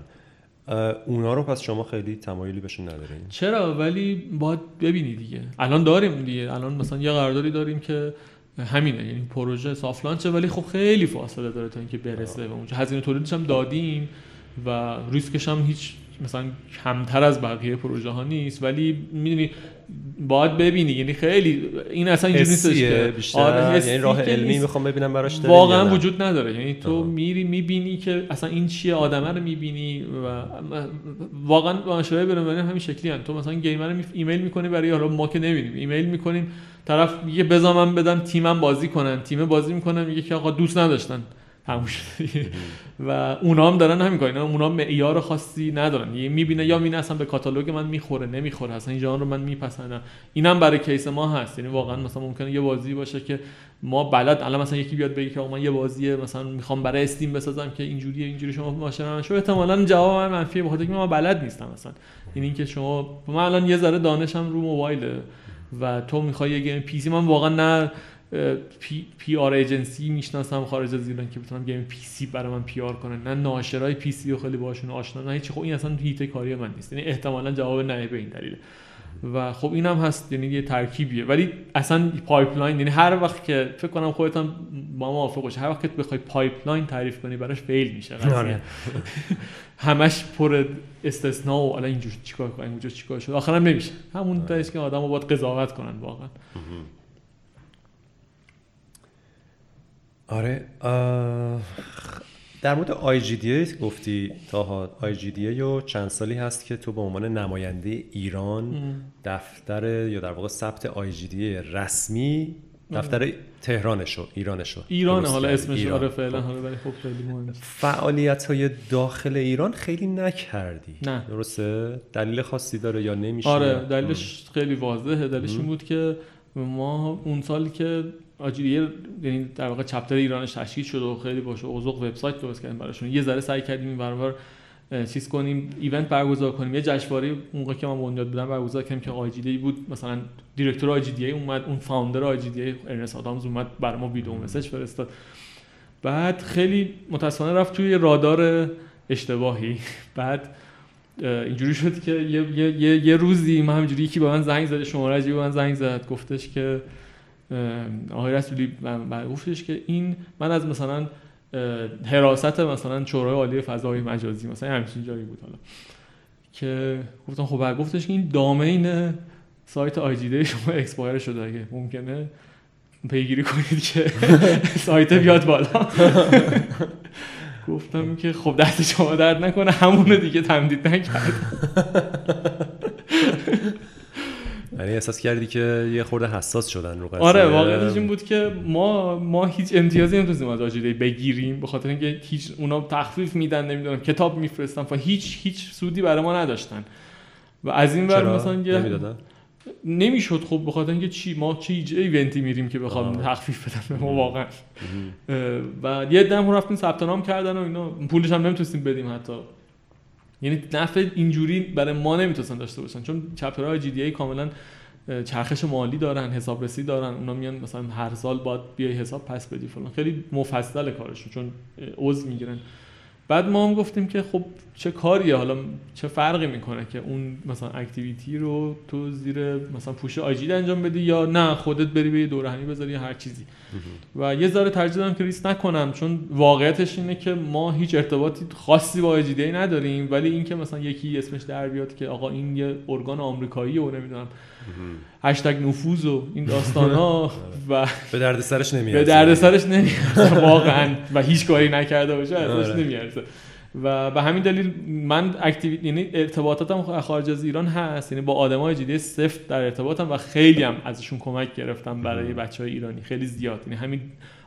اونا رو پس شما خیلی تمایلی بهشون ندارین؟ چرا؟ ولی باید ببینی دیگه. الان داریم دیگه. الان مثلا یه قراردادی داریم که همینه. یعنی پروژه سافت لانچه ولی خب خیلی فاصله داره تا اینکه برسه به اونجا. هزینه تولیدش هم دادیم و ریسکش هم هیچ مثلا کمتر از بقیه پروژه ها نیست ولی می‌دونی باید ببینی. یعنی خیلی این اصلا اینجوری نیستش که بیشتر. آره یعنی راه علمی می‌خوام ببینم براش واقعا وجود نداره. یعنی تو میری می‌بینی که اصلا این چیه آدمه رو می‌بینی و واقعا مشابه برم همین شکلی هن. تو مثلا گیمر رو ایمیل می‌کنی برای حالا ما که نمی‌بینیم. ایمیل می‌کنیم طرف میگه بذار من بدم تیمم بازی کنن. تیم بازی می‌کنن میگه که آقا دوست نداشتن. تموم و اونا هم دارن همین کارا اونا معیار خاصی ندارن. یه می‌بینه یا مینه اصلا به کاتالوگ من می‌خوره نمی‌خوره. اصلا این ژانر رو من میپسندم. اینم برای case ما هست. یعنی واقعا مثلا ممکنه یه بازی باشه که ما بلد الان مثلا یکی بیاد بگه که من یه بازی مثلا می‌خوام برای استیم بسازم که اینجوریه اینجوری شما پابلیشر شو احتمالاً جواب من منفیه بخاطر اینکه من بلد نیستم مثلا این اینکه شما من الان یه ذره دانشم رو موبایله و تو می‌خوای یه game PC من واقعا نه P, PR agency می‌شناسم خارج از ایران که بتونم game PC برای من PR کنن. نه ناشرای PC رو خیلی باشون آشنا نه هیچ خب این اصلا هیت کاری من نیست. یعنی احتمالا جواب نه به این دلیله. و خب اینم هست یعنی یه ترکیبیه. ولی اصلا pipeline یعنی هر وقت که فکر کنم خودت هم با موافق باشه هر وقت که بخوای pipeline تعریف کنی براش fail میشه آره. همش پر استثناء و الان اینجور چیکار کنیم اونجا چیکار شد. آخرام نمیشه. همون آره. که آدمو باید قضاوت کنن واقعا. آره آه، در مورد آی جی دی گفتی تاها آی جی دی و چند سالی هست که تو به عنوان نماینده ایران دفتر یا در واقع ثبت آی جی دی رسمی دفتر تهرانشو ایرانشو ایران حالا؟ اسمش ایران. آره فعلا خب. حالا ولی خب خیلی مهم نیست. فعالیت های داخل ایران خیلی نکردی نه. درسته دلیل خاصی داره یا نمیشه آره دلیلش خیلی واضحه دلیلش این بود که ما اون سال که آجیریه یعنی در واقع چپتر ایرانش تشکیل شد و خیلی باشه اوزق وبسایت درست کردیم براشون. یه ذره سعی کردیم این برابر چیز کنیم ایونت برگزار کنیم. یه جشنواره اون که من بنیاد بودم برگزار کردیم که آیجیدی بود. مثلا دیرکتور آیجیدی اومد اون فاوندر آیجیدی ارنست آدامز اومد برای ما ویدیو مسج فرستاد. بعد خیلی متاسفانه رفت توی رادار اشتباهی. بعد اینجوری شد که یه, یه, یه, یه روزی من همینجوری یکی به من زنگ زد شماره به من زنگ زد. گفتش که آقای رسولی من- گفتش که این من از مثلا حراست مثلا شورای عالی فضای مجازی مثلا همچین جایی بود حالا. که گفتم خب گفتش که این domain سایت IGDA شما expire شده اگه ممکنه پیگیری کنید که سایت بیاد بالا. گفتم که خب دست شما درد نکنه همونو دیگه تمدید نکرد. یعنی احساس کردی که یه خورده حساس شدن رو قضیه. آره واقعیتش این بود که ما ما هیچ امتیازی نمی‌تونستیم از آجیده بگیریم به خاطر اینکه هیچ اونا تخفیف میدن نمی‌دونم کتاب میفرستن و هیچ هیچ سودی برای ما نداشتن. و از این ور مثلا نمی‌دادن؟ نمی‌شد خب به خاطر اینکه چی؟ ما چه ایونتی میریم که بخوام. تخفیف بدن به ما واقعا؟ و یه دم رفتیم ثبت نام کردن و اینا. پولش هم نمی‌تونستیم بدیم حتی. یعنی نفع اینجوری برای ما نمی‌تونستن داشته باشن. چون چپترهای جی دی ای کاملا چرخش مالی دارن حسابرسی دارن. اونا میان مثلا هر سال باید بیای حساب پس بدی فلان. خیلی مفصل کارشون چون عضو می‌گیرن. بعد ما هم گفتیم که خب چه کاریه حالا چه فرقی می‌کنه که اون مثلا activity رو تو زیر مثلا پوش IGDA انجام بدی یا نه خودت بری به یه دوره همی بذاری یا هر چیزی. و یه ذره ترجیح دادم که ریس نکنم چون واقعیتش اینه که ما هیچ ارتباطی خاصی با IGDA نداریم ولی اینکه مثلا یکی اسمش در بیاد که آقا این یه ارگان آمریکایی و نمی‌دونم هشتگ نفوذ و این داستان ها و به درد سرش نمیاد به درد سرش نمیارزه. واقعا. و هیچ کاری نکرده باشه ازش آره. نمیارزه. و به همین دلیل من اکتیویت یعنی ارتباطاتم خارج از ایران هست. یعنی با آدمای جدی سفت در ارتباطم و خیلی هم ازشون کمک گرفتم برای بچه های ایرانی. خیلی زیاد. یعنی همین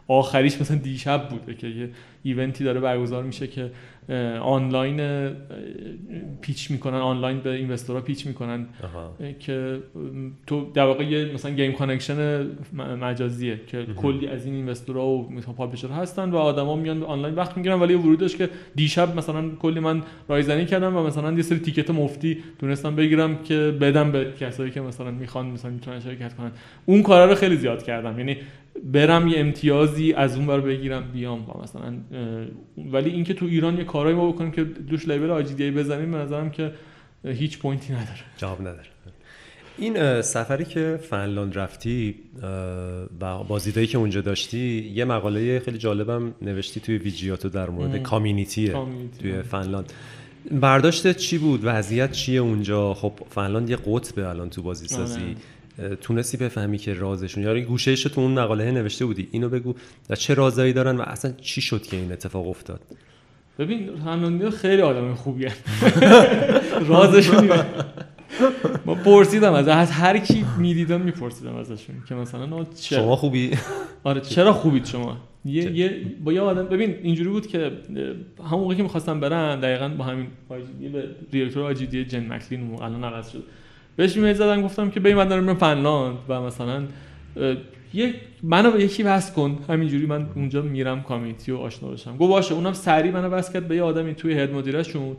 آخریش مثلا دیشب بوده که یه ایونتی داره برگزار میشه که آنلاین اه، pitch می‌کنن آنلاین به investor ها pitch می‌کنن آها. که تو در واقع یه مثلا Game Connection مجازیه که کلی از این investor ها و مثلا publisher هستن و آدما میان آنلاین وقت می‌گیرن. ولی ورودش که دیشب مثلا کلی من رایزنی کردم و مثلا یه سری ticket مفتی تونستم بگیرم که بدم به کسایی که مثلا می‌خوان مثلا می‌تونن شرکت کنن. اون کارا رو خیلی زیاد کردم. یعنی برم یه امتیازی از اون بر بگیرم بیام و مثلا ولی اینکه تو ایران یه کارایی ما بکنیم که روش label IGDA بزنیم به نظرم که هیچ point ی نداره. جواب نداره. این سفری که فنلاند رفتی و بازدیدایی که اونجا داشتی یه مقاله خیلی جالبم نوشتی توی ویجیاتو در مورد community. توی فنلاند. برداشتت چی بود؟ وضعیت چیه اونجا؟ خب فنلاند یه قطبه الان تو بازی سازی اه، تونستی بفهمی که رازشون یا گوشه‌ش تو اون مقاله نوشته بودی. اینو بگو. و چه رازایی دارن و اصلا چی شد که این اتفاق افتاد؟ ببین فنلاندی خیلی آدم خوبیه رازشون. ما پرسیدم از از هر کی می‌دیدم میپرسیدم ازشون که مثلا چرا شما خوبی؟ آره چرا خوبید شما؟ یه؟ یه با یه آدم ببین اینجوری بود که همون موقعی که می‌خواستم برم دقیقا با همین آیجیدی به دیرکتور آیجیدی جن مکلین الان عوض شد. بهش ایمیل زدم گفتم که ببین من دارم میرم فنلاند و مثلا یه منو به یکی وصل کن همینجوری من اونجا میرم کامیتی و آشنا بشم گفت باشه اونم سریع منو وصل کرد به یه آدمی توی هد مدیرشون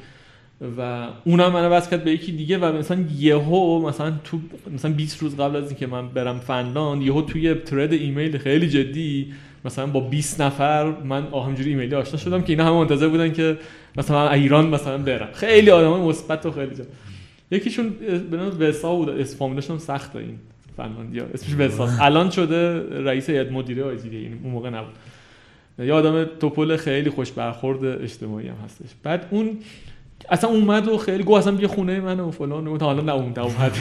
و اونم منو وصل کرد به یکی دیگه و مثلا یهو مثلا تو مثلا 20 روز قبل از اینکه من برم فنلاند یهو توی ترد ایمیل خیلی جدی مثلا با 20 نفر من آه همجوری ایمیلی آشنا شدم که اینا هم منتظر بودن که مثلا ایران مثلا برم خیلی آدمای مثبت و خیلی جا. یکیشون به نام وسا بود. اسم هم سخته این فنلاندیا اسمش وساست الان شده رئیس هیئت مدیره آیجی یعنی اون موقع نبود. یه آدم توپل خیلی خوش برخورد اجتماعی هم هستش. بعد اون اصلا اومد و خیلی گو اصلا بیا خونه من و فلان. و تا حالا نه اومد اومد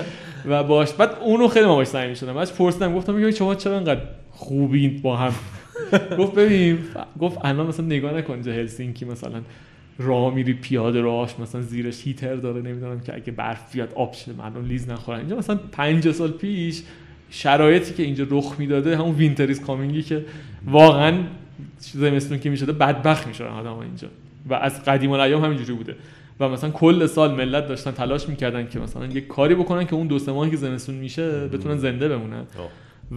و باش. بعد اونو خیلی ما باش صمیمی شدم بعدش پرسیدم. گفتم میگم شما چرا انقدر خوبین با هم؟ گفت ببین گفت الان مثلا نگاه نکن اینجا هلسینکی مثلا. راه میری پیاده راهش مثلا زیرش heater داره نمی‌دونم که اگه برف بیاد آب شه مردم لیز نخورن اینجا مثلا پنج سال پیش شرایطی که اینجا رخ می‌داده همون winter is coming ی که واقعا زمستون که می‌شده بدبخت می‌شدن آدم اینجا. و از قدیم الایام همینجوری بوده. و مثلا کل سال ملت داشتن تلاش می‌کردن که مثلا یه کاری بکنن که اون دو سه ماهی که زمستون میشه بتونن زنده بمونن.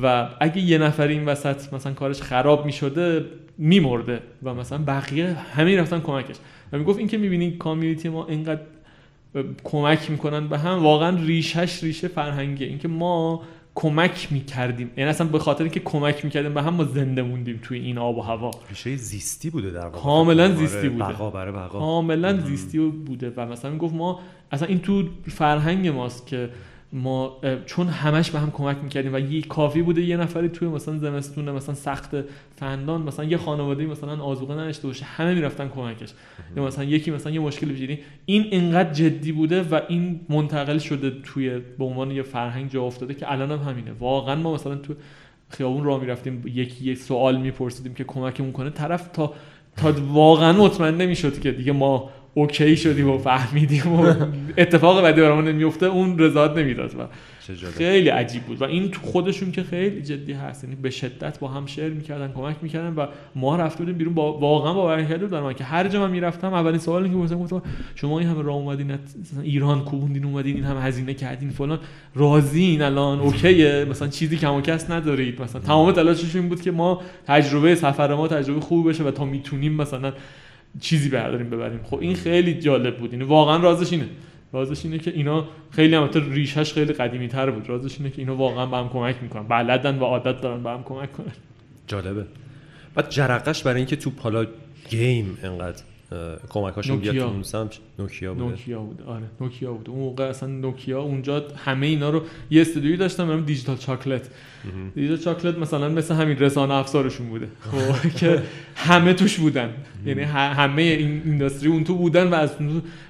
و اگه یه نفر این وسط مثلا کارش خراب می‌شده میمرده و مثلا بقیه همه رفتن کمکش. و می‌گفت این که می‌بینی کامیونیتی ما اینقدر کمک می‌کنن به هم واقعا ریشش ریشه فرهنگیه. اینکه ما کمک می‌کردیم. یعنی اصلا به خاطر اینکه کمک می‌کردیم به هم ما زنده موندیم توی این آب و هوا. ریشه زیستی بوده در واقع. کاملا زیستی بوده. بقا برای بقا. کاملا زیستی بوده. و مثلا می‌گفت ما اصلا این تو فرهنگ ماست که ما چون همش به هم کمک می‌کردیم و یه کافی بوده یه نفری توی مثلا زمستون مثلا سخت فندان مثلا یه خانواده مثلا آذوقه نداشته باشه همه می‌رفتن کمکش. یا مثلا یکی مثلا یه مشکلی بگیری این انقدر جدی بوده و این منتقل شده توی به عنوان یه فرهنگ جا افتاده که الان هم همینه. واقعا ما مثلا تو خیابون راه می‌رفتیم یکی یه سوال میپرسیدیم که کمکمون کنه طرف تا تا واقعا مطمئن نمی‌شد که دیگه ما اوکی شدیم و فهمیدیم و اتفاق بعدی برامون نمیفته اون رضایت نمی‌داد و خیلی عجیب بود. و این تو خودشون که خیلی جدی هست یعنی به شدت با هم شعر می‌کردن کمک می‌کردن و ما رفته بودیم بیرون با واقعا باور کرده بودم که هر جا من می‌رفتم اولین سوالی که مثلا گفتم شما این همه راه اومدین ایران کوبوندین اومدین این همه هزینه کردین فلان. راضیین الان اوکیه مثلا چیزی کم و کس ندارید. مثلا تمام تلاششون این بود که ما تجربه سفر ما تجربه خوبی بشه و تا می‌تونیم مثلا چیزی برداریم ببریم. خب این خیلی جالب بود. این واقعا رازش اینه. رازش اینه که اینا خیلی هم ریشش خیلی قدیمی تر بود. رازش اینه که اینا واقعا به هم کمک می‌کنن. بلدن و عادت دارن به هم کمک کنن. جالبه. بعد جرقش برای اینکه تو پالا گیم انقدر کمکاشون بیاد تو سمت. نوکیا بود نوکیا بود آره نوکیا بود اون موقع اصلا نوکیا اونجا همه اینا رو یه استودیویی داشتم برام دیجیتال چاکلت. دیجیتال چاکلت مثلا مثل همین رسانه افزارشون بوده. خب که همه توش بودن. یعنی همه این industry اون تو بودن و از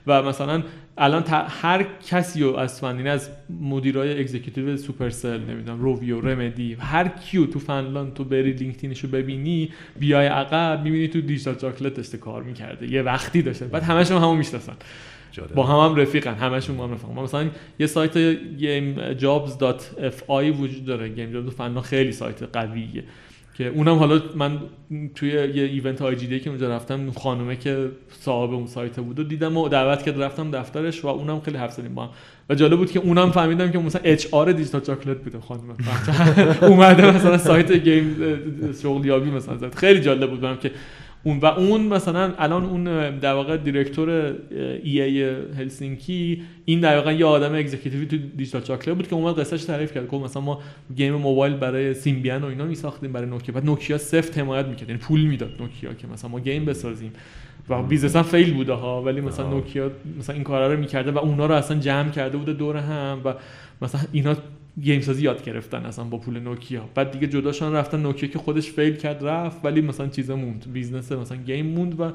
و مثلا الان هر کسی رو از فلان از مدیرای executive Supercell نمی‌دونم Rovio Remedy هر کیو تو فنلاند تو بری LinkedIn ش رو ببینی بیای عقب می‌بینی تو Digital Chocolate داشته کار می‌کرده. یه وقتی داشته. بعد همشون همون می‌شناسن. با هم هم رفیقن. همشون با هم رفیقن. مثلا یه سایت gamejobs.fi وجود داره. Game Jobs فنلاند خیلی سایت قویه. که اونم حالا من توی یه event IGDA که اونجا رفتم خانومه که صاحب اون سایت بود و دیدم و دعوت کرد رفتم دفترش و اونم خیلی حرف زدیم با هم. و جالب بود که اونم فهمیدم که مثلا HR Digital Chocolate بوده خانم اومده مثلا سایت game شغلیابی مثلا زد. خیلی جالب بود که اون و اون مثلا الان اون در واقع director EA هلسینکی این در واقع یه آدم executive ی تو Digital Chocolate بود که اومد قصهش تعریف کرد. که مثلا ما game موبایل برای سیمبیان و اینا میساختیم برای نوکیا. بعد نوکیا سفت حمایت می‌کرد. یعنی پول می‌داد نوکیا که مثلا ما game بسازیم. و business هم fail بوده ها ولی مثلا نوکیا مثلا این کارا رو می‌کرده و اونا رو اصلا جمع کرده بوده دور هم و مثلا اینا game سازی یاد گرفتن اصلا با پول نوکیا. بعد دیگه جدا شدن رفتن نوکیا که خودش fail کرد رفت ولی مثلا چیزا موند. business مثلا game موند و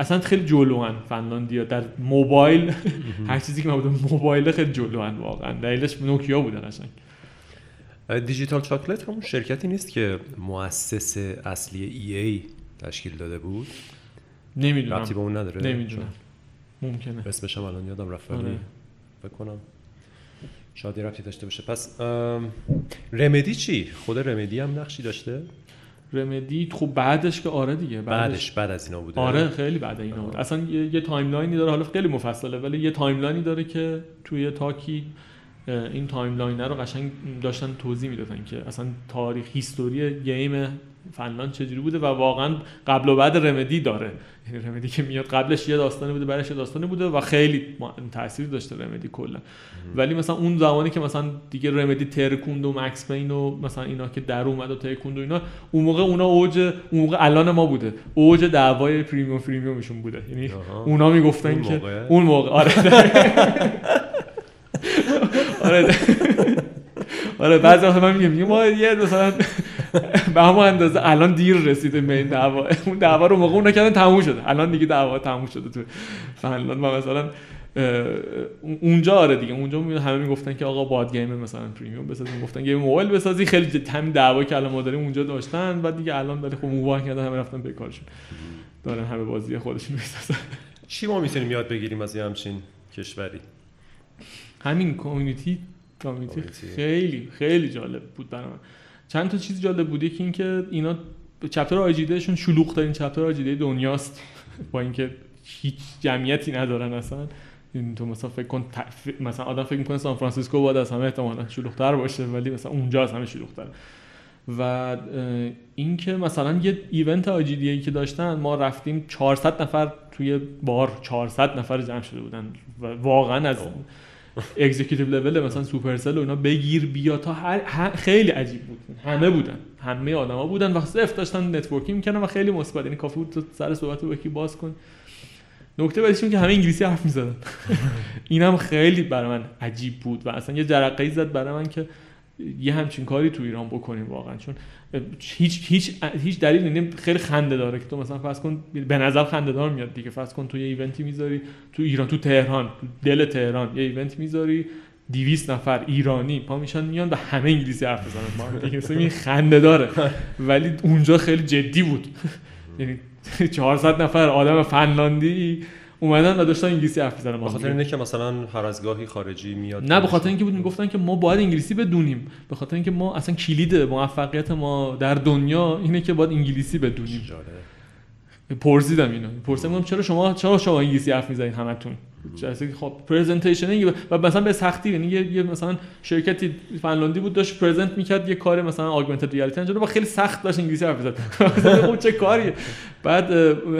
اصلا خیلی جلوان فنلاندیا در موبایل هر چیزی که بوده موبایل خیلی جلوان واقعا. دلیلش نوکیا بودن قشنگ. Digital Chocolate همون شرکتی نیست که مؤسس اصلی EA تشکیل داده بود؟ نمی‌دونم. ربطی به اون نداره؟ نمی‌دونم. ممکنه. اسمش هم الان یادم رفت. بکنم شادی رفتی داشته باشه. پس Remedy چی؟ خود Remedy هم نقشی داشته؟ Remedy خب بعدش که آره دیگه بعدش, بعد از اینا بوده. آره خیلی بعد اینا بود اصلا یه, یه timeline ی داره حالا خیلی مفصله ولی یه timeline ی داره که توی talk ی این timeline رو قشنگ داشتن توضیح می‌دادن که اصلا تاریخ history game فنلاند چجوری بوده و واقعا قبل و بعد Remedy داره. یعنی Remedy که میاد قبلش یه داستانی بوده بعدش یه داستانی بوده و خیلی تاثیر داشته Remedy کلا. ولی مثلا اون زمانی که مثلا دیگه Remedy ترکوند و Max Payne و مثلا اینا که در اومد و ترکوند و اینا اون موقع اونا اوج اون موقع الان ما بوده. اوج دعوای freemium premium شون بوده. یعنی اونا می‌گفتن که اون موقع. آره. آره. آره بعضی وقت من میگم ما یه مثلا به همون اندازه الان دیر رسیده به این دعوا. اون دعوا رو موقع اونا کردن تموم شده. الان دیگه دعوا تموم شده تو فنلاند. و مثلا اونجا آره دیگه. اونجا همه می‌گفتن که آقا باد گیم مثلا پریمیوم بسازی می‌گفتن گیم موبایل بسازی. خیلی همین دعوا که الان ما داریم اونجا داشتن. و دیگه الان ولی خب موبایل کردن همه رفتن به کارشون. دارن همه بازی خودشون می‌سازن. چی ما می‌تونیم یاد بگیریم از همچین کشوری؟ همین کامیونیتی کامیونیتی خیلی خیلی جالب بود برای من چند تا چیز جالب بودی که اینکه اینا چپتر آیجیدهشون شلوغ ترین چپتر آیجیده دنیاست. با اینکه هیچ جمعیتی ندارن اصلا. این تو مثلا فکر کن مثلا آدم فکر می‌کنه سان فرانسیسکو باید از همه احتمالا شلوغ‌تر باشه ولی مثلا اونجا از همه شلوغ‌تر. و اینکه مثلا یه event IGDA که داشتن ما رفتیم 400 نفر توی بار 400 نفر جمع شده بودن. و واقعا از executive level مثلا Supercell و اینا بگیر بیا تا هر خیلی عجیب بود. همه بودن. همه آدما بودن. و صرف داشتن networking می‌کردن و خیلی مثبت. یعنی کافی بود تو سر صحبت با یکی باز کن. نکته بعدیش که همه انگلیسی حرف می‌زدن. اینم خیلی برای من عجیب بود و اصلا یه جرقه زد برای من که یه همچین کاری تو ایران بکنیم واقعا. چون هیچ هیچ هیچ دلیل نیست خیلی خنده داره که تو مثلا فرض کن به نظر خنده دار میاد دیگه. فرض کن تو یه ایونتی می‌ذاری تو ایران تو تهران تو دل تهران یه ایونت می‌ذاری 200 نفر ایرانی پا میشن میان و همه انگلیسی حرف بزنن. ما دیگه خنده داره. ولی اونجا خیلی جدی بود. یعنی 400 نفر آدم فنلاندی اومدن و داشتن انگلیسی حرف می‌زدن. به خاطر اینه که مثلا هر از گاهی خارجی میاد نه به خاطر اینکه بود می‌گفتن که ما باید انگلیسی بدونیم. به خاطر اینکه ما اصلا کلید موفقیت ما در دنیا اینه که باید انگلیسی بدونیم. پرسیدم اینو. پرسیدم چرا شما چرا شما انگلیسی حرف می‌زنید همتون؟ خب پرزنتیشن و مثلا به سختی یعنی یه مثلا شرکتی فنلاندی بود داشت پرزنت می‌کرد یه کار مثلا آگمنتد ریالیتی انجام و خیلی سخت داشت انگلیسی حرف زد خب چه کاریه؟ بعد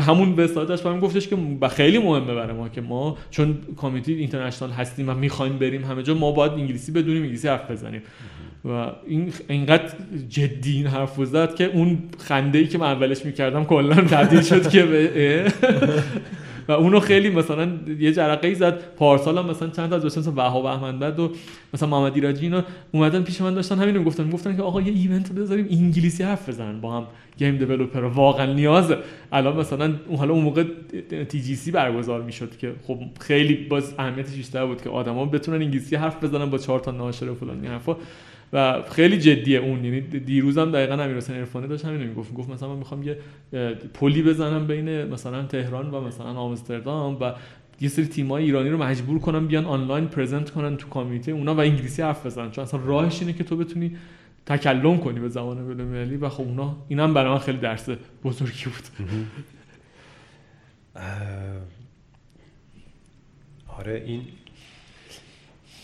همون به استادش بهم گفتش که خیلی مهمه برای ما که ما چون کامیتی اینترنشنال هستیم و می‌خوایم بریم همه جا ما باید انگلیسی بدونیم انگلیسی حرف بزنیم. و این اینقدر جدی این حرف زد که اون خنده ای که من اولش می‌کردم کلا تبدیل شد که به و اونو خیلی مثلا یه جرقه ای زد. پارسال هم مثلا چند تا از مثلا وهاب احمد و مثلا محمد ایراجی اینا اومدن پیش من داشتن همین گفتن گفتن که آقا یه ایونت بذاریم انگلیسی حرف بزنن. با هم game developer واقعا نیازه الان مثلا حالا اون موقع TGC برگزار می‌شد که خب خیلی باز اهمیتش بیشتر بود که آدما بتونن انگلیسی حرف بزنن با چهار تا ناشر و فلان حرفا. و خیلی جدیه اون یعنی دیروزم دقیقا امیر حسین عرفانی داشت همین می‌گفت گفت مثلا من می‌خوام یه پلی بزنم بین مثلا تهران و مثلا آمستردام و یه سری تیمای ایرانی رو مجبور کنم بیان آنلاین present کنن تو community اونا و انگلیسی حرف بزنن. چون اصلا راهش اینه که تو بتونی تکلم کنی به زبان بین‌المللی و خب اونا اینم برای من خیلی درس بزرگی بود. آره این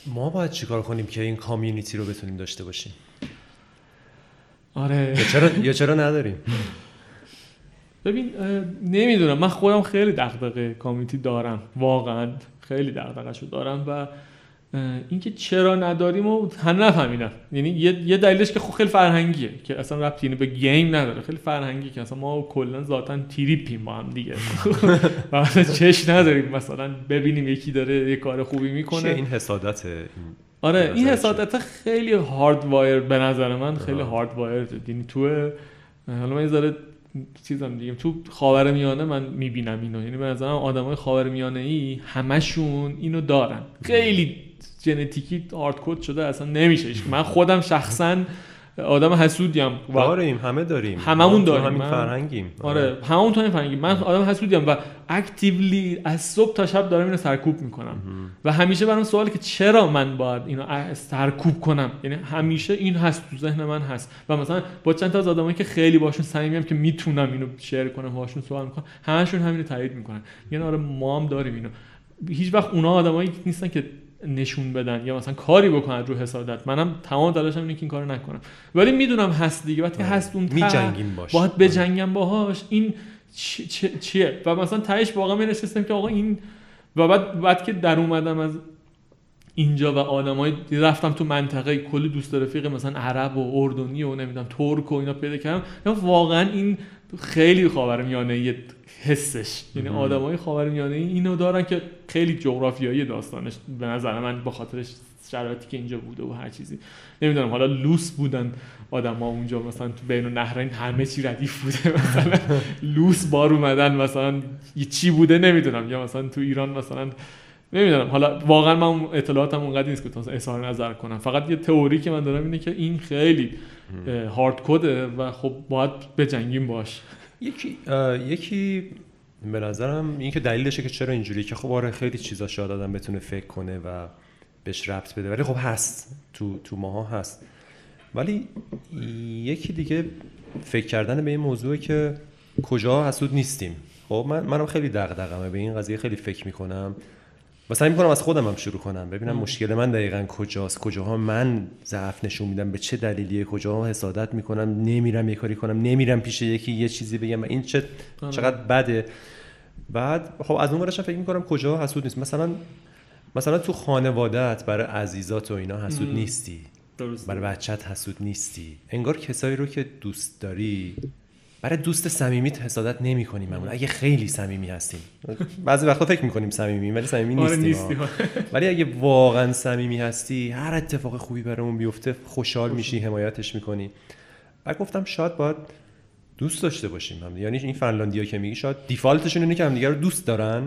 ما باید چیکار کنیم که این کامیونیتی رو بتونیم داشته باشیم؟ آره. یا چرا یا چرا نداریم؟ ببین نمی‌دونم. من خودم خیلی دغدغه کامیونیتی دارم. واقعا خیلی دغدغه‌شو دارم و اینکه چرا نداریم و هم نفهمیدم. یعنی یه دلیلش که خب خیلی فرهنگیه که اصلا ربطی به گیم نداره. خیلی فرهنگی که اصلا ما کلا ذاتا تریپیم با هم دیگه. و چش نداریم. مثلا ببینیم یکی داره یه کار خوبی می‌کنه. این حسادت آره این حسادت خیلی هارد وایر به نظر من خیلی هارد وایر یعنی تو حالا من یه چیزم دیگه. تو خاورمیانه من می‌بینم اینو. یعنی به نظرم آدمای خاورمیانه ای همشون اینو دارن. خیلی ژنتیکی هارد کد شده اصلا نمیشه. من خودم شخصا آدم حسودیم داریم همه داریم. هممون داریم. همین فرهنگیم. آره. هممون تو این فرهنگیم. من آدم حسودیم و اکتیولی از صبح تا شب دارم اینو سرکوب می‌کنم. و همیشه برام سواله که چرا من باید اینو سرکوب کنم؟ یعنی همیشه این هست تو ذهن من هست. و مثلا با چند تا از آدمایی که خیلی باشون صمیمیم که می‌تونم اینو شیر کنم باشون سوال می‌کنم همشون همینو تایید می‌کنن. یعنی آره ما هم داریم اینو. هیچ وقت اونا آدمایی نیستن که نشون بدن یا مثلا کاری بکنن رو حسادت. منم تمام تلاشم اینه که این کارو نکنم. ولی می‌دونم هست دیگه. وقتی آره. هست اون میجنگیم باش. باید بجنگم باهاش این چیه؟ و مثلا تهش واقعا می که آقا این و بعد بعد که در اومدم از اینجا و آدمای رفتم تو منطقه کلی دوست رفیق مثلا عرب و اردنی و نمی‌دونم ترک و اینا پیدا کردم. واقعا این خیلی خاورمیانه حسش. یعنی آدمای خاورمیانه اینو دارن که خیلی جغرافیایی داستانش به نظر من با خاطرش شرایطی که اینجا بوده و هر چیزی. نمی‌دونم حالا لوس بودن آدما اونجا مثلا تو بین النهرین همه چی ردیف بوده. مثلا لوس بار اومدن مثلا یه چی بوده نمی‌دونم. یا مثلا تو ایران مثلا نمی‌دونم. حالا واقعا من اطلاعاتم اونقدر نیست که اظهار نظر کنم. فقط یه تئوری که من دارم اینه که این خیلی هارد کده و خب باید بجنگیم باش. یکی یکی به نظرم این که دلیلشه که چرا اینجوری که خب آره خیلی چیزا شاید آدم بتونه فکر کنه و بهش ربط بده ولی خب هست. تو تو ماها هست. ولی یکی دیگه فکر کردن به این موضوع که کجا حسود نیستیم. خب من منم خیلی دغدغمه. به این قضیه خیلی فکر می‌کنم. و سعی می‌کنم از خودم هم شروع کنم. ببینم مشکل من دقیقا کجاست. کجاها من ضعف نشون میدم؟ به چه دلیلیه؟ کجاها حسادت می‌کنم؟ نمیرم یه کاری کنم؟ نمیرم پیش یکی یه چیزی بگم؟ این چه آره. چقدر بده؟ بعد خب از اون فکر می‌کنم کجا حسود نیست. مثلا مثلا تو خانوادت برای عزیزات و اینا حسود نیستی. درست. برای بچت حسود نیستی. انگار کسایی رو که دوست داری برای دوست صمیمیت حسادت نمی کنیم اگه خیلی صمیمی هستیم. بعضی وقتا فکر می‌کنیم صمیمی ولی صمیمی آره، نیستیم. ولی اگه واقعا صمیمی هستی هر اتفاق خوبی برامون بیفته خوشحال میشی حمایتش می‌کنی. بعد گفتم شاید باید دوست داشته باشیم هم. یعنی این فنلاندیا که میگی شاید دیفالتشون اینه که همدیگه رو دوست دارن.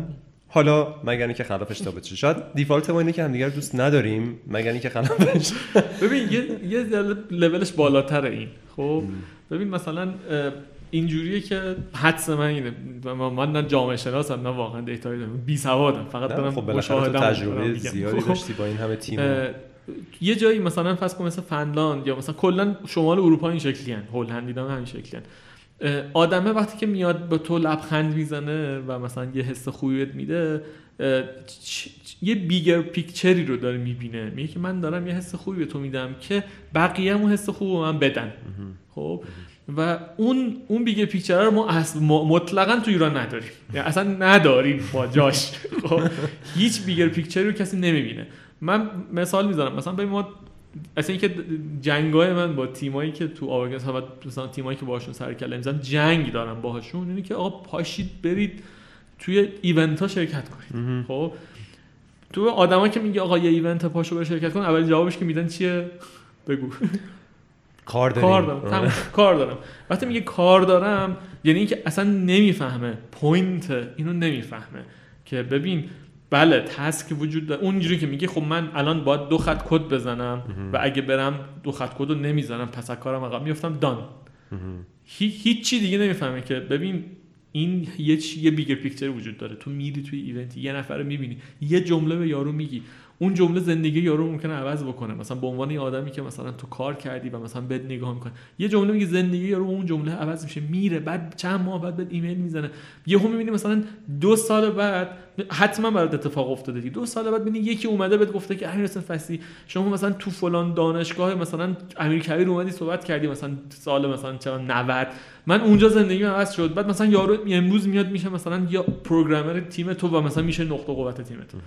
حالا مگر اینکه خلافش ثابت شه. شاید دیفالت ما اینه که همدیگه رو دوست نداریم مگر اینکه خلافش ببین یه یه لولش بالاتر این. خب؟ ببین مثلا اینجوریه که حدس من اینه. من نه جامعه شناسم نه واقعا دیتایی دارم بی سوادم. فقط دارم خب مشاهده تجربه زیادی خب. داشتی با این همه تیم. یه جایی مثلا فرض کن مثل فنلاند یا مثلا کلا شمال اروپا این شکلی ان هلند هم همین شکلی آدمه وقتی که میاد به تو لبخند می‌زنه و مثلا یه حس خوبی میده یه بیگر پیکچری رو داره می‌بینه. میگه که من دارم یه حس خوبی به تو میدم که بقیه هم حس خوب من بدن. خب؟ و اون اون بیگر پیکچر رو ما مطلقا تو ایران نداریم. یعنی اصلا نداریم با جاش. خب؟ هیچ bigger picture ی رو کسی نمی‌بینه. من مثال می‌زنم. مثلا به ما اصلا اینکه جنگای من با تیمایی که تو Avagames مثلا تیمایی که باهاشون سر کله می‌زنم جنگ دارم باهاشون. اینه که آقا پاشید برید توی event ها شرکت کنید. خب؟ تو آدما که میگه آقا یه event پاشو بر شرکت کن اول جوابش که میدن چیه؟ بگو. کار دارم کار دارم. کار دارم. وقتی میگه کار دارم یعنی اینکه اصلا نمی‌فهمه. point اینو نمی‌فهمه. که ببین بله task وجود داره. اونجوری که میگه خب من الان باید دو خط کد بزنم و اگه برم دو خط کد رو نمی‌زنم پس کارم عقب میفتم done هیچ چی دیگه نمی‌فهمه که ببین این یه چی یه bigger picture وجود داره. تو میری توی event یه نفر رو می‌بینی. یه جمله به یارو میگی. اون جمله زندگی یارو ممکنه عوض بکنه. مثلا به عنوان یه آدمی که مثلا تو کار کردی و مثلا بد نگاه می‌کنه. یه جمله میگه زندگی یارو اون جمله عوض میشه. میره بعد چند ماه بعد بهت ایمیل می‌زنه. یهو می‌بینی مثلا دو سال بعد حتما برات اتفاق افتاده دو سال بعد ببینی یکی اومده بهت گفته که امیر حسین فصلی شما مثلا تو فلان دانشگاه مثلا امیر کبیر اومدی صحبت کردی مثلا سال مثلا چه 90 من اونجا زندگی عوض شد. بعد مثلا یارو امروز میاد میشه مثلا یا پروگرامر تیم تو و مثلا میشه نقطه قوت تیم تو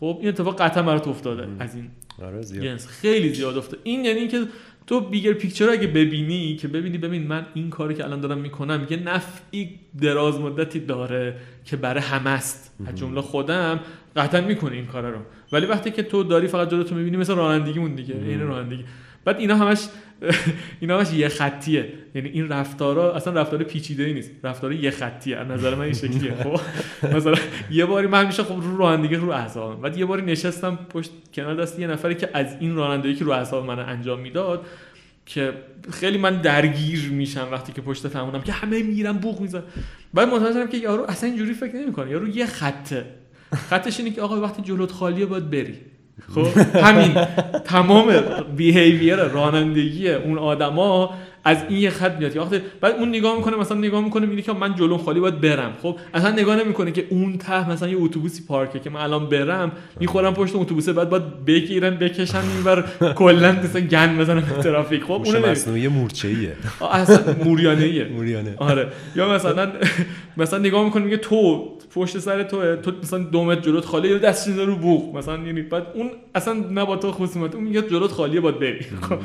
خب این اتفاق قطعا برات افتاده. از این آره خیلی زیاد افتاده. این یعنی اینکه تو بیگر پیکچر اگه ببینی که ببینی ببین من این کاری که الان دارم می‌کنم یه نفعی دراز مدتی داره که برای همه است. از جمله خودم قطعا می‌کنه این کار رو. ولی وقتی که تو داری فقط جلوتو می‌بینی مثل رانندگیمون دیگه این رانندگی. بعد اینا همش اینا همش یه خطیه. یعنی این رفتارا اصلا رفتار پیچیده ای نیست. رفتار یه خطیه. از نظر من این شکلیه. خب؟ مثلا یه باری من میشه خب رو رانندگی رو اعصابم. بعد یه باری نشستم پشت کنار دست یه نفری که از این رانندگی که رو اعصاب من انجام می‌داد که خیلی من درگیر میشم وقتی که پشت فهمونم که همه میرم بوق میزن بعد متوجه که یارو اصلا اینجوری فکر نمی‌کنه. یارو یه خطه. خطش اینه که آقا وقتی جلوت خالیه باید بری. خب همین تمام بیهیویر رانندگی اون آدما از این یه خط میاد. وقتی بعد اون نگاه می‌کنه مثلا نگاه می‌کنه میگه که من جلو خالی باید برم. خب اصلا نگاه نمی‌کنه که اون ته مثلا یه اتوبوسی پارکه که من الان برم می‌خورم پشت اتوبوسه بعد باید بگیرن بکشن اینور کلا مثلا گن بزنن به ترافیک. خب اون مصنوعی مورچه‌ایه. اصلا موریانه موریانه. آره. یا مثلا مثلا نگاه می‌کنه میگه تو پشت سر تو تو مثلا دو متر جلوت خالی یا دست رو بوق. مثلا یعنی بعد اون اصلا نه با تو خصوصیت اون میگه جلوت خالیه باید بری. خب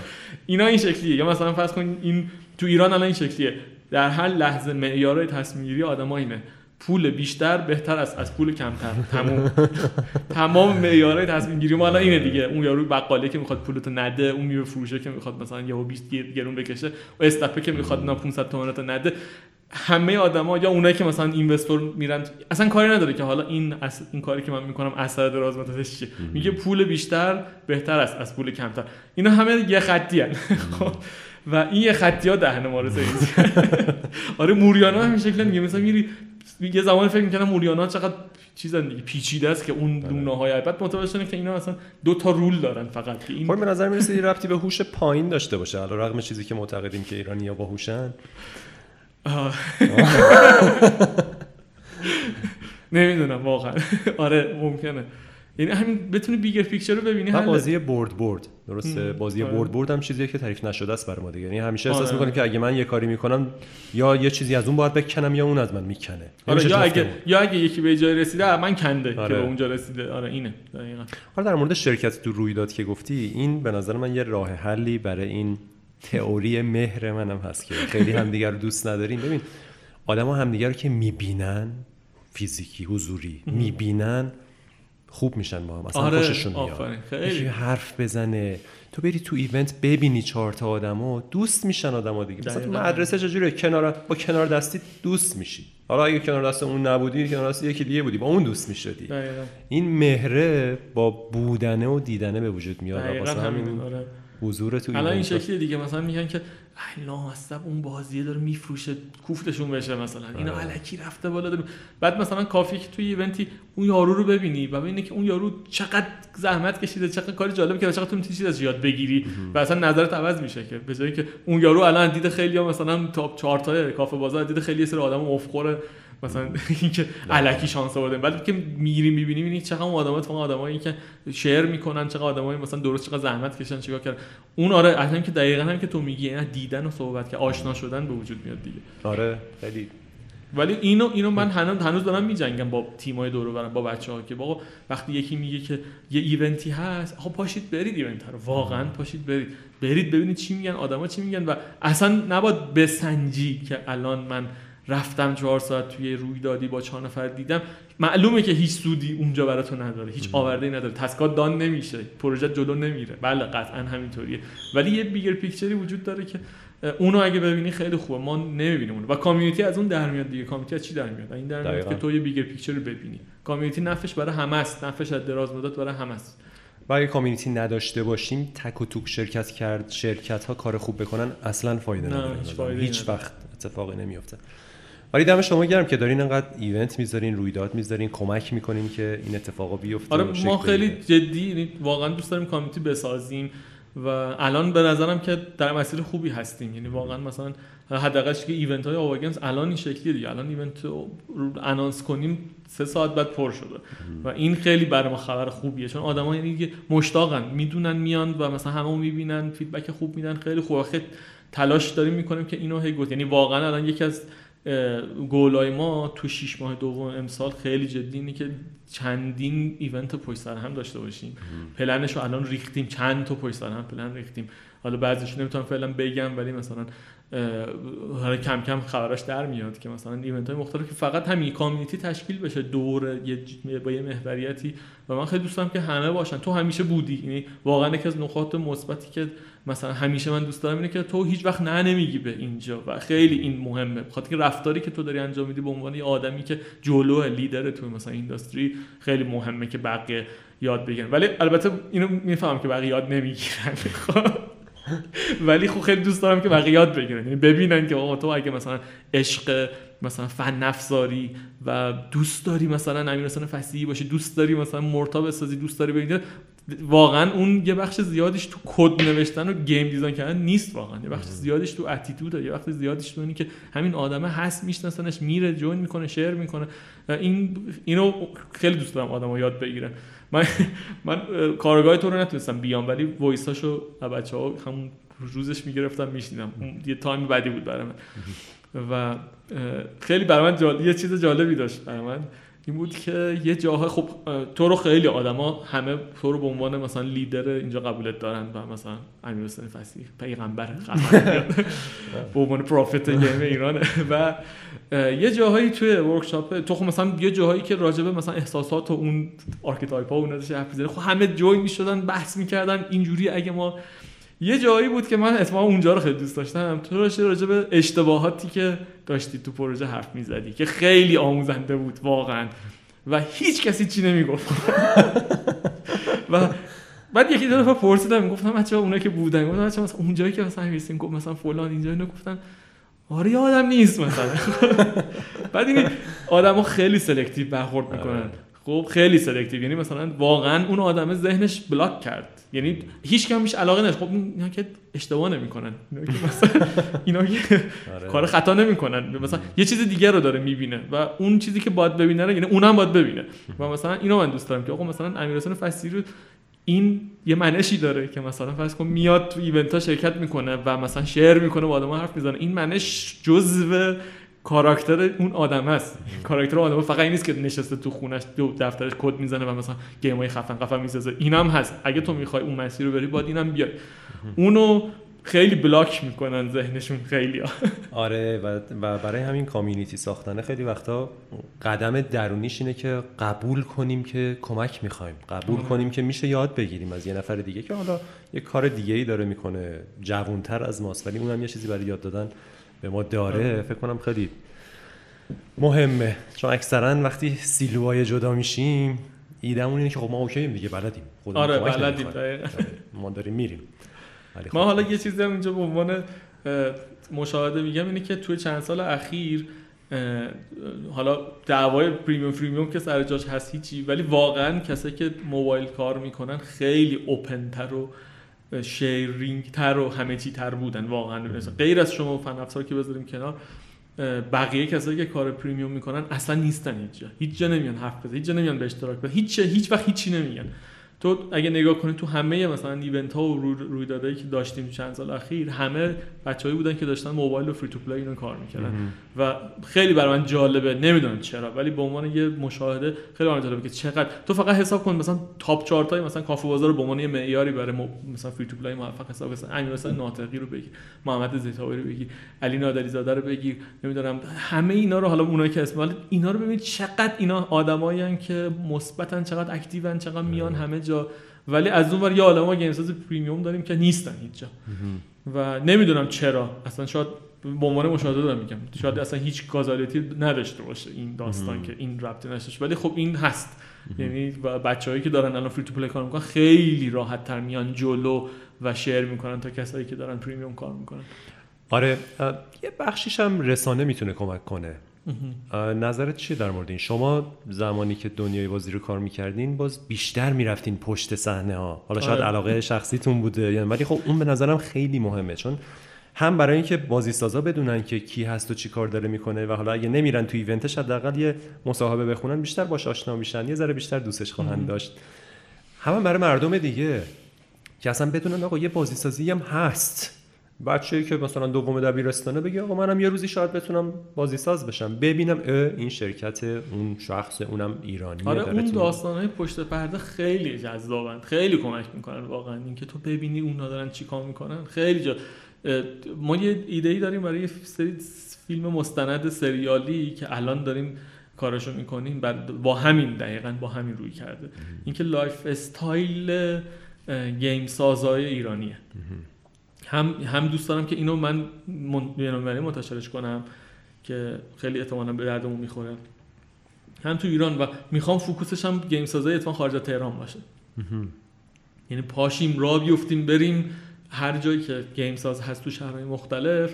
اینا این شکلیه. یا مثلا فرض کن این تو ایران الان این شکلیه. در هر لحظه معیارهای تصمیم گیری اینه. پول بیشتر بهتر است. از پول کمتر. تمام تمام معیارهای تصمیم گیری ما الان اینه دیگه. اون یارو بقاله که می‌خواد پولتو نده اون میوه فروشه که می‌خواد مثلا یهو 20 گرون بکشه و استاپه که می‌خواد نا 500 تومانتو نده. همه آدما یا اونایی که مثلا اینوستور میرن اصلا کاری نداره که حالا این اص... این کاری که من می‌کنم اثر دراز مدتش چیه. میگه پول بیشتر بهتر است از پول کمتر. اینا همه یه خطی هن. خب. و این یه خطی ها دهن ما رو آره موریانا هم شکل میگه. مثلا میری یه زمان فکر می‌کنم موریانا چقدر چیزن دیگه پیچیده است که اون لونه های بعد متوجه شدن که اینا اصلا دو تا رول دارن فقط. که این خب به نظر می‌رسه این ربطی به هوش پایین داشته باشه. علی رغم چیزی که معتقدیم که ایرانی‌ها باهوشن نمی‌دونم واقعا. آره ممکنه. یعنی همین بتونی بیگر پیکچر رو ببینی حل بازی برد برد درسته؟ بازی آره. برد برد هم چیزیه که تعریف نشده است برای ما دیگه. یعنی همیشه احساس آره. می‌کنیم که اگه من یه کاری می‌کنم یا یه چیزی از اون باید بکنم یا اون از من می‌کنه. آره یا اگه یا اگه یکی به جای رسیده من کنده آره. که به اونجا رسیده. آره اینه. دقیقاً. حالا در مورد شرکت تو رویداد که گفتی این به نظر من یه راه حلی برای این تئوری مهر منم هست که خیلی همدیگر رو دوست نداریم. ببین آدما همدیگر رو که می‌بینن فیزیکی حضوری می‌بینن خوب میشن با هم. اصلا آره، خوششون میاد. خیلی. حرف بزنه. تو بری تو ایونت ببینی چهار تا آدمو دوست میشن آدما دیگه. مثلا تو مدرسه چجوریه؟ کنار با کنار دستی دوست میشی. حالا اگه کنار دست اون نبودی کنار دست یکی دیگه بودی. با اون دوست می‌شدی. این مهره با بودنه و دیدنه به وجود میاد واسه همین آره. حضور تو الان این شکلی دیگه مثلا میگن که لامصب اون بازیه داره میفروشه کوفتشون بشه مثلا. اینا آره. علکی رفته بالا داره. بعد مثلا کافی که توی ایونتی اون یارو رو ببینی و ببینی که اون یارو چقدر زحمت کشیده چقدر کاری جالب کرده چقدر تو می‌تونی چیز یاد بگیری و اصلا نظرت عوض میشه که. به جایی که اون یارو الان دید خیلی مثلا تاپ 4 تا کافه بازار دید خیلی سر آدم افخوره مثلا اینکه علکی شانس آوردن بعد که میری می‌بینی می‌بینی چقدر آدمات فقط آدمایی که شیر می‌کنن چقدر آدمایی مثلا درست چقدر زحمت کشن چیکار کردن. اون آره اصلا که دقیقا هم که تو میگی یعنی دیدن و صحبت که آشنا شدن به وجود میاد دیگه. آره خیلی. ولی اینو اینو من هنوز هنوز دارم میجنگم با تیمای دور برم با بچه ها که بابا وقتی یکی میگه که یه ایونتی هست آقا پاشید برید ایونت رو. واقعا پاشید برید. برید ببینید چی میگن آدما چی میگن و اصلا نباید بسنجی که الان من رفتم چهار ساعت توی رویدادی با چهار نفر دیدم. معلومه که هیچ سودی اونجا برای تو نداره هیچ آورده نداره. تسکات دان نمیشه پروژه جلو نمیره. بله قطعا همینطوریه. ولی یه بیگر پیکچری وجود داره که اونو اگه ببینی خیلی خوبه. ما نمی‌بینیم اونو. و کامیونیتی از اون در میاد دیگه. کامیونیتی از چی در میاد؟ این در میاد که تو یه بیگر پیکچر رو ببینی. کامیونیتی نفش برای همه است. نفش از دراز مدت برای همه است. و اگه community نداشته باشیم تک و توک شرکت کرد شرکت ها کار خوب بکنن اصلا فایده نداره. هیچ وقت اتفاقی نمیافته. ولی دم شما گرم که دارین انقدر event می‌ذارین رویداد می‌ذارین کمک می‌کنین که این اتفاقا بیفته آره ما خیلی جدی یعنی واقعا دوست داریم community بسازیم و الان به نظرم که در مسیر خوبی هستیم. یعنی واقعا مثلا حداقلش که event های Avagames الان این شکلیه دیگه. الان event رو announce کنیم سه ساعت بعد پر شده. و این خیلی برای ما خبر خوبیه. چون آدما یعنی مشتاقن می‌دونن میان و مثلا همه می‌بینن feedback خوب میدن خیلی خوبه خیلی تلاش داریم می‌کنیم که اینو هی یعنی واقعا الان یکی از گولای ما تو شیش ماه دوم امسال خیلی جدی اینه که چندین event پشت سر هم داشته باشیم. پلنش رو الان ریختیم. چند تا پشت سر هم پلن ریختیم. حالا بعضیش نمی‌تونم فعلا بگم ولی مثلا حالا کم کم خبراش در میاد که مثلا ایونت های مختلف که فقط همین کامیونیتی تشکیل بشه. دور یه با یه محوریتی. و من خیلی دوست دارم که همه باشن. تو همیشه بودی. یعنی واقعا یکی از نقاط مثبتی که مثلا همیشه من دوست دارم اینه که تو هیچ وقت نه نمیگی به اینجا. و خیلی این مهمه. خاطر که رفتاری که تو داری انجام میدی به عنوان یه آدمی که جلو لیدر تو مثلا اینداستری خیلی مهمه که بقیه یاد بگیرن. ولی البته اینو می‌فهمم که بقیه یاد نمی‌گیرن. ولی خب خیلی دوست دارم که بقیه یاد بگیرن. یعنی ببینن که آقا تو اگه مثلا عشق مثلا فن افزاری و دوست داری مثلا امیر حسین فصیحی باشی دوست داری مثلا مرتا بسازی دوست داری ببینی واقعا اون یه بخش زیادیش تو کد نوشتن و game design کردن نیست واقعا. یه بخش زیادیش تو attitude یه بخش زیادیش تو اینی که همین آدمه هست میشناسنش میره join می‌کنه share می‌کنه. این اینو خیلی دوست دارم آدمو یاد بگیرن من من کارگاه تو رو نتونستم بیام ولی voice هاشو بچه ها همون روزش می‌گرفتم میشنیدم. یه time بعدی بود برای من. و خیلی برای من جال... یه چیز جالبی داشت برای من. این بود که یه جاها خب تو رو خیلی آدما همه تو رو به عنوان مثلا لیدر اینجا قبولت دارن و مثلا امیر حسین فصیح پیغمبر به عنوان prophet game ایران و یه جاهایی توی workshop تو خب مثلا یه جاهایی که راجبه مثلا احساسات و اون archetype ها و اون حرف خب همه join می‌شدن بحث می‌کردن اینجوری اگه ما یه جایی بود که من اتفاقا اونجا رو خیلی دوست داشتم. تو راجع راجع به اشتباهاتی که داشتی تو پروژه حرف می‌زدی که خیلی آموزنده بود واقعا. و هیچ کسی چی نمی‌گفت. و بعد یکی دو دفعه پرسیدم گفتم بچه اونایی که بودن؟ گفتم بچه مثلا اونجایی که مثلا می‌رسیم گفت مثلا فلان اینجا اینو گفتن. آره یادم نیست مثلا. بعد این آدمو خیلی selective برخورد می‌کنن. خب خیلی selective. یعنی مثلا واقعا اون آدم ذهنش block کرد. یعنی هیچ کم علاقه نداشت. خب اینا که اشتباه نمی‌کنن. اینا که مثلا اینا که کار خطا نمی‌کنن. مثلا یه چیز دیگه رو داره می‌بینه و اون چیزی که باید ببینه رو یعنی اونم باید ببینه. و مثلا اینو من دوست دارم که آقا مثلا امیرحسین فصیحی این یه منشی داره که مثلا فرض کن میاد تو event ها شرکت می‌کنه و مثلا share می‌کنه با آدم حرف می‌زنه این منش جزو کاراکتر اون آدم است کاراکتر آدم فقط این نیست که نشسته تو خونش دو دفترش کد می‌زنه و مثلا گیم های خفن خفن می‌سازه. اینم هست. اگه تو می‌خوای اون مسیر رو بری باید اینم بیای. اونو خیلی بلاک می‌کنن ذهنشون خیلی ها. آره و, برای همین کامیونیتی ساختنه خیلی وقتا قدم درونیش اینه که قبول کنیم که کمک می‌خوایم. قبول کنیم که میشه یاد بگیریم از یه نفر دیگه که حالا یه کار دیگه ای داره می‌کنه جوونتر از ماست ولی اونم یه چیزی برای یاد دادن به ما داره فکر کنم خیلی مهمه. چون اکثرا وقتی سیلوهای جدا میشیم ایدمون اینه که خب ما اوکییم دیگه بلدیم. آره بلدیم ما داریم میریم. ما حالا یه چیزی هم اینجا به عنوان مشاهده میگم اینه که توی چند سال اخیر حالا دعوای پریمیوم فریمیوم که سر جاش هست هیچی ولی واقعا کسایی که موبایل کار می‌کنن خیلی اوپن تر و sharing تر و همه چی تر بودن واقعا. غیر از شما فن افزار که بذاریم کنار بقیه کسایی که کار premium می‌کنن اصلا نیستن هیچ جا. هیچ جا نمیان حرف بزنن هیچ جا نمیان به اشتراک بدن هیچ هیچ وقت هیچی نمیگن. تو اگه نگاه کنی تو همه مثلا event ها و رویدادهایی که داشتیم چند سال اخیر همه بچه‌ای بودن که داشتن موبایل و free to play اینا رو کار می‌کردن. و خیلی برای من جالبه. نمی‌دونم چرا ولی به عنوان یه مشاهده خیلی برام جالبه که چقدر تو فقط حساب کن مثلا top chart های مثلا کافه بازار به عنوان یه معیاری برای مثلا free to play موفق حساب مثلا امیر مثلا ناطقی رو بگیر محمد زیتاوی رو بگیر علی نادری زاده رو بگیر. نمی‌دونم همه اینا رو حالا اونایی که اسم اینا رو ببین چقدر اینا آدمایی که مثبتن چقدر active ان چقدر میان همه جا. ولی از اون ور یه عالمه game ساز premium داریم که نیستن هیچ جا و نمی‌دونم چرا. اصلا شاید به عنوان مشاهده دارم میگم. شاید اصلا هیچ causality نداشته باشه این داستان که این ربط نشته ولی خب این هست. یعنی بچه‌هایی که دارن الان فری تو پلی کار می‌کنن خیلی راحت تر میان جلو و شیر می‌کنن تا کسایی که دارن پریمیوم کار می‌کنن. آره یه بخشیش هم رسانه می‌تونه کمک کنه. نظرت چیه در مورد این؟ شما زمانی که دنیای بازی رو کار می‌کردین باز بیشتر می‌رفتین پشت صحنه ها حالا شاید آره. علاقه شخصیتون بوده یعنی ولی خب اون به نظرم خیلی مهمه. چون هم برای اینکه بازی سازا بدونن که کی هست و چی کار داره می‌کنه و حالا اگه نمیرن تو ایونتش حداقل یه مصاحبه بخونن بیشتر باش آشنا میشن یه ذره بیشتر دوستش خواهند داشت. هم برای مردم دیگه که اصلا بدونن آقا یه بازی سازی هم هست. بچه‌ای که مثلا دوم دبیرستانه بگه آقا منم یه روزی شاید بتونم بازی ساز بشم. ببینم این شرکت اون شخص اونم ایرانی آره اون داستانهای پشت پرده خیلی جذابند خیلی کمک می‌کنن واقعا. اینکه تو ببینی اونا دارن چیکار می‌کنن. خیلی جا ما یه ایده ای داریم برای سری فیلم مستند سریالی که الان داریم کارشو می‌کنیم. با همین دقیقا با همین رویکرده. اینکه lifestyle game سازای ایرانیه. هم هم دوست دارم که اینو من بین‌المللی منتشرش کنم که خیلی احتمالاً به دردمون می‌خوره. هم تو ایران و می‌خوام focus ش هم game سازای اتفاقا خارج از تهران باشه. یعنی پاشیم را بیفتیم بریم هر جایی که گیم ساز هست تو شهرهای مختلف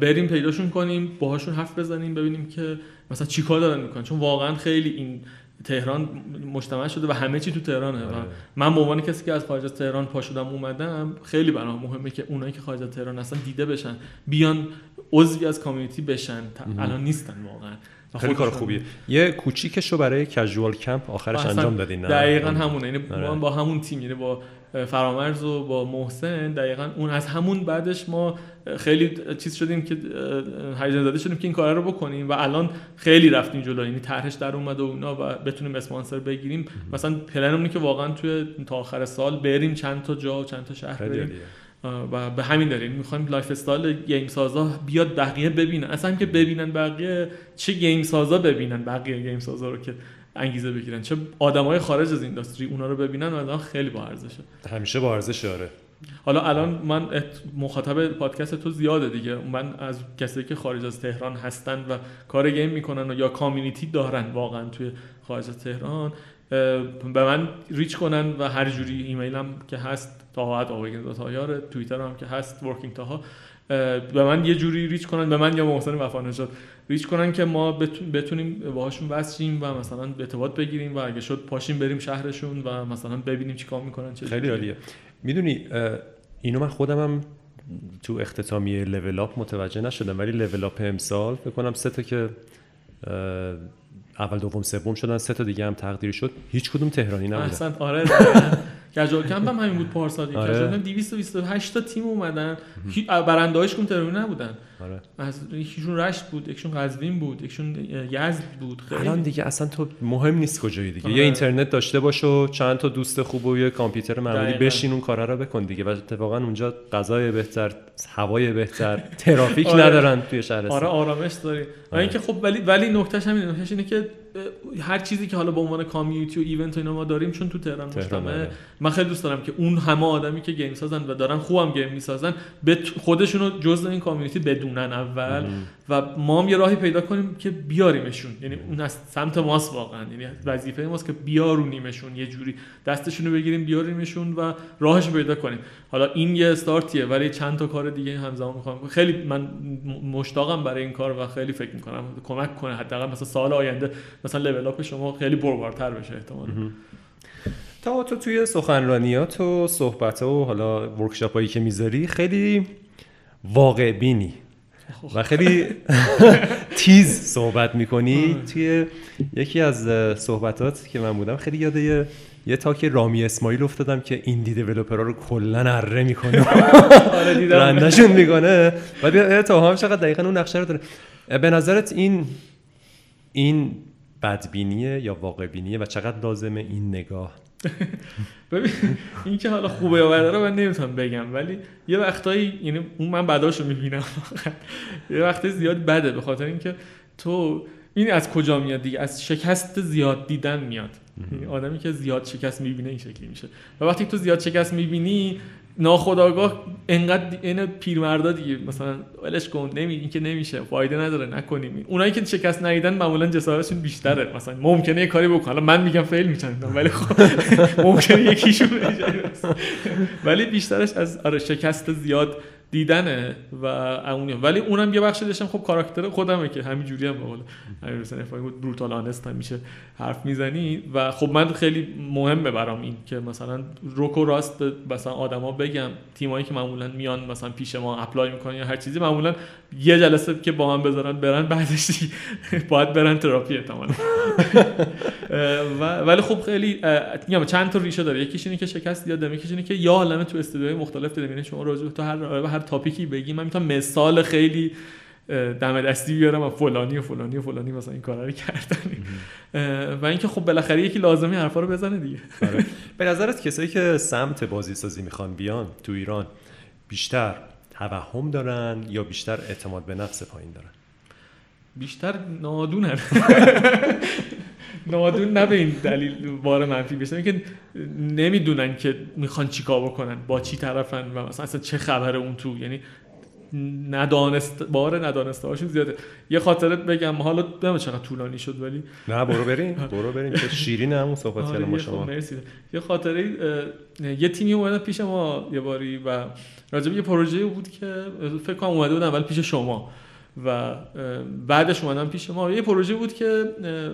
بریم پیداشون کنیم باهاشون حرف بزنیم ببینیم که مثلا چیکار دارن می‌کنن. چون واقعا خیلی این تهران مجتمع شده و همه چی تو تهرانه و آره. من به عنوان کسی که از خارج از تهران پا شدم اومدم خیلی برام مهمه که اونایی که خارج از تهران هستن دیده بشن بیان عضوی از کامیونیتی بشن. الان نیستن واقعا. خیلی کار خوبیه. یه کوچیکش رو برای کژوال کمپ آخرش انجام دادین نه؟ دقیقا همونه. یعنی آره. با همون تیم یعنی با فرامرز و با محسن دقیقا اون از همون بعدش ما خیلی چیز شدیم که هیجان زده شدیم که این کار رو بکنیم و الان خیلی رفتیم جلو. یعنی طرحش در اومد و اونا و بتونیم اسپانسر بگیریم. مثلا پلنمون که واقعا توی تا آخر سال بریم چند تا جا و چند تا شهر بریم. و به همین دلیل می‌خوایم lifestyle game سازا بیاد بقیه ببینن. اصلا که ببینن بقیه چه game سازا ببینن بقیه game سازا رو که انگیزه بگیرن. چه آدمای خارج از اینداستری اونا رو ببینن و خیلی با ارزشه. همیشه با ارزشه آره. حالا الان من مخاطب پادکست تو زیاده دیگه. من از کسایی که خارج از تهران هستن و کار گیم می‌کنن و یا کامیونیتی دارن واقعا توی خارج از تهران به من ریچ کنن و هر جوری ایمیلم که هست تا آقای تایار توییتر هم که هست ورکینگ تاها به من یه جوری ریچ کنن به من یا محسن وفا نشد ریچ کنن که ما بتونیم باهاشون وصل و مثلا ارتباط بگیریم و اگه شد پاشیم بریم شهرشون و مثلا ببینیم چیکار می‌کنن چه خیلی عالیه. می‌دونی اینو من هم تو اختتامیه لول اپ متوجه نشدم ولی لول اپ امسال فکر سه تا که اول دوم سوم شدن سه تا دیگه هم تقدیر شد. هیچ کدوم تهرانی نبودن. احسن آره کجال کمپ هم همین بود پارسال. دیگه آره. 228 تا تیم اومدن. برنده هاش تهرانی نبودن. آره. از یکیشون رشت بود یکیشون قزوین بود یکیشون یزد بود. خیلی. الان دیگه اصلا تو مهم نیست کجایی دیگه. آره. یه اینترنت داشته باش و چند تا دوست خوب و یه کامپیوتر معمولی بشین اون کارا رو بکن دیگه. و اتفاقا اونجا غذای بهتر هوای بهتر ترافیک آره. ندارن توی شهر آره آرامش داری. آره. اینکه خب ولی ولی نکتهش همینه نکتهش اینه که هر چیزی که حالا به عنوان کامیونیتی و ایونت اینا ما داریم چون تو تهران مجتمع من خیلی دوست دارم که اون همه آدمی که گیم سازن و دارن خوبم گیم می‌سازن خودشونو جزء این کامیونیتی بدونن اول و ما هم یه راهی پیدا کنیم که بیاریمشون. یعنی اون از سمت ماست واقعا. یعنی وظیفه ماست که بیارونیمشون یه جوری دستشون رو بگیریم بیاریمشون و راهش پیدا کنیم. حالا این یه استارتیه ولی چند تا کار دیگه همزمان می‌خوام خیلی من مشتاقم برای این کار و خیلی فکر می‌کنم. کمک کنه حداقل مثلا سال آینده مثلا Level Up شما خیلی پربارتر بشه احتمالاً. تا تو توی سخنرانیات و صحبت و حالا workshop هایی که می‌ذاری خیلی واقع بینی. و خیلی تیز صحبت می‌کنی. توی یکی از صحبتات که من بودم خیلی یاده یه talk رامی اسماعیل افتادم که indie developer ها رو کلا اره می‌کنه. آره رندشون می‌کنه. بعد تو هم چقدر دقیقا اون نقشه رو داره. به نظرت این این بدبینیه یا واقع بینیه و چقدر لازمه این نگاه؟ ببین این که حالا خوبه یا بده رو من نمی‌تونم بگم ولی یه وقتایی یعنی اون من بداشو می‌بینم یه وقتی زیاد بده به خاطر اینکه تو این از کجا میاد دیگه؟ از شکست زیاد دیدن میاد. یعنی آدمی که زیاد شکست می‌بینه این شکلی میشه. و وقتی تو زیاد شکست می‌بینی ناخداگاه انقدر این پیرمردا دیگه. مثلا ولش کن نمی این که نمیشه. فایده نداره نکنیم اونایی که شکست ندیدن معمولا جسارتشون بیشتره. مثلا ممکنه یه کاری بکنه من میگم فیل میشن ولی خب ممکنه یکیشون ولی بیشترش از آره شکست زیاد دیدنه و اون ولی اونم یه بخشی داشتم خب کاراکتر خودمه که همین جوری هم بقول همین مثلا بود. بروتال آنست هم میشه حرف می‌زنی و خب من خیلی مهمه برام این که مثلا روک و راست مثلا آدما بگم. تیمایی که معمولا میان مثلا پیش ما اپلای می‌کنن یا هر چیزی معمولا یه جلسه که با هم بذارن برن بعدش باید برن تراپی احتمالاً. ولی خب خیلی میگم چند تا ریشه داره. یکیش اینه که شکست یادم یکیش اینه که یا عالمه تو استودیوهای مختلف دیدم یعنی شما راجع تو هر تاپیکی بگی من می‌تونم مثال خیلی دم دستی بیارم و فلانی و فلانی و فلانی مثلا این کارا رو کردن. و اینکه خب بالاخره یکی لازمی حرفا رو بزنه دیگه. آره. به نظرت کسایی که سمت بازی سازی می‌خوان بیان تو ایران بیشتر توهم دارن یا بیشتر اعتماد به نفس پایین دارن؟ بیشتر نادونن. نادون نه به این دلیل بار منفی بشه. که نمی‌دونن که می‌خوان چیکار بکنن با چی طرفن و مثلا اصلا چه خبره اون تو. یعنی ندانست بار ندانسته هاشون زیاده. یه خاطرت بگم حالا نمی‌دونم چقدر طولانی شد ولی نه برو بریم برو بریم. که شیرین همون صحبت کردم با شما. یه خاطره یه تیمی اومد پیش ما یه باری و راجب یه پروژه بود که فکر کنم اومده بود اول پیش شما. و بعدش اومدم پیش ما یه پروژه بود که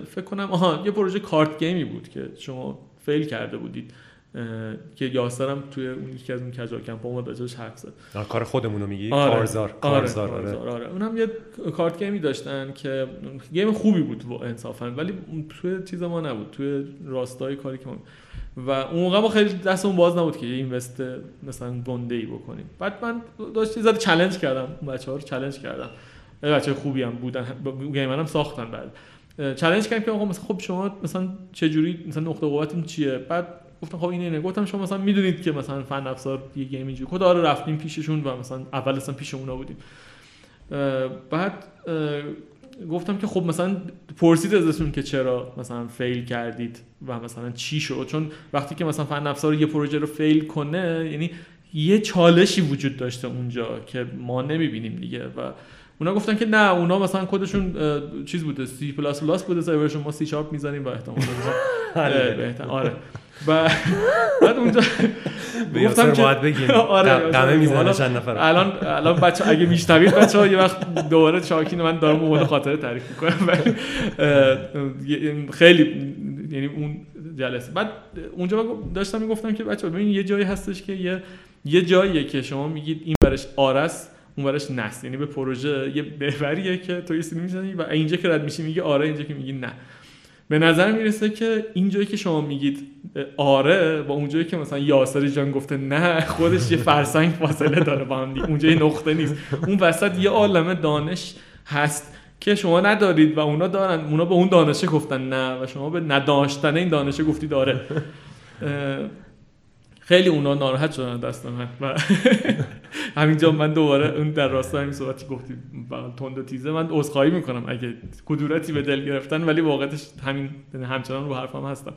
فکر کنم آها یه پروژه کارت گیمی بود که شما فیل کرده بودید که یاسرم توی اون یکی از اون کجا کمپ اومد راجعش حرف زد کار خودمون رو میگی آره. کارزار آره، کارزار آره. آره. آره. اونم یه card game ی داشتن که game خوبی بود انصافا ولی توی چیز ما نبود توی راستای کاری که ما و اون موقع ما خیلی دستمون باز نبود که یه invest مثلا گنده ای بکنیم بعد من داشت یه چالش کردم بچه‌ها رو چالش کردم بچه خوبی هم بودن. game رو هم ساختن بعد. چالش کردم که آقا مثلا خب شما مثلا چه جوری مثلا نقطه قوتتون چیه؟ بعد گفتم خب این اینه. گفتم شما مثلا می‌دونید که مثلا فن افزار یه game اینجوری. کد آره رفتیم پیششون و مثلا اول اصلا پیش اونا بودیم. بعد گفتم که خب مثلا پرسید ازشون که چرا مثلا fail کردید و مثلا چی شد؟ چون وقتی که مثلا فن افزار یه پروژه رو fail کنه یعنی یه چالشی وجود داشته اونجا که ما نمی‌بینیم دیگه و اونا گفتن که نه اونا مثلا کدشون چیز بوده سی پلاس پلاس بوده سایورشون ما سی شارپ می‌زنیم و احتمال بهتر. آره. و بعد اونجا گفتم که بگیم. آره قمه می‌زنه چند نفر. الان الان بچه اگه میشنوید بچه‌ها یه وقت دوباره شاکین من دارم اون خاطره تعریف می‌کنم. خیلی یعنی اون جلسه. بعد اونجا داشتم می‌گفتم که بچه‌ها ببین یه جایی هستش که یه یه جاییه که شما میگید این برش آرس اون برش نست. یعنی به پروژه یه بهوریه که تو یه می‌زنی و اینجا که رد میشی میگی آره اینجا که میگی نه. به نظر می‌رسه که اینجایی که شما میگید آره با اونجایی که مثلا یاسر جان گفته نه خودش یه فرسنگ فاصله داره با هم اونجا یه نقطه نیست. اون وسط یه عالمه دانش هست که شما ندارید و اونا دارن اونا به اون دانشه گفتن نه و شما به نداشتن این دانشه گفتید آره. خیلی اونا ناراحت شدن دست من. و همینجا من دوباره اون در راستای همین صحبتی گفتی تند و تیزه. من عذرخواهی می‌کنم اگه کدورتی به دل گرفتن ولی واقعتش همین همچنان رو حرفم هستم.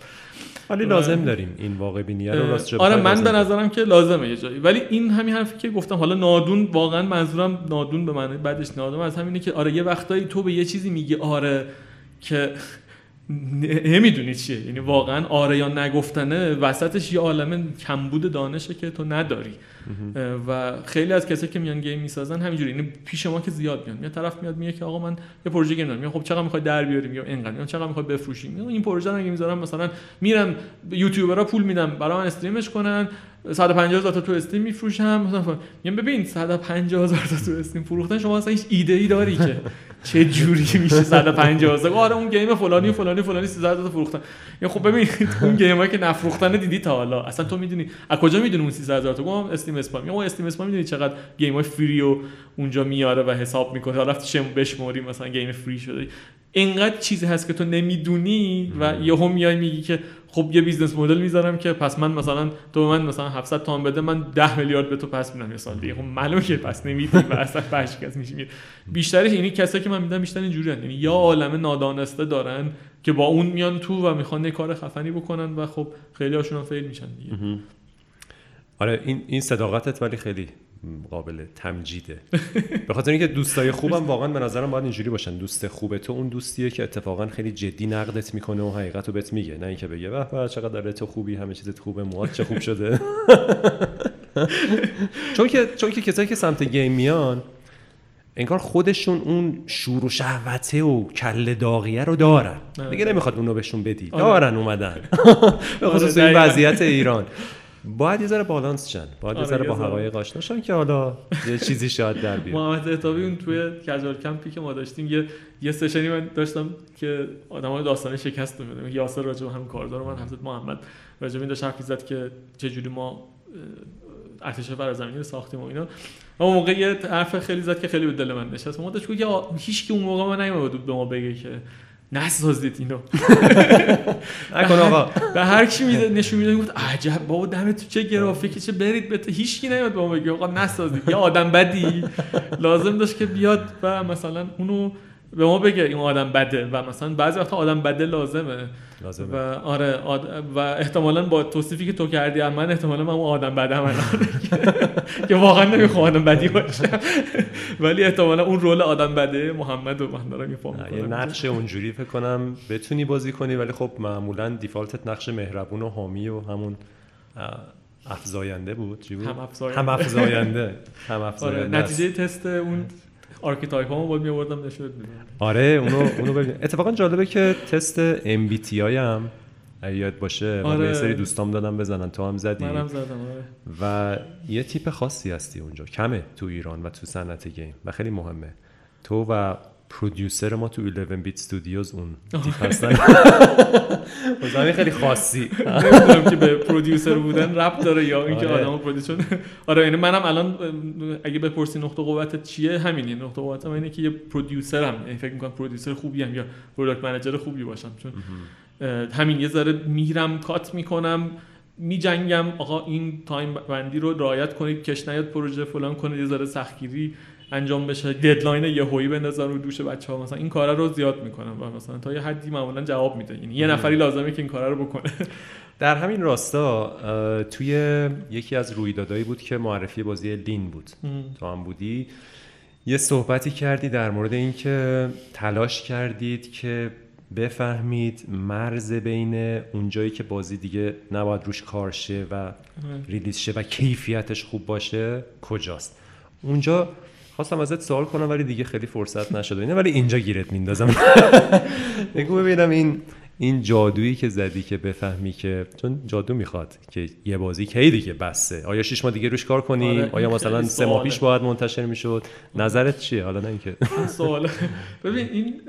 ولی لازم داریم این واقع بینی رو راست آره من به نظرم که لازمه یه جایی. ولی این همین حرفی که گفتم حالا نادون واقعا منظورم نادون به معنی بعدش نادون از همینه که آره یه وقتایی تو به یه چیزی میگی آره که نمی‌دونی چیه. یعنی واقعا آره یا نگفتنه وسطش یه عالم کمبود دانشه که تو نداری. و خیلی از کسایی که میان گیم می‌سازن همینجوری. یعنی پیش ما که زیاد میان. یه طرف میاد میگه که آقا من یه پروژه گیم دارم. خب چقدر می‌خوای در بیاری؟ میگم اینقدر. میگم چقدر می‌خوای بفروشی؟ این پروژه رو می‌ذارم مثلا میرم یوتیوبرها پول میدم. برای من استریمش کنن. 150 هزار تا تو استیم میفروشم. مثلا میگم ببین 150 هزار تا تو استیم فروختن شما اصلا هیچ ایده ای داری که. چه جوری میشه 150 هزار؟ آره اون game فلانی فلانی فلانی 300 تا فروختن. یعنی خب ببین اون game که نفروختن دیدی تا حالا. اصلا تو می‌دونی از کجا می‌دونی اون 300 هزار تا؟ گفتم Steam Spy. اون Steam Spy می‌دونی چقدر game های free رو اونجا میاره و حساب می‌کنه؟ حالا رفت شم بشموری مثلا game free شده. اینقدر چیزی هست که تو نمی‌دونی و یهو میای میگی که خب یه business model می‌ذارم که پس من مثلا تو من مثلا 700 تومن بده من 10 میلیارد به تو پس میدم یه سال دیگه. خب معلومه که پس نمیدی و اصلا ورشکست میشه بیشترش اینی کسایی که من میدم بیشتر اینجوری یعنی یا عالمه نادانسته دارن که با اون میان تو و می‌خوان یه کار خفنی بکنن و خب خیلی هاشون فیل میشن دیگه. آره این این صداقتت ولی خیلی قابل تمجیده. به خاطر اینکه دوستای خوبم واقعا به نظرم باید اینجوری باشن. دوست خوبه تو اون دوستیه که اتفاقا خیلی جدی نقدت می‌کنه و حقیقت رو بهت میگه. نه اینکه بگه به به چقدر تو خوبی همه چیزت خوبه موات چه خوب شده. چون که چون که کسایی که سمت گیم میان انگار خودشون اون شور و شهوته و کل داغیه رو دارن. دیگه نمی‌خواد اونو بهشون بدی. آره. دارن اومدن. به خصوص این وضعیت ایران. باید یه ذره بالانس شن. باید یه آره، ذره با حقایق آشنا شن که حالا یه چیزی شاید در بیاد. محمد احتابی اون توی کجال کمپی که ما داشتیم یه یه سشنی من داشتم که آدمای داستان شکست میدم یاسر راجع به همین کاردار من حضرت محمد راجع به این داشت حرف زد که چه جوری ما ارتش فرازمینی ساختیم و اینا. اون موقع یه حرف خیلی زد که خیلی به دل من نشست. ما داشت که هیچ کی اون موقع ما نیومد به ما بگه که نسازید اینو. نکن آقا. به هر کی میده نشون میده گفت عجب بابا دم تو چه گرافیکی چه برید به هیچ کی نمیاد به ما بگه آقا نسازید یا آدم بدی. لازم داشت که بیاد و مثلا اونو به ما بگه این آدم بده و مثلا بعضی وقتا آدم بده لازمه. لازمه. و آره و احتمالا با توصیفی که تو کردی من احتمالا من اون آدم بده من که واقعا نمی‌خوام آدم بدی باشم ولی احتمالا اون role آدم بده محمد و من دارم می‌فهمم یه نقش اونجوری فکر کنم بتونی بازی کنی ولی خب معمولا default ت نقش مهربون و حامی و همون افزاینده بود. چی بود؟ هم افزاینده هم افزاینده هم افزاینده آره، نتیجه تست اون archetype ها باید میوردم نشون آره اونو اونو ببین. اتفاقا جالبه که تست آی هم یاد باشه آره. و یه سری دوستام دادم بزنن. تو هم زدی؟ منم زدم آره. و یه تیپ خاصی هستی اونجا. کمه تو ایران و تو صنعت game و خیلی مهمه. تو و producer ما تو 11 bit studios اون تیپ هستن. همین خیلی خاصی. نمی‌دونم که به producer بودن ربط داره یا اینکه آره. آدمو producer آره یعنی منم الان اگه بپرسی نقطه قوتت چیه همینه. نقطه قوتم اینه که یه producer م یعنی فکر می‌کنم producer خوبیم یا product manager خوبی باشم. چون همین یه ذره میرم cut می‌کنم میجنگم. آقا این time بندی رو رعایت کنید کش نیاد پروژه فلان کنید یه ذره سختگیری انجام بشه deadline یهویی بندازن رو دوش بچه ها مثلا این کارا رو زیاد می‌کنن. و مثلا تا یه حدی معمولا جواب میده. یعنی یه نفری لازمه که این کارا رو بکنه. در همین راستا توی یکی از رویدادهایی بود که معرفی بازی لین بود. تو هم بودی. یه صحبتی کردی در مورد اینکه تلاش کردید که بفهمید مرز بین اونجایی که بازی دیگه نباید روش کار شه و ریلیز شه و کیفیتش خوب باشه کجاست. اونجا خواستم ازت سوال کنم ولی دیگه خیلی فرصت نشد ولی اینجا گیرت میندازم. بگو ببینم این این جادویی که زدی که بفهمی که چون جادو می‌خواد که یه بازی کی دیگه بسته. آیا شش ماه دیگه روش کار کنیم آره، آیا مثلا سه ماه. پیش باید منتشر می‌شد؟ نظرت چیه؟ حالا نه اینکه. سوال ببین این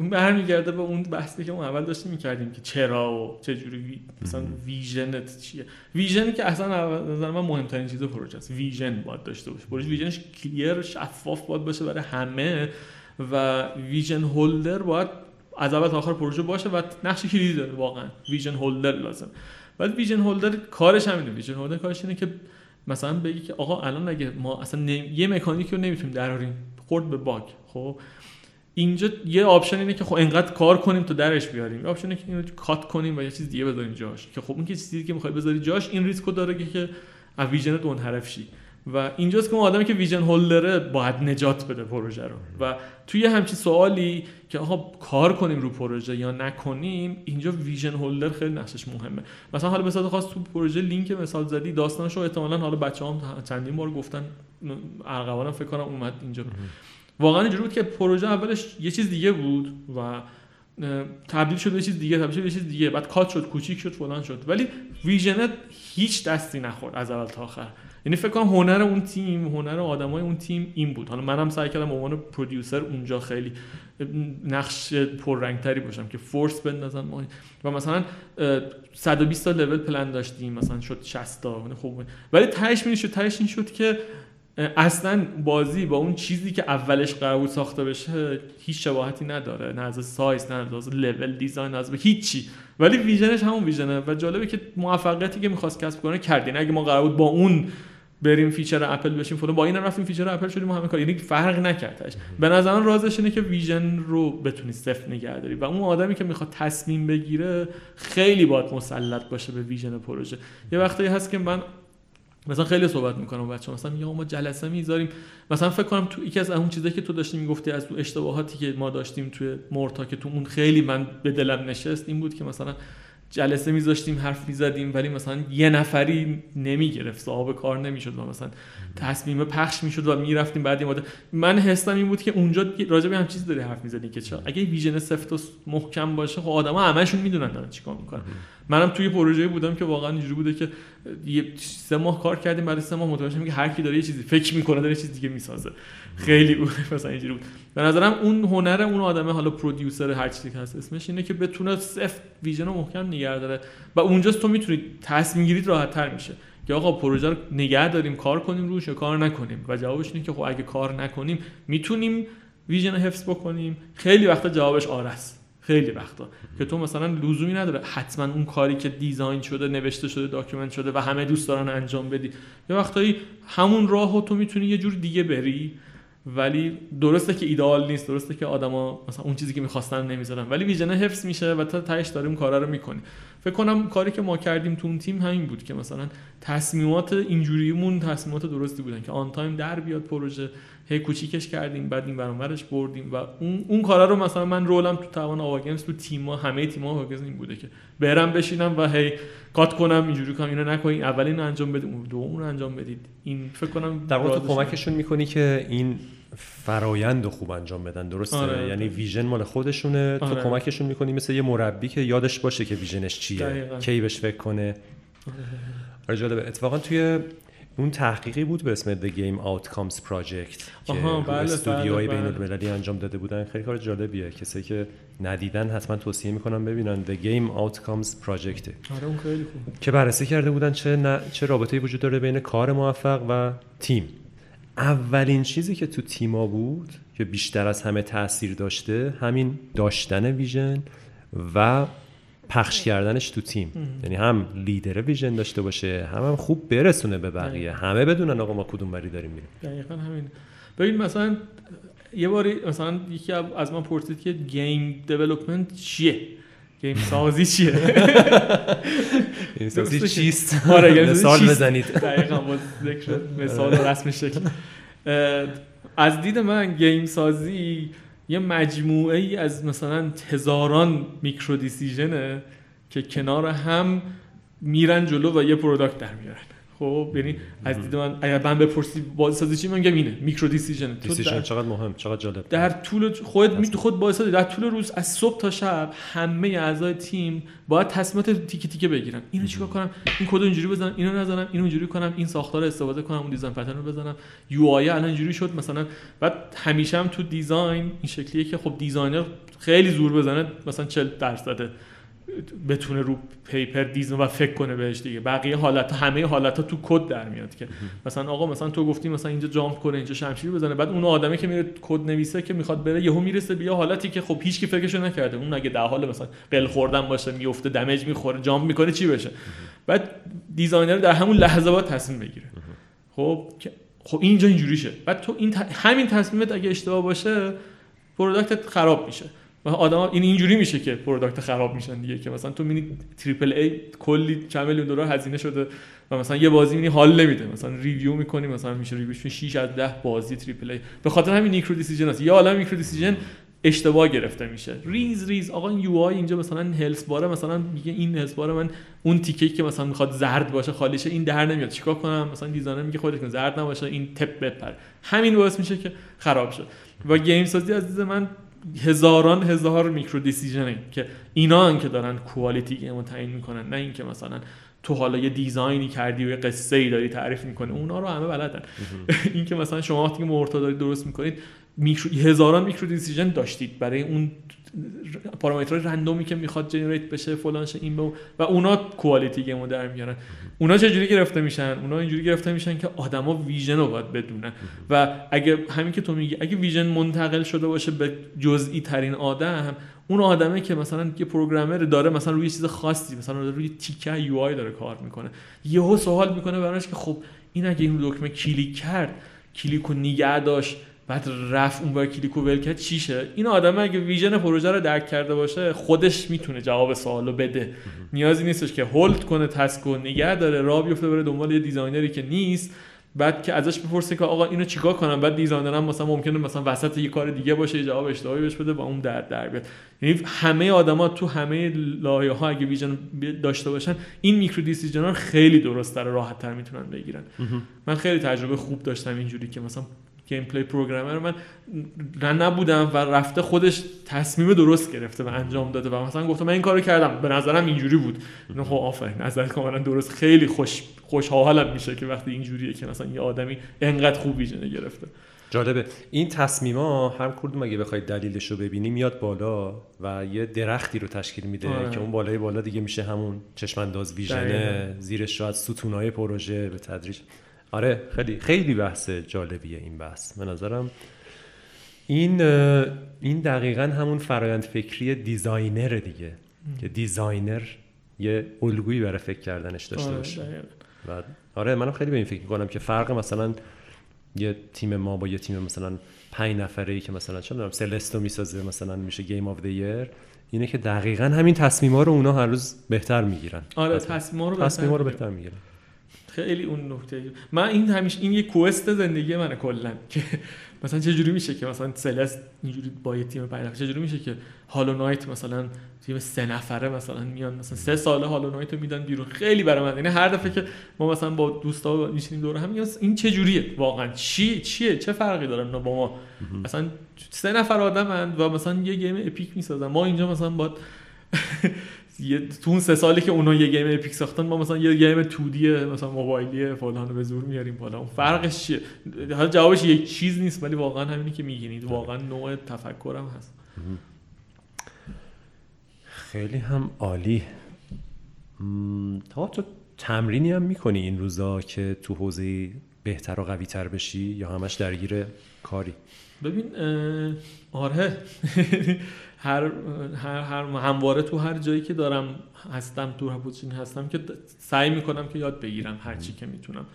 اون برمیگرده به اون بحثی که اون اول داشتیم می‌کردیم که چرا و چه جوری مثلا ویژنت چیه. ویژن که اصلا نظر من مهمترین چیز پروژه است. ویژن باید داشته باشه. پروژه ویژنش کلیر شفاف باید باشه برای همه و vision holder باید از اول تا آخر پروژه باشه و نقش کلیدی داره واقعا. vision holder لازم. بعد vision holder کارش همینه. vision holder کارش اینه که مثلا بگی که آقا الان اگه ما اصلا نمی- یه mechanic رو نمی‌تونیم دراریم خورد به bug. خب؟ اینجا یه option اینه که خب انقدر کار کنیم تا درش بیاریم. یه option اینه که اینو cut کنیم و یه چیز دیگه بذاریم جاش. که خب اون چیزی که می‌خوای بذاری جاش این ریسکو داره که از vision ت منحرف شی. و اینجاست که اون آدمی که ویژن هولدره باید نجات بده پروژه رو. و توی همچین سوالی که آقا کار کنیم رو پروژه یا نکنیم اینجا ویژن هولدر خیلی نقشش مهمه. مثلا حالا مثلا خاص تو پروژه لینک مثال زدی داستانشو احتمالاً حالا بچه‌هام چندین بار گفتن ارغوانم فکر کنم اومد اینجا. واقعا اینجوری بود که پروژه اولش یه چیز دیگه بود و تبدیل شد به چیز دیگه تبدیل شد به چیز دیگه بعد کات شد کوچیک شد فلان شد. ولی vision ت هیچ دستی نخورد از اول تا آخر. یعنی فکر کنم هنر اون تیم هنر آدمای اون تیم این بود. حالا منم سعی کردم عنوان producer اونجا خیلی نقش پررنگتری باشم که force بندازم. و مثلا اه، 120 تا level plan داشتیم. مثلا شد 60 تا. یعنی خوب ولی تهش می شد تهش این شد که اصلا بازی با اون چیزی که اولش قرار بود ساخته بشه هیچ شباهتی نداره. نه از سایز نه از level design از هیچی. ولی vision ش همون vision ه. و جالبه که موفقیتی که می‌خواست کسب کنه کرد یعنی اگه ما قرار بود با اون بریم feature اپل بشیم فلان. با این رفتیم feature اپل شدیم و همه کار یعنی فرق نکردش به نظر رازش اینه که vision رو بتونی صفر نگه داری. و اون آدمی که می‌خواد تصمیم بگیره خیلی باید مسلط باشه به vision پروژه. یه وقتی هست که من مثلا خیلی صحبت می‌کنم بچه مثلا میگم ما جلسه می‌ذاریم. مثلا فکر کنم تو یکی از اون چیزایی که تو داشتی می‌گفتی از اشتباهاتی که ما داشتیم توی مورتا که تو اون خیلی من به دلم نشست این بود که مثلا جلسه میذاشتیم حرف می‌زدیم ولی مثلا یه نفری نمی‌گرفت صاحب کار نمی‌شد و مثلا تصمیم پخش می‌شد و می‌رفتیم بعد این من حسم این بود که اونجا راجع به هم چیز داری حرف می‌زدی که چرا؟ اگه ویژن سفت و محکم باشه خب آدما همشون می‌دونن دارن چیکار می‌کنن. منم توی پروژه بودم که واقعا اینجوری بوده که یه سه ماه کار کردیم بعد سه ماه متوجه که هر کی داره یه چیزی فکر می‌کنه داره چیز دیگه می‌سازه. خیلی بود مثلا اینجوری بود. به نظرم اون هنر اون آدمه حالا پرودیوسر هر چیزی که هست اسمش اینه که بتونه سفت ویژن رو محکم نگه داره. و اونجاست تو می‌تونی تصمیم گیریت راحت تر میشه. که آقا پروژه رو نگه داریم کار کنیم روش یا کار نکنیم. و جوابش اینه که خب اگه کار نکنیم می‌تونیم vision رو حفظ بکنیم. خیلی وقتا جوابش آره است. خیلی وقتا. که تو مثلا لزومی نداره. حتما اون کاری که design شده نوشته شده document شده و همه دوست دارن انجام بدی. یه وقتایی همون راهو تو می‌تونی یه جور دیگه بری. ولی درسته که ایدئال نیست. درسته که آدما مثلا اون چیزی که می‌خواستن نمی‌ذارن. ولی vision حفظ میشه و تا تهش داریم کارا رو می‌کنیم. فکر کنم کاری که ما کردیم تو اون تیم همین بود که مثلا تصمیمات اینجوریمون تصمیمات درستی بودن که آن تایم در بیاد پروژه. هی کوچیکش کردیم بعد این برانورش بردیم و اون اون کارا رو مثلا من رولم تو توان آواگمز تو تیم‌ها همه تیم‌ها آواگمز این بوده که برم بشینم و هی کات کنم اینجوری کنم اینو نکنین اول اینو انجام بدید اون دوم رو انجام بدید این فکر کنم در واقع تو. کمکشون می‌کنی که این فرایند رو خوب انجام بدن درسته آره. یعنی ویژن مال خودشونه تو آره. کمکشون می‌کنی مثل یه مربی که یادش باشه که ویژنش چیه دقیقاً. کی بهش فکر کنه آره جالبه اتفاقا توی اون تحقیقی بود به اسم The Game Outcomes Project که آها، رو بله، استودیوهای بله، بین بله. المللی انجام داده بودن. خیلی کار جالبیه. کسایی که ندیدن حتما توصیه می‌کنم ببینن The Game Outcomes Project. آره اون خیلی خوب. که بررسی کرده بودن چه ن... چه رابطه‌ای وجود داره بین کار موفق و تیم. اولین چیزی که تو تیما بود که بیشتر از همه تاثیر داشته همین داشتن ویژن و پخش کردنش تو تیم. یعنی هم leader vision داشته باشه هم, هم خوب برسونه به بقیه. همه بدونن آقا ما کدوم بری داریم میریم. دقیقا همین. ببین مثلا یه باری مثلا یکی از من پرسید که game development چیه؟ گیم سازی چیه؟ گیم سازی چیست؟ آره، مثال؟ بزنید. دقیقا با ذکر مثال و رسم شکل. از دید من گیم سازی یه مجموعه ای از مثلا هزاران micro decision ه که کنار هم میرن جلو و یه product در میارن. خب یعنی از دید من اگر من بپرسی بازی سازی چی من میگم اینه micro decision decision در- چقدر مهم چقدر جالب. در طول خودت می خود باعث در طول روز از صبح تا شب همه اعضای تیم باید تصمیمات تیکه تیکه بگیرن. اینو چیکار کنم؟ این کد اینجوری بزنم اینو نزنم اینو اینجوری کنم این ساختار رو استفاده کنم اون design pattern رو بزنم. UI الان اینجوری شد مثلا بعد همیشه هم تو design این شکلیه که خب designer خیلی زور بزنه مثلا 40 درصد بتونه رو paper design و فکر کنه بهش دیگه. بقیه حالت همه حالت ها تو کد در میاد که. مثلا آقا مثلا تو گفتی مثلا اینجا jump کنه اینجا شمشیر بزنه. بعد اون آدمی که میره کد نویسه که می‌خواد بره یهو می‌رسه به حالتی که خب هیچ کی فکرشو نکرده. اون اگه در حال مثلا قل خوردن باشه میفته damage می‌خوره jump می‌کنه چی بشه؟ بعد designer در همون لحظه باید تصمیم بگیره. خب خب اینجا اینجوریشه. بعد تو این ت- همین تصمیمت اگه اشتباه باشه product ت خراب میشه. و آدم این اینجوری میشه که product خراب میشن دیگه که مثلا تو می‌بینی triple A کلی چند میلیون دلار هزینه شده و مثلا یه بازی می‌بینی حال نمیده. مثلا review می‌کنی مثلا میشه review ش 6 از 10 بازی triple A به خاطر همین micro decision هاست. یه عالم micro decision اشتباه گرفته میشه. ریز ریز. آقا این UI اینجا مثلا health bar ه مثلا میگه این health bar ه من اون تیکه که مثلا می‌خواد زرد باشه خالیشه این در نمیاد. چیکار کنم؟ مثلا دیزاینر میگه خودت کن زرد نباشه این تپ بپر همین باعث میشه که خراب شد و گیم سازی از دید من هزاران هزار میکرو دیسیژنه که اینا هن که دارن کوالیتی گیم رو تعیین می‌کنن نه اینکه مثلا تو حالا یه دیزاینی کردی و یه قصه ای داری تعریف می‌کنه اونا رو همه بلدن. این که مثلا شما وقتی که مورتا دارید درست می‌کنید میکرو هزاران میکرو دیسیژن داشتید. برای اون پارامترهای random ی که می‌خواد generate بشه فلان این به. و اونا quality game و در میارن. اونا چجوری گرفته میشن؟ اونا اینجوری گرفته میشن که آدما vision رو باید بدونن. و اگه همین که تو میگی اگه vision منتقل شده باشه به جزئی ترین آدم اون آدمه که مثلا یه programmer داره مثلا روی چیز خاصی مثلا روی تیکه UI داره کار می‌کنه. یهو سوال می‌کنه براش که خب این اگه این دکمه کلیک کرد کلیک رو نگه داشت بعد رفت اون کلیک و ول کرد چیشه این آدم اگه vision پروژه رو درک کرده باشه خودش می‌تونه جواب سوالو بده. نیازی نیستش که hold کنه task و نگه داره راه بیفته بره دنبال یه designer ی که نیست. بعد که ازش بپرسه که آقا اینو چیکار کنم؟ بعد designer هم مثلا ممکنه مثلا وسط یه کار دیگه باشه یه جواب اشتباهی بهش بده و اون در در بیاد. یعنی همه آدما تو همه لایه ها اگه vision داشته باشن این micro decision ها خیلی درست راحت تر می‌تونن بگیرن. من خیلی تجربه خوب داشتم اینجوری که مثلا gameplay programmer من نه نبودم و رفته خودش تصمیم درست گرفته و انجام داده و مثلا گفته من این کارو کردم. به نظرم اینجوری بود. نه خب آفرین. نظر کاملا درست. خیلی خوش خوشحالم میشه که وقتی اینجوریه که مثلا یه آدمی انقدر خوب vision گرفته. جالبه. این تصمیما هر کدوم اگه بخواید دلیلش رو ببینی میاد بالا و یه درختی رو تشکیل میده آره. که اون بالای بالا دیگه میشه همون چشمانداز vision ه. دقیقاً. زیرش شاید ستونای پروژه به تدریج آره خیلی خیلی بحث جالبیه این بحث. به نظرم این این دقیقا همون فرایند فکری designer دیگه که designer یه الگویی برای فکر کردنش داشته آره، باشه. و آره منم خیلی به این فکر می‌کنم که فرق مثلا یه تیم ما با یه تیم مثلا پنج نفره ای که مثلا چه می‌دونم Celeste و می‌سازه مثلا میشه game of the year اینه که دقیقا همین تصمیما رو اونا هر روز بهتر می‌گیرن. آره تصمیما رو بهتر می‌گیرن. خیلی اون نکته. من این همیشه این یه کوست زندگی منه کلا که مثلا چه جوری میشه که مثلا سلست اینجوری با یه تیم پنج نفره چه جوری میشه که هالو نایت مثلا تیم سه نفره مثلا میان مثلا سه ساله هالو نایت رو میدن بیرون. خیلی برای من یعنی هر دفعه که ما مثلا با دوستا میشینیم دور هم میگن این چه جوریه واقعا چی چیه؟ چه فرقی داره با ما؟ مثلا سه نفر آدمن و مثلا یه گیم اپیک می‌سازن. ما اینجا مثلا با یه تو اون سه سالی که اونا یه گیم اپیک ساختن ما مثلا یه گیم 2 دی مثلا موبایلی فلان رو به زور میاریم بالا. اون فرقش چیه؟ حالا جوابش یک چیز نیست ولی واقعا همینی که میگینید. واقعا نوع تفکرم هست. خیلی هم عالی. تا تو تمرینی هم می‌کنی این روزا که تو حوزه بهتر و قوی تر بشی یا همش درگیر کاری؟ ببین آره. هر هر هر همواره تو هر جایی که دارم هستم تو هر position ی هستم که سعی می‌کنم که یاد بگیرم هر چی که می‌تونم.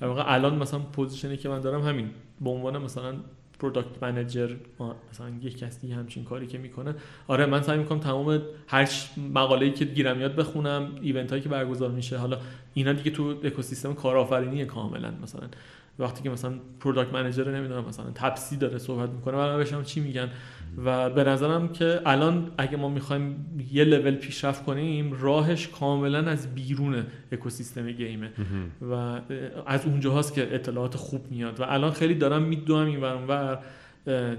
در واقع الان مثلا position ی که من دارم همین. به عنوان مثلا product manager مثلا یک کسی همچین کاری که می‌کنه. آره من سعی می‌کنم تمام هر مقاله‌ای که گیرم یاد بخونم event هایی که برگزار میشه. حالا اینا دیگه تو اکوسیستم کارآفرینی کاملا مثلا. وقتی که مثلا product manager نمی‌دونم مثلا تپسی داره صحبت می‌کنه من بهشم چی میگن؟ و به نظرم که الان اگه ما می‌خوایم یه لول پیشرفت کنیم راهش کاملا از بیرون اکوسیستم game ه. و از اونجا هاست که اطلاعات خوب میاد. و الان خیلی دارم میدوام این ور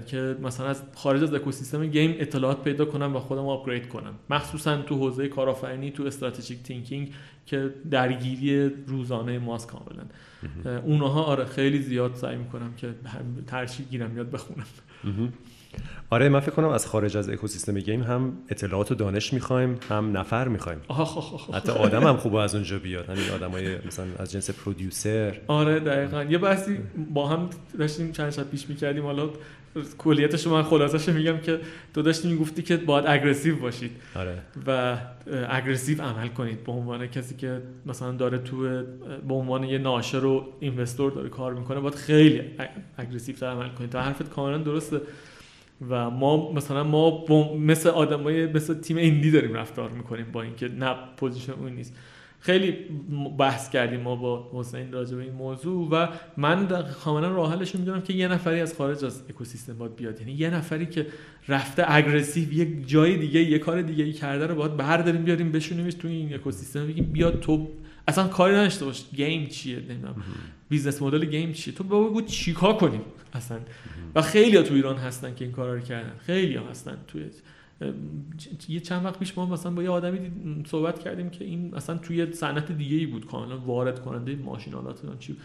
که مثلا از خارج از اکوسیستم game اطلاعات پیدا کنم و خودم upgrade کنم. مخصوصا تو حوزه کارآفرینی تو strategic thinking که درگیری روزانه ماست کاملا. اونها آره خیلی زیاد سعی می‌کنم که ترشی گیرم یاد بخونم. آره من فکر کنم از خارج از اکوسیستم گیم هم اطلاعات و دانش می‌خوایم هم نفر می‌خوایم. حتی آدم هم خوبه از اونجا بیاد. همین آدمای مثلا از جنس پرودیوسر. آره دقیقا. یه بحثی با هم داشتیم چند شب پیش می‌کردیم. حالا کلیتش من خلاصش میگم که تو داشتی می‌گفتی که باید اگریسیو باشید. آره. و aggressive عمل کنید به عنوان کسی که مثلا داره تو به عنوان یه ناشر و investor داره کار می‌کنه باید خیلی aggressive عمل کنید. تا حرفت کاملا درسته. و ما مثلا ما مثل آدمای مثل تیم indie داریم رفتار می‌کنیم با اینکه نه position اون نیست. خیلی بحث کردیم ما با حسین راجع به این موضوع و من کاملا راه حلش می‌دونم که یه نفری از خارج از اکوسیستم باید بیاد. یعنی یه نفری که رفته aggressive یک جای دیگه یه کار دیگه ای کرده رو باید برداریم بیاریم بشونیمش تو این اکوسیستم. بگیم بیاد تو اصلا کاری نداشته باش. game چیه؟ نمی‌دونم. business model game چیه؟ تو بابا بگو چیکار کنیم؟ اصلا و خیلی ها تو ایران هستن که این کارا رو کردن. خیلی ها هستن توی یه چند وقت پیش ما مثلا با یه آدمی صحبت کردیم که این اصلا توی صنعت دیگه ای بود کاملا وارد کننده ماشین‌آلات چی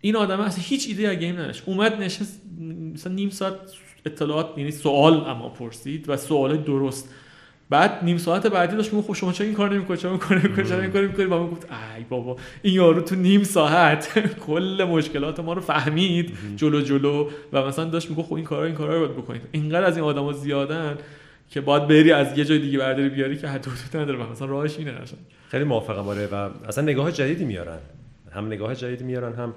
این آدم اصلا هیچ ایده از game نداشت. اومد نشست مثلا نیم ساعت اطلاعات یعنی سوال اما پرسید و سوال درست. بعد نیم ساعت بعدی داشت می‌گفت خب شما چرا این کار نمی‌کنید چرا چرا این کار نمی‌کنید و من گفت ای بابا این یارو تو نیم ساعت کل مشکلات ما رو فهمید. جلو جلو. و مثلا داشت می‌گفت خب این کارا این کارا رو باید بکنید. اینقدر از این آدما زیادن که باید بری از یه جای دیگه برداری بیاری که حدود نداره. مثلا راهش اینه خیلی موافقم آره. و اصلا نگاه جدیدی میارن. هم نگاه جدیدی میارن هم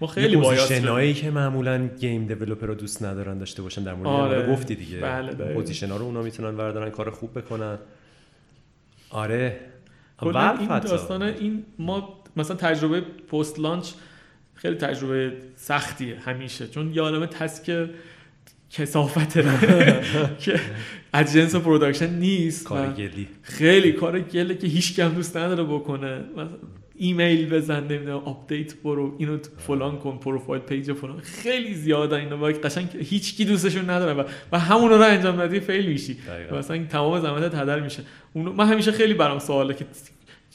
ما خیلی position ایی که معمولا game developer رو دوست ندارن داشته باشن در مورد آره. گفتی دیگه. بله position ها رو اونا می‌تونن بردارن کار خوب بکنن. آره. این داستان این ما مثلا تجربه post launch خیلی تجربه سختیه همیشه چون یه عالمه task کثافت که از جنس production نیست کار گلی. خیلی کار گله که هیچ کم دوست نداره بکنه. ایمیل بزن نمی‌دونم update برو اینو فلان کن profile page فلان. خیلی زیاده اینا با قشنگ هیچ کی دوستشون نداره و, و همون رو انجام ندی fail میشی. مثلا تمام زحمتت هدر میشه. اون من همیشه خیلی برام سواله که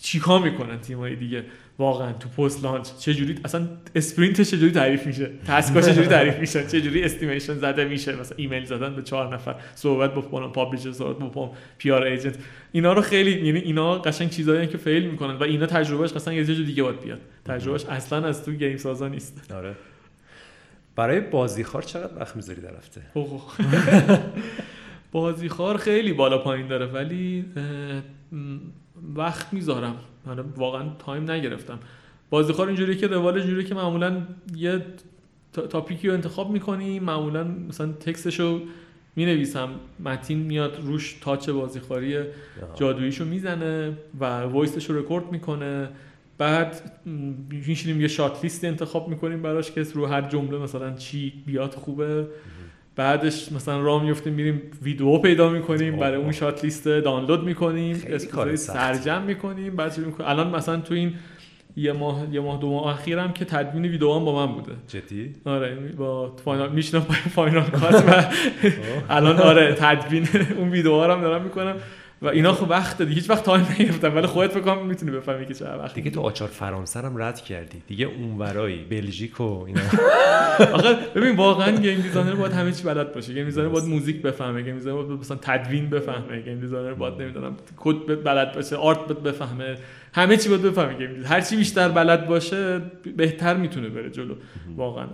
چیکار می‌کنن تیمای دیگه؟ واقعا تو post launch چه جوری اصلا sprint چه جوری تعریف میشه؟ task ا چه جوری تعریف میشه چه جوری estimation زده میشه؟ مثلا ایمیل زدن به چهار نفر صحبت با فلان publisher صحبت با PR agent. اینا رو خیلی یعنی اینا قشنگ چیزایی که fail می‌کنن و اینا تجربهش قشنگ یه جای دیگه باید بیاد. تجربهش اصلا از تو game سازا نیست. آره. برای بازیخوار چقدر وقت می‌ذاری در هفته؟ بازیخوار خیلی بالا پایین داره ولی وقت می‌ذارم. من واقعا time نگرفتم. بازیخوار اینجوری که روال اینجوری که معمولا یه topic ی رو انتخاب می‌کنی معمولا مثلا text شو می نویسم متین میاد روش تاچ بازیخواری جادوییشو می‌زنه و وایسش رو رکورد می‌کنه. بعد میشینیم یه شات لیست انتخاب می‌کنیم براش که رو هر جمله مثلا چی بیاد خوبه. بعدش مثلا راه میفتیم میریم ویدیو پیدا می‌کنیم برای اون شات لیست دانلود می‌کنیم اسکوری سرجم می‌کنیم بعد الان مثلا تو این یه ماه یه ماه دو ماه اخیرم که تدوین ویدیو هم با من بوده. جدی؟ آره با فاینال میشنم با فاینال کات و الان آره تدوین اون ویدیو هم دارم می‌کنم. و اینا خب وقت دادی هیچ وقت time نگرفتم ولی خودت کنم می‌تونی بفهمی که چه وقت دیگه تو آچار فرانسه هم رد کردی دیگه اون ورایی بلژیک و اینا آخه ببین واقعا game designer باید همه چی بلد باشه game designer باید موزیک بفهمه game designer باید مثلا تدوین بفهمه game designer باید نمی‌دونم کد بلد باشه art بفهمه همه چی باید بفهمه game هر چی بیشتر بلد باشه بهتر می‌تونه بره جلو واقعا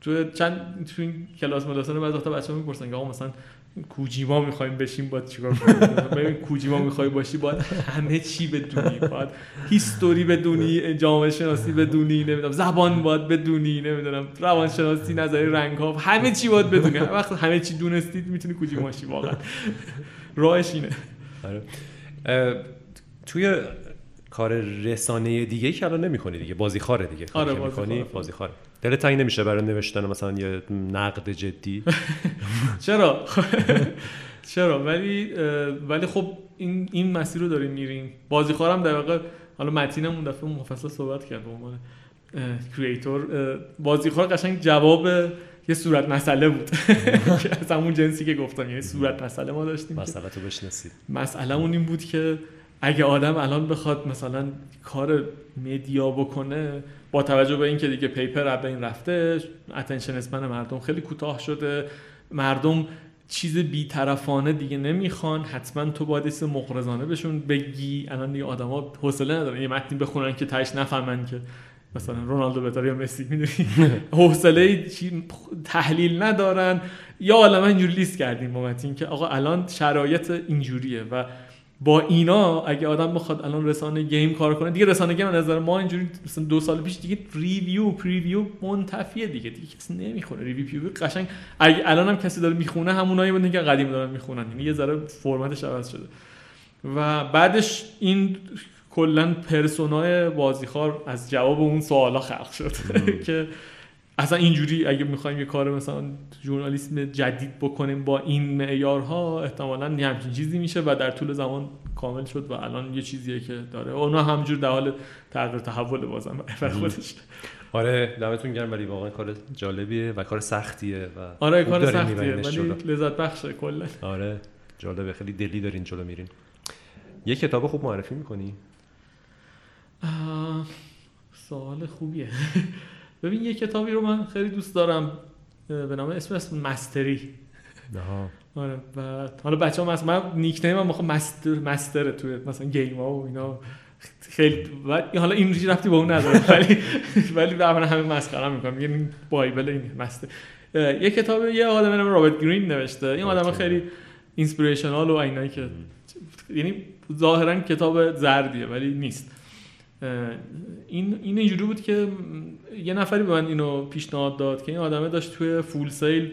تو چند تو این کلاس مدرسه بعضی وقتا بچه‌ها می‌پرسن که آقا مثلا کوجیما می‌خوایم بشیم باید چیکار کنیم؟ ببین کوجیما می‌خوای باشی باید همه چی بدونی باید هیستوری بدونی جامعه شناسی بدونی نمی‌دونم زبان باید بدونی نمی‌دونم روان شناسی نظری رنگ ها همه چی باید بدونی. وقت همه چی دونستید می‌تونی کوجیما شی واقعا. راهش اینه. آره. توی کار رسانه دیگه که الان نمی‌کنی دیگه. بازی خاره دیگه. آره بازی, بازی خاره دلت تنگ نمیشه برای نوشتن مثلا یه نقد جدی؟ چرا؟ چرا؟ ولی ولی خب این این مسیر رو داریم میریم. بازی خارم در واقع حالا متینم دفعه مفصل صحبت کرد به عنوان کریئتور بازی خار قشنگ جواب یه صورت مسئله بود. از همون جنسی که گفتم یه صورت مسئله ما داشتیم مسئله تو بشناسید مسئله اون این بود که اگه آدم الان بخواد مثلا کار media بکنه با توجه به اینکه دیگه paper از این رفته attention span مردم خیلی کوتاه شده. مردم چیز بیطرفانه دیگه نمی‌خوان. حتما تو باید اسم مغرضانه بهشون بگی. الان دیگه آدما حوصله ندارن. یه متنی بخونن که تهش نفهمن که مثلا رونالدو بهتره یا مسی می‌دونی؟ حوصله تحلیل ندارن. یه عالمه اینجوری لیست کردیم با متین که آقا الان شرایط اینجوریه و با اینا اگه آدم بخواد الان رسانه game کار کنه دیگه رسانه game نظر ما اینجوری مثلا دو سال پیش دیگه review preview منتفیه دیگه دیگه کسی نمی‌خونه. review قشنگ. اگه الان هم کسی داره می‌خونه همونایی بودن که قدیم دارن می‌خونن. یعنی یه ذره فرمتش عوض شده. و بعدش این کلا پرسونای بازیخوار از جواب اون سوالا خلق شد. که اصلا اینجوری اگه می‌خوایم یه کار مثلا ژورنالیسم جدید بکنیم با این معیارها احتمالا یه همچین چیزی میشه و در طول زمان کامل شد و الان یه چیزیه که داره. اونا همجور در حال تغییر تحول بازم برای خودش. آره دمتون گرم ولی واقعا کار جالبیه و کار سختیه و آره کار سختیه ولی لذت بخشه کلا. آره جالبه خیلی دلی دارین جلو میرین. یه کتاب خوب معرفی می‌کنی؟ سوال خوبیه. ببین یه کتابی رو من خیلی دوست دارم به نام اسم اسم مستری. آره و حالا بچه ها من nickname هم master master توی مثلا game ها و اینا. خیلی و حالا این ربطی به اون نداره ولی ولی به همه مسخره می‌کنم. میگم این Bible این master یه کتاب یه آدم نام رابرت گرین نوشته. این آدم خیلی inspirational و اینایی که یعنی ظاهرا کتاب زردیه ولی نیست. این این اینجوری بود که یه نفری به من اینو پیشنهاد داد که این آدمه داشت توی Full Sail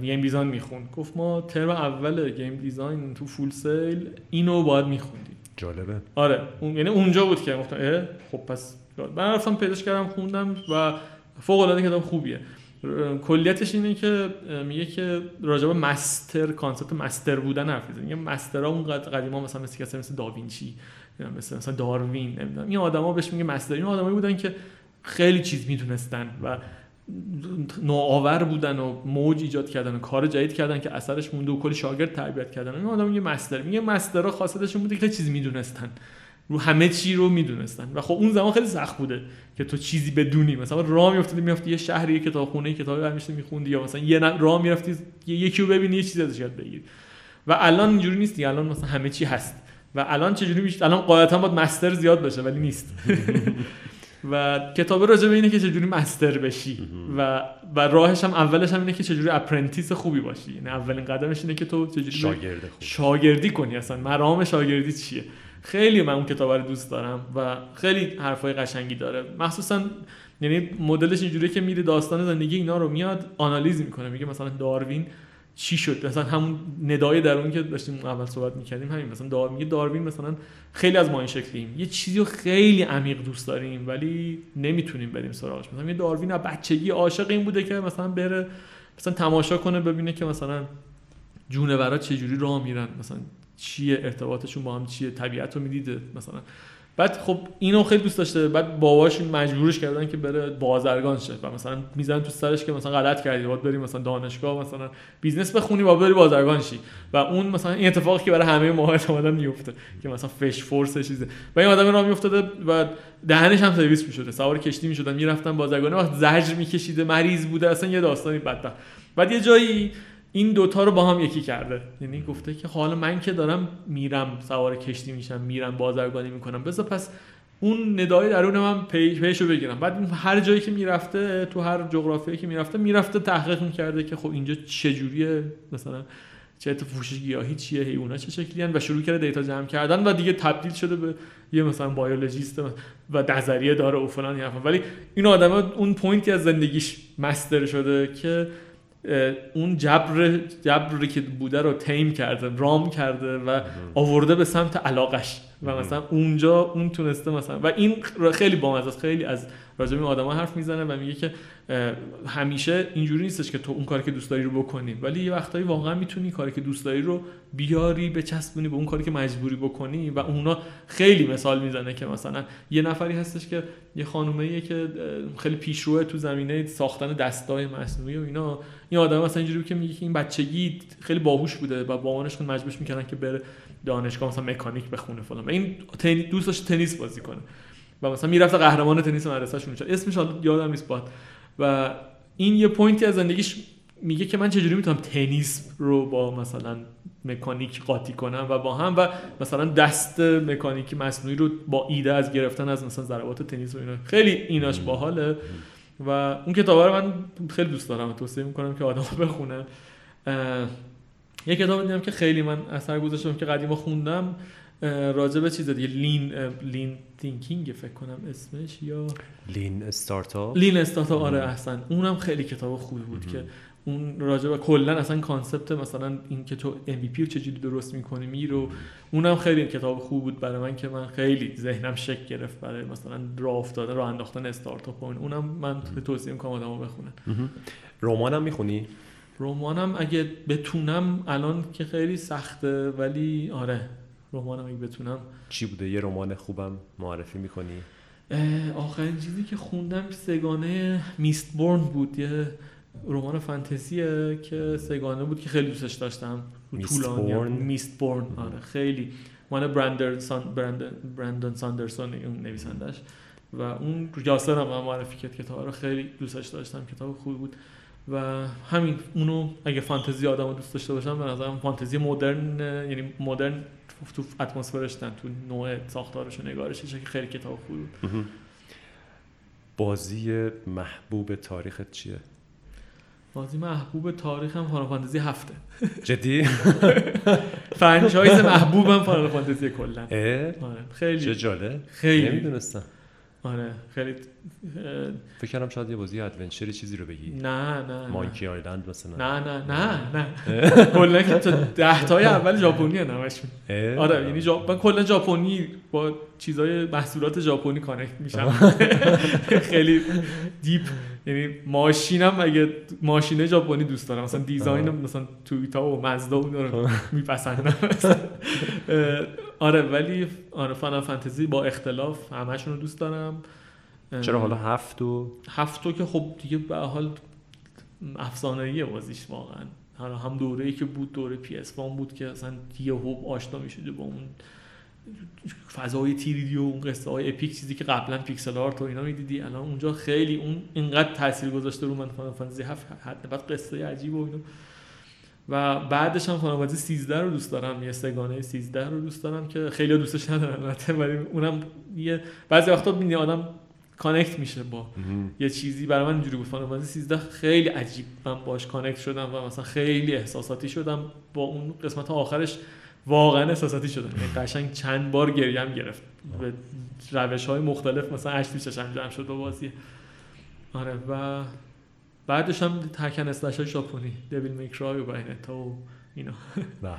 game design می‌خوند. گفت ما ترم اول game design تو Full Sail اینو باید میخوندیم. جالبه. آره اون یعنی اونجا بود که گفتم خب پس من رفتم پیداش کردم خوندم و فوق العاده کتاب خوبیه. کلیتش اینه که میگه که راجب master concept master بودن حرف می‌زنه. میگه master ها اون قدیما مثلا مثل کسی مثل داوینچی. مثل مثلا داروین نمی‌دونم. این آدما بهش میگه master. این آدمایی بودن که خیلی چیز می‌دونستن و نوآور بودن و موج ایجاد کردن و کار جدید کردن که اثرش مونده و کلی شاگرد تربیت کردن. این آدم میگه مستر. میگه مسترها خاصیتشون بوده که چیزی می‌دونستن. رو همه چی رو می‌دونستن. و خب اون زمان خیلی سخت بوده که تو چیزی بدونی. مثلا راه میافتادی میافتی یه شهری یه کتابخونه کتابی برمیشته میخوندی یا مثلا یه راه می‌رفتی یکی رو ببینی یه چیزی ازش یاد بگیری. و الان اینجوری نیست الان مثلا همه چی هست. و الان چجوری میشه؟ الان قاعدتا باید مستر زیاد باشه ولی نیست. و کتاب راجع به اینه که چجوری مستر بشی. و و راهش هم اولش هم اینه که چجوری apprentice خوبی باشی. یعنی اولین قدمش اینه که تو چجوری شاگرد شاگردی کنی اصلا. مرام شاگردی چیه؟ خیلی من اون کتاب رو دوست دارم و خیلی حرفای قشنگی داره. مخصوصا یعنی مدلش اینجوریه که میره داستان زندگی اینا رو میاد آنالیز می‌کنه. میگه مثلا داروین چی شد؟ مثلا همون ندای درون که داشتیم اول صحبت می‌کردیم همین مثلا دار میگه داروین مثلا خیلی از ما این شکلیم. یه چیزی رو خیلی عمیق دوست داریم ولی نمی‌تونیم بریم سراغش. مثلا یه داروین از بچگی عاشق این بوده که مثلا بره مثلا تماشا کنه ببینه که مثلا جونورا چه جوری راه میرن. مثلا چیه ارتباطشون با هم چیه طبیعت رو می‌دیده مثلا. بعد خب اینو خیلی دوست داشته. بعد باباش مجبورش کردن که بره بازرگان شه. و مثلا میزن تو سرش که مثلا غلط کردی. باید بری مثلا دانشگاه مثلا business بخونی و بری بازرگان شی. و اون مثلا این اتفاقی که برای همه ما احتمالاً میفته که مثلا فش force چیزه. و این آدم راه میافتاده و دهنش هم سرویس می‌شده. سوار کشتی می‌شدن می‌رفتن بازرگانی وقت زجر میکشیده مریض بوده. اصلا یه داستانی بدتر بعد یه جایی این دوتا رو با هم یکی کرده. یعنی گفته که حالا من که دارم میرم سوار کشتی میشم میرم بازرگانی می‌کنم. بذار پس اون ندای درون من پی پیشو بگیرم. بعد هر جایی که می‌رفته تو هر جغرافیایی که می‌رفته می‌رفته تحقیق می‌کرده که خب اینجا چجوریه مثلا چه اتفاقی گیاهی چیه حیونا چه شکلی و شروع کرده دیتا جمع کردن و دیگه تبدیل شده به یه مثلا بیولوژیست و نظریه داره و فلان ولی این آدم اون پوینتی از زندگیش مستر شده که اون جبر جبری که بوده رو تیم کرده رام کرده و آورده به سمت علاقش. و مثلا اونجا اون تونسته مثلا و این خیلی بامزه است. خیلی از راجع به آدما حرف می‌زنه و میگه که همیشه اینجوری نیستش که تو اون کاری که دوست داری رو بکنی. ولی یه وقتایی واقعا می‌تونی کاری که دوست داری رو بیاری به چسبونی به اون کاری که مجبوری بکنی و اونا خیلی مثال می‌زنه که مثلا یه نفری هستش که یه خانومه که خیلی پیشروه تو زمینه ساختن دستای مصنوعی و اینا. این آدم مثلا اینجوری که میگه که این بچگی خیلی باهوش بوده و بابانش مجبورش می‌کردن که بره دانشگاه مثلا مکانیک بخونه فلان. این دوست داشت تنیس بازی کنه. و مثلا می‌رفت قهرمان تنیس مدرسه‌شون می‌شد. اسمش یادم نیست باد و این یه پوینتی از زندگیش میگه که من چجوری می‌تونم تنیس رو با مثلا مکانیک قاطی کنم و با هم و مثلا دست مکانیکی مصنوعی رو با ایده از گرفتن از مثلا ضربات تنیس و اینا. خیلی ایناش باحاله. و اون کتاب رو من خیلی دوست دارم توصیه می‌کنم که آدم بخونه. یه کتاب دیدم که خیلی من اثر گذاشتم که قدیما خوندم. راجع به چیز دیگه lean lean thinking فکر کنم اسمش یا؟ Lean Startup Lean Startup آره احسن. اونم خیلی کتاب خوبی بود که اون راجع به کلا اصلا concept مثلا این که تیم رو چجوری درست می‌کنی میرو اونم خیلی کتاب خوب بود برای من که من خیلی ذهنم شکل گرفت برای مثلا راه افتاده راه انداختن استارتاپ اون اونم من توصیه می‌کنم آدمو بخونن. رمانم می‌خونی؟ رمانم اگه بتونم الان که خیلی سخته ولی آره. رمانم اگه بتونم. چی بوده؟ یه رمان خوبم معرفی می‌کنی؟ آخرین چیزی که خوندم سه‌گانه Mistborn بود. یه رمان فانتزیه که سگانه بود که خیلی دوستش داشتم. طولانی میست بورن آره خیلی. مال برندر سان برندن ساندرسون اون نویسندش و اون یاسر هم معرفی کرد کتاب رو خیلی دوستش داشتم. کتاب خوبی بود. و همین اونو اگه فانتزی آدم دوست داشته باشم به نظرم فانتزی مدرن یعنی مدرن تو اتمسفرش تو نوع ساختارش و نگارش که خیلی کتاب خوبی بود. بازی محبوب تاریخت چیه؟ بازی محبوب تاریخ هم Final Fantasy هفته. جدی؟ franchise محبوبم Final Fantasy کلا. آره خیلی. چه جالبه خیلی. نمی‌دونستم. آره خیلی فکر کردم شاید یه بازی adventure ی چیزی رو بگی. نه نه Monkey Island مثلا. نه نه نه نه. کلا که تو ده تای اول ژاپنی همشون آره یعنی من کلا ژاپنی با چیزای محصولات ژاپنی connect میشم. خیلی deep یعنی ماشینم اگه ماشین ژاپنی دوست دارم. مثلا design مثلا تویوتا و مزدا و رو میپسندم. آره ولی آره Final Fantasy با اختلاف همشون رو دوست دارم. چرا حالا هفت و هفتو که خب دیگه به حال افسانه‌ایه بازیش واقعا. حالا هم دوره‌ای که بود دوره PS بود که اصلا یهو آشنا می‌شده با اون فضای 3D و اون قصه های epic چیزی که قبلا pixel art و اینا می‌دیدی. الان اونجا خیلی اون اینقدر تاثیر گذاشته رو من فانتزی هفت حد بعد قصه عجیب و اینا. و بعدش هم فانتزی 13 رو دوست دارم. یه سه‌گانه 13 رو دوست دارم که خیلی دوستش ندارن البته ولی اونم یه بعضی وقتا می‌بینی آدم connect میشه با یه چیزی. برای من اینجوری بود. فانتزی 13 خیلی عجیب. من باش connect شدم و مثلا خیلی احساساتی شدم با اون قسمت آخرش واقعا احساساتی شدم. یعنی قشنگ چند بار گریم گرفت. به روش های مختلف مثلا اش توش جمع شد با بازی. آره و بعدش هم تکن اسلش های ژاپنی دیویل میکرای و باینتا و اینا. نه.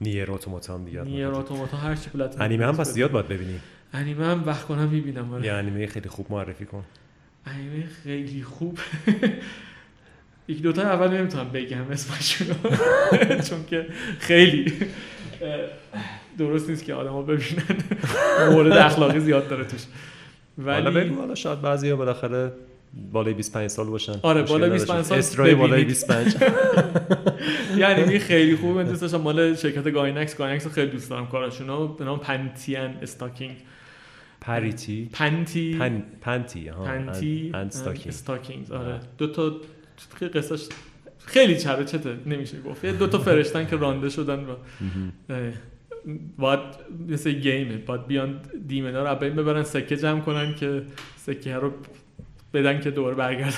نیر اتوماتا هم دیگه. نیر اتوماتا هر چی پلتفرم انیمه هم پس زیاد باید ببینی. انیمه هم وقت کنم می‌بینم آره. یه انیمه خیلی خوب معرفی کن. انیمه خیلی خوب. یک دوتا اول نمی‌تونم بگم اسمشون چون که خیلی. درست نیست که آدما ببینن. مورد اخلاقی زیاد داره توش. ولی حالا بگو حالا شاید بعضیا بالاخره بالای 25 سال باشن. آره بالای 25 سال استرای بالای 25 یعنی این خیلی خوبه. من دوست داشتم مال شرکت Gainax. Gainax خیلی دوست دارم کاراشونو به نام Panty and Stocking. Pretty. Panty. پن Panty ها Panty. استاکینگ آره. دو تا قصهش خیلی چره چته نمیشه گفت. دو تا فرشتن که رانده شدن و باید مثل گیمه. باید بیان دیمنا رو بین ببرن سکه جمع کنن که سکه رو بدن که دور برگردن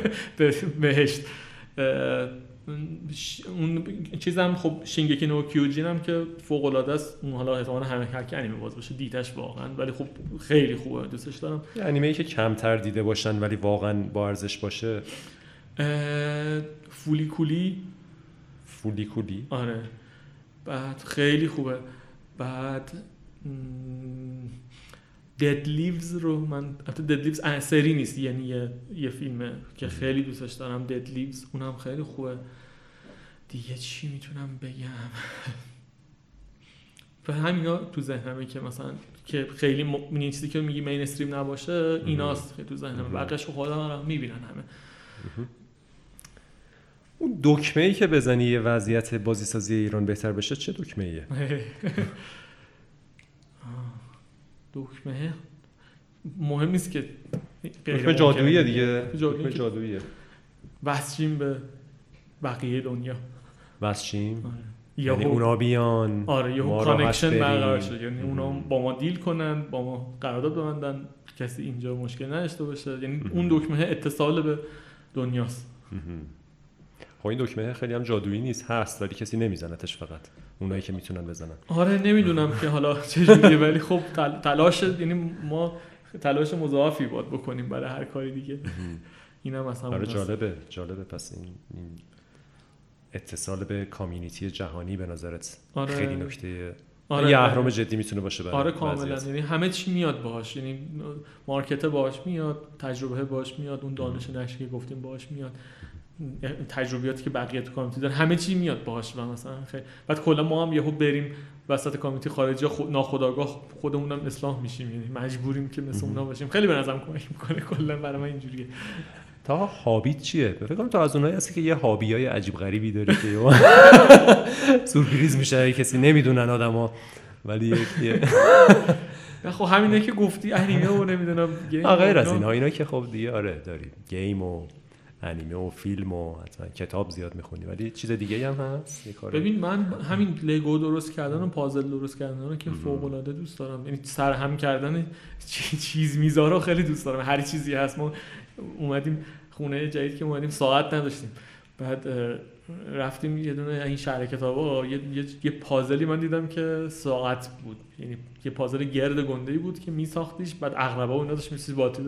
به بهشت. اون چیزم خب شینگکی نو کیوجین هم که فوق العاده است. اون حالا احتمال همه هر که انیمه باز باشه دیدش واقعا. ولی خب خیلی خوبه دوستش دارم. انیمه ای که کمتر دیده باشن ولی واقعا با ارزش باشه؟ Fooly Cooly Fooly Cooly آره. بعد خیلی خوبه. بعد Dead Leaves رو من البته Dead Leaves سری نیست یعنی یه, یه فیلمه که خیلی دوستش دارم. Dead Leaves اونم خیلی خوبه. دیگه چی می‌تونم بگم؟ و همینا تو ذهنمه که مثلا که خیلی م... چیزی که میگی مین استریم نباشه ایناست که تو ذهنمه. بقیش خودم می‌بینن همه. اون دکمه ای که بزنی یه وضعیت بازی سازی ایران بهتر بشه چه دکمه ایه؟ دکمه. مهم نیست که دکمه جادوییه دیگه. دکمه جادوییه. وسچیم به بقیه دنیا. وصل شیم آره. یعنی اونا بیان. آره یه connection برقرار شد یعنی اونا با ما deal کنن با ما قرارداد ببندن. کسی اینجا مشکل نداشته باشه. یعنی اون دکمه اتصال به دنیاست. خب این دکمه خیلی هم جادویی نیست هست ولی کسی نمیزنتش فقط. اونایی که می‌تونن بزنن. آره نمی‌دونم که حالا چجوریه ولی خب تلاش یعنی ما تلاش مضاعفی باید بکنیم برای هر کاری دیگه. اینم مثلا آره جالبه جالبه. پس این, این اتصال به کامیونیتی جهانی به نظرت آره. خیلی نکته آره یه اهرام جدی می‌تونه باشه برای آره کاملا. یعنی همه چی میاد باهاش. یعنی مارکت باهاش میاد تجربه باهاش میاد اون دانش نشری که گفتیم باهاش میاد. تجربیاتی که بقیه تو کامیونیتی دارن همه چی میاد باهاش و مثلا خیلی بعد کلا ما هم یهو بریم وسط کامیونیتی خارجی خود ناخودآگاه خودمون هم اصلاح میشیم. یعنی مجبوریم که مثل اونا باشیم. خیلی به نظرم کمک می‌کنه کلا برای من اینجوریه. تا هابیت چیه؟ فکر کنم تو از اونایی هستی که یه هابیای عجیب غریبی داری که سورپرایز میشه کسی نمی‌دونن آدما ولی خب همینه که گفتی انیمه و نمی‌دونم گیم غیر از اینا. اینا. که خب دیگه آره داری گیم و انیمه و فیلم و حتما کتاب زیاد می‌خونی. ولی چیز دیگه هم هست؟ ببین من همین لگو درست کردن و پازل درست کردن که فوق العاده دوست دارم. یعنی سر هم کردن چیز میذارا خیلی دوست دارم. هر چیزی هست. ما اومدیم خونه جدید که اومدیم ساعت نداشتیم. بعد رفتیم یه دونه این شهر کتابا یه, یه،, یه پازلی من دیدم که ساعت بود. یعنی یه پازل گرد گنده بود که می ساختیش بعد اغربا اون داشت میسی باطل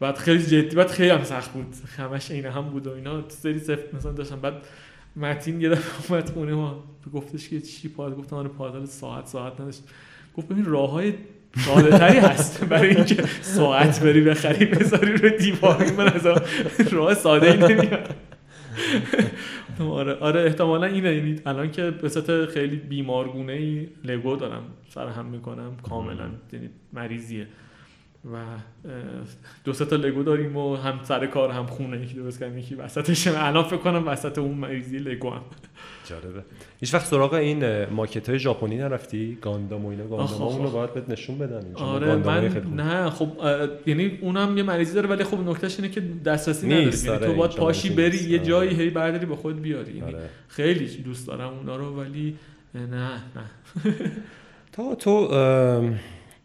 بعد خیلی جدی بعد خیلی هم سخت بود. همش این هم بود و اینا. سری سفت مثلا داشتم. بعد متین یه دفعه اومد خونه ما. گفتش که چی پاز گفتم آره پازل ساعت ساعت نداشت. گفت ببین راه های ساده تری هست. برای اینکه ساعت بری بخری بذاری رو دیوار. من از راه ساده ای نمیاد آره. آره احتمالا اینه. یعنی الان که به خیلی بیمارگونه ای لگو دارم. سر هم می‌کنم کاملا. یعنی مریضیه. و دو تا لگو داریم و هم سر کار هم خونه یکی درست کردیم یکی وسطش. الان فکر کنم وسط اون مریضی لگو هم. جالبه. هیچ وقت سراغ این ماکت های ژاپنی نرفتی؟ گاندام و اینا گاندام اون رو باید بهت نشون بدن. آره من نه خب یعنی اونم یه مریضی داره ولی خب نکتهش اینه که دسترسی نداری. یعنی آره، تو باید پاشی بری یه جایی آره. هی برداری با خود بیاری. یعنی آره. خیلی دوست دارم اونا رو ولی نه نه. تا تو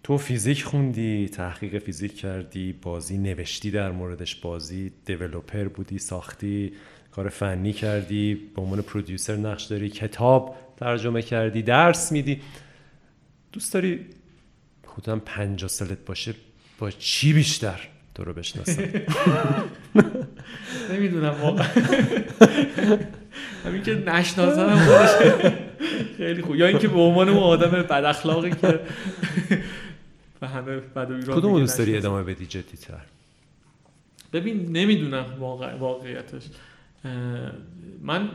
تو فیزیک خوندی تحقیق فیزیک کردی بازی نوشتی در موردش بازی دیولوپر بودی ساختی کار فنی کردی به عنوان پرودیوسر نقش داری کتاب ترجمه کردی درس میدی. دوست داری خودم پنجاه سالت باشه با چی بیشتر تو رو بشناسم؟ نمی‌دونم واقعا. همین که نشناسم خودش خیلی خوب. یا اینکه به عنوان اون آدم بد اخلاقی که و همه بدوی را کدوم دوست داری ادامه بدی جدی تر؟ ببین نمی‌دونم واقع... واقعیتش. من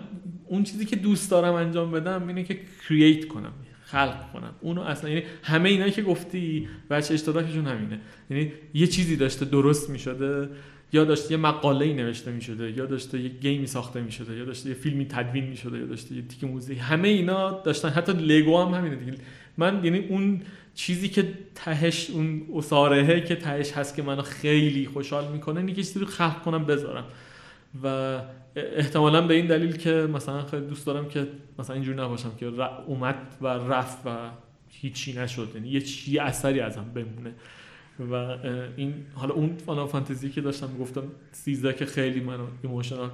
اون چیزی که دوست دارم انجام بدم اینه که کرییت کنم خلق کنم. اونو اصلا یعنی همه اینا که گفتی بچه اشتراکشون همینه. یعنی یه چیزی داشته درست می‌شده یا داشته یه مقاله ای نوشته می‌شده یا داشته یه گیمی ساخته می‌شده یا داشته یه فیلمی تدوین می‌شده یا داشته یه تیک موزیک. همه اینا داشتن. حتی لگو هم همینه دیگه. من یعنی اون چیزی که تهش اون اصارهه که تهش هست که منو خیلی خوشحال می‌کنه اینه که چیزی رو خلق کنم بذارم. و احتمالا به این دلیل که مثلا خیلی دوست دارم که مثلا اینجوری نباشم که اومد و رفت و هیچی نشد. یعنی یه چی اثری ازم بمونه. و این حالا اون فانا فانتزی که داشتم گفتم 13 که خیلی منو ایموشنال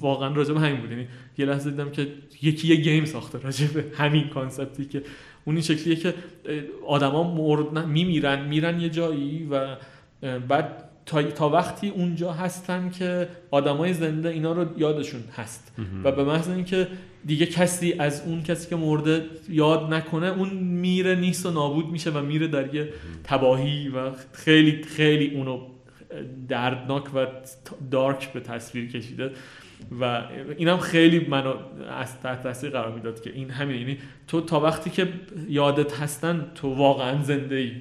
واقعا راجع به همین بود. یعنی یه لحظه دیدم که یکی یه game ساخته راجع به همین concept ی که اون این شکلیه که آدما مرد میمیرن میرن یه جایی و بعد تا, تا وقتی اونجا هستن که آدمای زنده اینا رو یادشون هست. و به محض اینکه دیگه کسی از اون کسی که مرده یاد نکنه اون میره نیست و نابود میشه و میره در یه تباهی و خیلی خیلی اونو دردناک و دارک به تصویر کشیده. و اینم خیلی منو از تحت تاثیر قرار می‌داد که این همین یعنی تو تا وقتی که یادت هستن تو واقعا زنده ای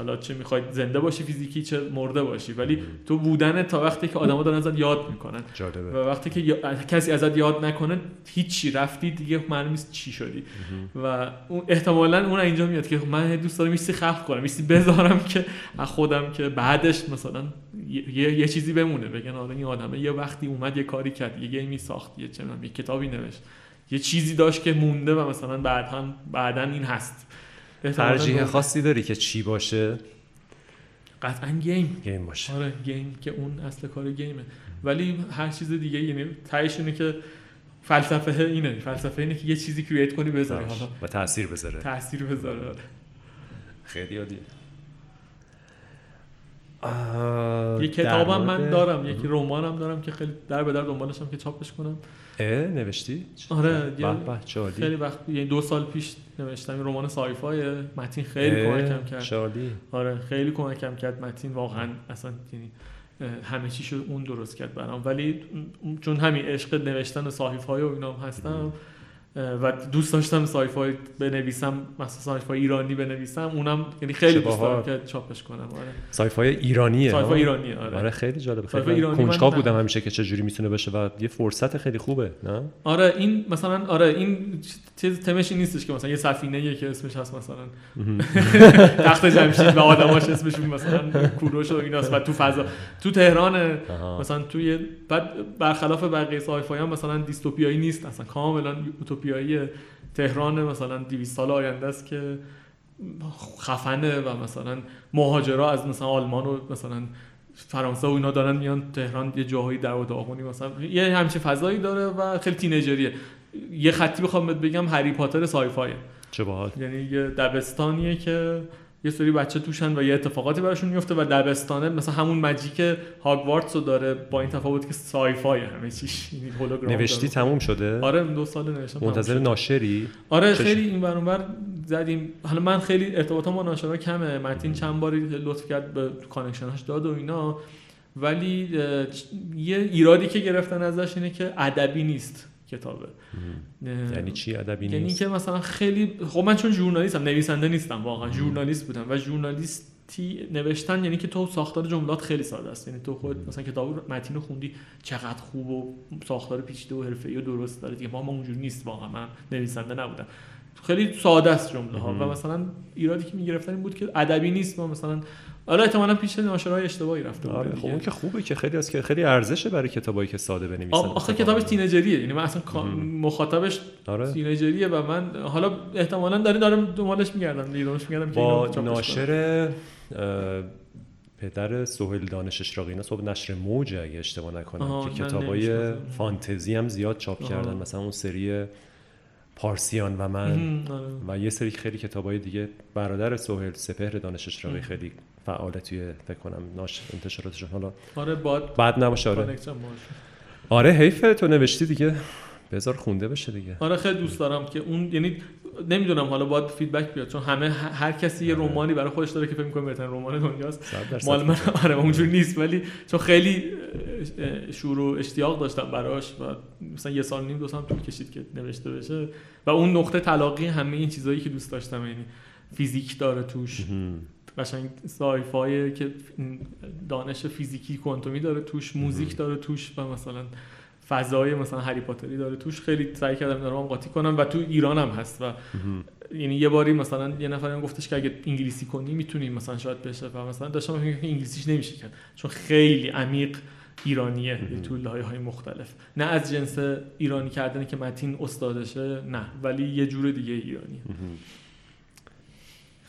حالا چه می‌خواید زنده باشی فیزیکی چه مرده باشی. ولی تو بودن تا وقتی که آدما دارن ازت یاد می‌کنن. جالبه. و وقتی که کسی ازت یاد نکنه هیچی رفتی دیگه معلوم نیست چی شدی. و اون احتمالا اون اینجا میاد که من دوست دارم میسی خلق کنم میسی بذارم که خودم که بعدش مثلا یه, یه چیزی بمونه. بگن آره این آدمه یه وقتی اومد یه کاری کرد یه game ی ساخت یه چه یه کتابی نوشت. یه چیزی داشت که مونده و مثلا بعدا بعدا این هست. ترجیح خاصی داری که چی باشه؟ قطعا game. game باشه. آره game که اون اصل کار game ه. ولی هر چیز دیگه یعنی تهش اینه که فلسفه اینه. فلسفه اینه که یه چیزی create کنی بذاری حالا و تاثیر بذاره. تاثیر بذاره. خیلی عالیه. یه کتابم من دارم یکی رمانم دارم که خیلی در به در دنبالشم که چاپش کنم. نوشتی؟ آره به خیلی وقت یعنی دو سال پیش نوشتم این رمان سایفای متین خیلی کمکم کرد. شادی آره خیلی کمکم کرد متین واقعا اصلا یعنی همه چیشو اون درست کرد برام. ولی چون همین عشق نوشتن و صحیفه و اینا هستم و دوست داشتم sci-fi بنویسم مثلا sci-fi ایرانی بنویسم. اونم یعنی خیلی دوست دارم که چاپش کنم. آره. sci-fi ایرانیه sci-fi ایرانی آره. آره خیلی جالبه. خیلی کنجکاو بودم همیشه که چه جوری می‌تونه باشه و یه فرصت خیلی خوبه نه؟ آره این مثلا آره این چیز تمش نیستش که مثلا یه سفینه که اسمش هست مثلا. تخت جمشید و آدماش اسمشون مثلا کوروش و ایناست و تو فضا. تو تهران مثلا توی بعد برخلاف بقیه سایفای مثلا دیستوپیایی نیست اصلا کاملا اوتوپیایی تهران مثلا 200 سال آینده است که خفنه و مثلا مهاجرا از مثلا آلمان و مثلا فرانسه و اینا دارن میان تهران یه جاهایی در و داغونی مثلا. یه همچه فضایی داره و خیلی تینیجریه. یه خطی بخوام بگم هری پاتر سایفایه. چه باحال. یعنی یه دبستانیه که یه سری بچه توشن و یه اتفاقاتی براشون میفته و دبستانه مثلا همون مجیک هاگوارتس رو داره با این تفاوت که sci-fi همه چیش یعنی نوشتی تموم شده؟ آره دو سال نوشتم منتظر ناشری؟ آره خیلی این ور اونور زدیم. حالا من خیلی ارتباطم با ناشرا کمه. متین چند باری لطف کرد به connection اش داد و اینا. ولی یه ایرادی که گرفتن ازش اینه که ادبی نیست. کتابه. یعنی چی ادبی یعنی نیست؟ که مثلا خیلی خب من چون ژورنالیستم نویسنده نیستم واقعا ژورنالیست بودم و ژورنالیستی نوشتن یعنی که تو ساختار جملات خیلی ساده است. یعنی تو خود مثلا کتاب متین رو خوندی چقدر خوب و ساختار پیچیده و حرفه‌ای و درست داره دیگه. ما اونجوری نیست واقعا من نویسنده نبودم. خیلی ساده است جمله ها و مثلا ایرادی که می‌گرفتن این بود که ادبی نیست. ما مثلا حالا احتمالاً پیش ناشرای اشتباهی رفته بود آره خب اون که خوبه که خیلی از که خیلی ارزشه برای کتابایی که ساده بنویسن آخه کتابش تینیجریه. یعنی من اصلا مخاطبش آره. تینیجریه و من حالا احتمالاً داره دارم دنبالش میگردم لیدونش میگردم با ناشر پدر سهیل دانش اشراقی اینا صبح نشر موج اگه اشتباه نکنم که کتابای فانتزی هم زیاد چاپ کردن مثلا اون سری پارسیان و من آره. و یه سری خیلی کتابای دیگه. برادر سهیل سپهر دانش اشراقی خیلی فعال توی فکر کنم ناش انتشاراتشون حالا آره باد بعد نباشه آره. آره حیفه. تو نوشتی دیگه. بذار خونده بشه دیگه. آره خیلی دوست دارم که اون یعنی نمی‌دونم حالا باید فیدبک بیاد چون همه هر کسی یه رومانی برای خودش داره که فکر می‌کنه بهترین رمان دنیاست. مال من آره اونجور نیست ولی چون خیلی شور و اشتیاق داشتم براش و مثلا یه سال نیم دو سال طول کشید که نوشته بشه. و اون نقطه تلاقی همه این چیزایی که دوست داشتم یعنی فیزیک داره توش. قشنگ سایفای که دانش فیزیکی کوانتومی داره توش موزیک داره توش و مثلا فضای مثلا هری پاتری داره توش. خیلی سعی کردم دارم قاطی کنم و تو ایران هم هست و یعنی یه باری مثلا یه نفر گفتش که اگه انگلیسی کنی می‌تونی مثلا شاید بشه و مثلا داشتم انگلیسیش نمیشه کرد چون خیلی عمیق ایرانیه تو لایه های مختلف. نه از جنس ایرانی کردنی که متین استادشه نه. ولی یه جور دیگه ایرانیه.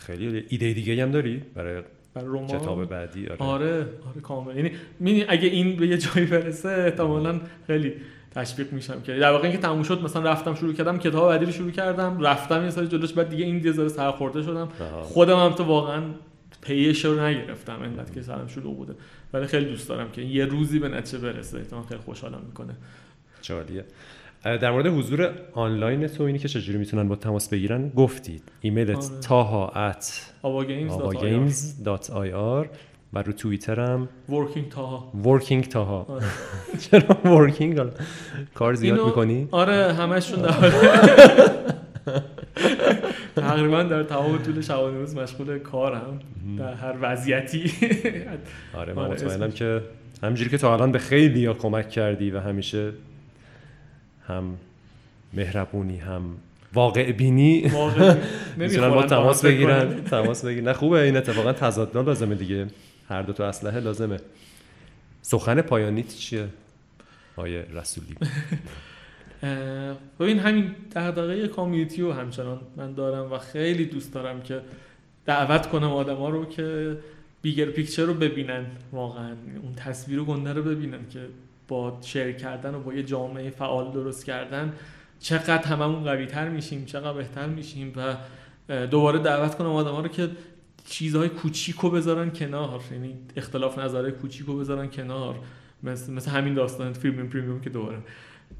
خیلی ایده دیگه هم داری برای برای رمان؟ کتاب بعدی؟ آره, آره آره کامل. یعنی می‌بینی اگه این به یه جایی برسه احتمالاً خیلی تشویق میشم که در واقع اینکه تموم شد مثلا رفتم شروع کردم کتاب بعدی رو شروع کردم رفتم یه سری جلوش بعد دیگه این دیگه ذره سرخورده شدم. خودم هم تو واقعا پیش رو نگرفتم اینقدر که سرم شلوغ بوده. ولی خیلی دوست دارم که یه روزی به نتیجه برسه. احتمال خیلی خوشحالم می‌کنه. اه، در مورد حضور آنلاین تو اینی که چجوری می‌تونن با تماس بگیرن گفتید. ایمیلت آره. تاها at آوا گیمز avagames.ir و رو توییتر هم working تاها. working تاها. آره. چرا حالا کار زیاد می‌کنی؟ آره همشون در تقریبا در تمام طول شبانه روز مشغول کارم در هر وضعیتی. آره من آره، مطمئنم. که همینجوری که تا الان به خیلی کمک کردی و همیشه هم مهربونی هم واقع بینی. می‌تونن با تماس بگیرن. تماس بگیرن. نه خوبه این اتفاقا تضادنا لازمه دیگه. هر دو تا اسلحه لازمه. سخن پایانیت چیه؟ آیه رسولی. اه، ببین همین دغدغه کامیونیتی رو همچنان من دارم و خیلی دوست دارم که دعوت کنم آدما رو که بیگر پیکچر رو ببینن واقعا اون تصویر گنده رو ببینن که با شیر کردن و با یه جامعه فعال درست کردن چقدر هممون قوی تر میشیم چقدر بهتر میشیم و دوباره دعوت کنم آدما رو که چیزهای کوچیک رو بذارن کنار. یعنی اختلاف نظرهای کوچیک رو بذارن کنار. مثل, مثل همین داستان فیلم پریمیوم که دوباره.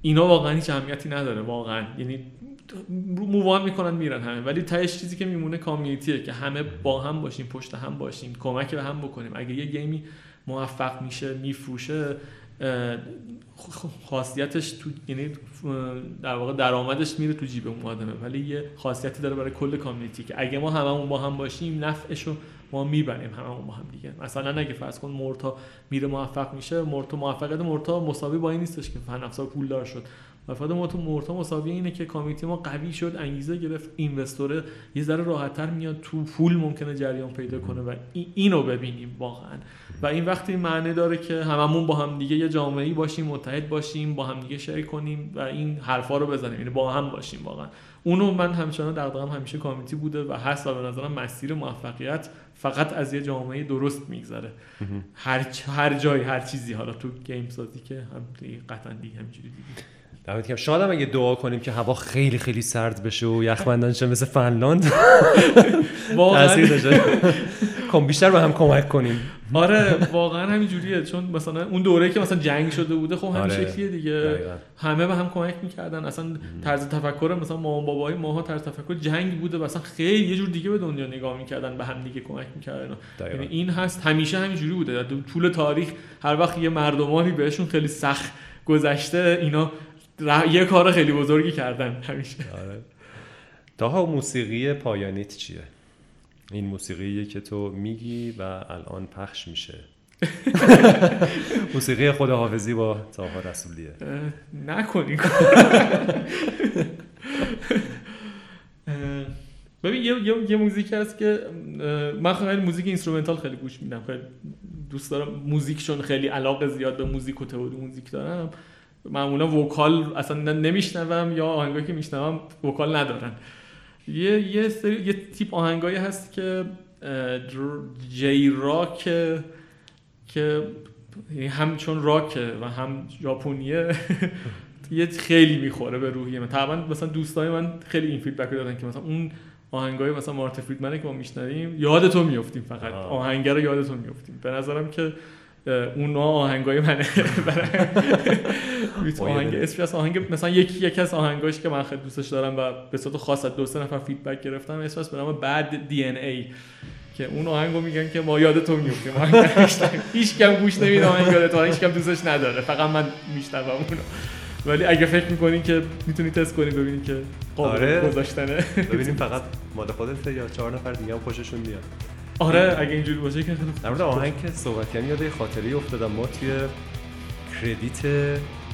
اینا واقعا هیچ اهمیتی نداره واقعا. یعنی مووان می‌کنن میرن همه. ولی تهش چیزی که میمونه کامیونیتیه که همه با هم باشیم پشت هم باشیم کمک به هم بکنیم. اگه یه گیمی موفق میشه میفروشه خاصیتش تو یعنی در واقع درآمدش میره تو جیب اون آدمه. ولی یه خاصیتی داره برای کل کامیونیتی که اگه ما هممون با هم باشیم نفعشو ما می‌بریم هممون با هم دیگه. مثلا اگه فرض کن مورتا میره موفق میشه مورتا موفقیت مورتا مساوی با این نیستش که فن افزار پولدار شد. موفقیت مورتا مورتا مساوی اینه که کامیونیتی ما قوی شد انگیزه گرفت اینوستوره یه ذره راحتتر میاد تو پول ممکنه جریان پیدا کنه و این- اینو ببینیم واقعا. و این وقتی معنی داره که هممون با هم دیگه یه جامعه باشیم متحد باشیم با هم دیگه شریک کنیم و این حرفا رو بزنیم یعنی با هم باشیم واقعا. اونو من همچنان دغدغه‌ام همیشه کامیونیتی بوده و هست و به نظرم مسیر موفقیت فقط از یه جامعه درست میگذره. هر هر جایی هر چیزی حالا تو گیم سازی که هم قطعا دیگه همینجوری دیگه. دمت گرم. شاید هم اگه دعا کنیم که هوا خیلی خیلی سرد بشه و یخبندان شه مثل فنلاند. واقعا. کم بیشتر به هم کمک کنیم. آره واقعا همینجوریه. چون مثلا اون دوره که مثلا جنگ شده بوده خب همین آره. شکلیه دیگه. دقیقاً. همه به هم کمک می‌کردن. اصلا طرز تفکر مثلا مامان بابای ماها طرز تفکر جنگ بوده و اصلا خیلی یه جور دیگه به دنیا نگاه می‌کردن به هم دیگه کمک می‌کردن. یعنی این هست. همیشه همینجوری بوده. در طول تاریخ هر وقت یه مردمانی بهشون خیلی سخت گذشته اینا ر- یه کار خیلی بزرگی کردن همیشه. آره. تاها موسیقی پایانیت چیه؟ این موسیقیه که تو میگی و الان پخش میشه. موسیقی خداحافظی با تاها رسولیه. نکنی ببین یه, یه, یه موزیک هست که من خیلی موزیک instrumental خیلی گوش میدم. خیلی دوست دارم موزیکشون خیلی علاقه زیاد به موزیک و تئوری موزیک دارم. معمولا vocal اصلا نمیشنوم یا آهنگایی که میشنوم vocal ندارن. یه یه سری یه تیپ آهنگایی هست که J-rock که یعنی هم چون راکه و هم ژاپنیه یه خیلی می‌خوره به روحیه من. تقریبا مثلا دوستای من خیلی این feedback رو دادن که مثلا اون آهنگای مثلا مارتی فریدمنه که ما میشنویم یاد تو میفتیم فقط. آه. آهنگ رو یاد تو میفتیم به نظرم که اونا آهنگای منه. آهنگ. دل. اسمی از آهنگ مثلا یکی یکی از آهنگاش که من خیلی دوستش دارم و به صورت خاص از دو سه نفر feedback گرفتم اسم از به نام Bad DNA که اون آهنگو میگن که ما یاد تو آهنگ نمی‌شنویم. هیچ کم گوش نمیده آهنگ یاد تو هیچ کم دوستش نداره. فقط من میشنوم اونو. ولی اگه فکر می‌کنین که می‌تونی تست کنی ببینید که قابل آره. گذاشتنه. ببینیم فقط مال خودت یا چهار نفر دیگه هم خوششون میاد. آره اگه اینجوری باشه که خیلی در مورد آهنگ که صحبت کردن یاد یه خاطره افتادم. ما توی کردیت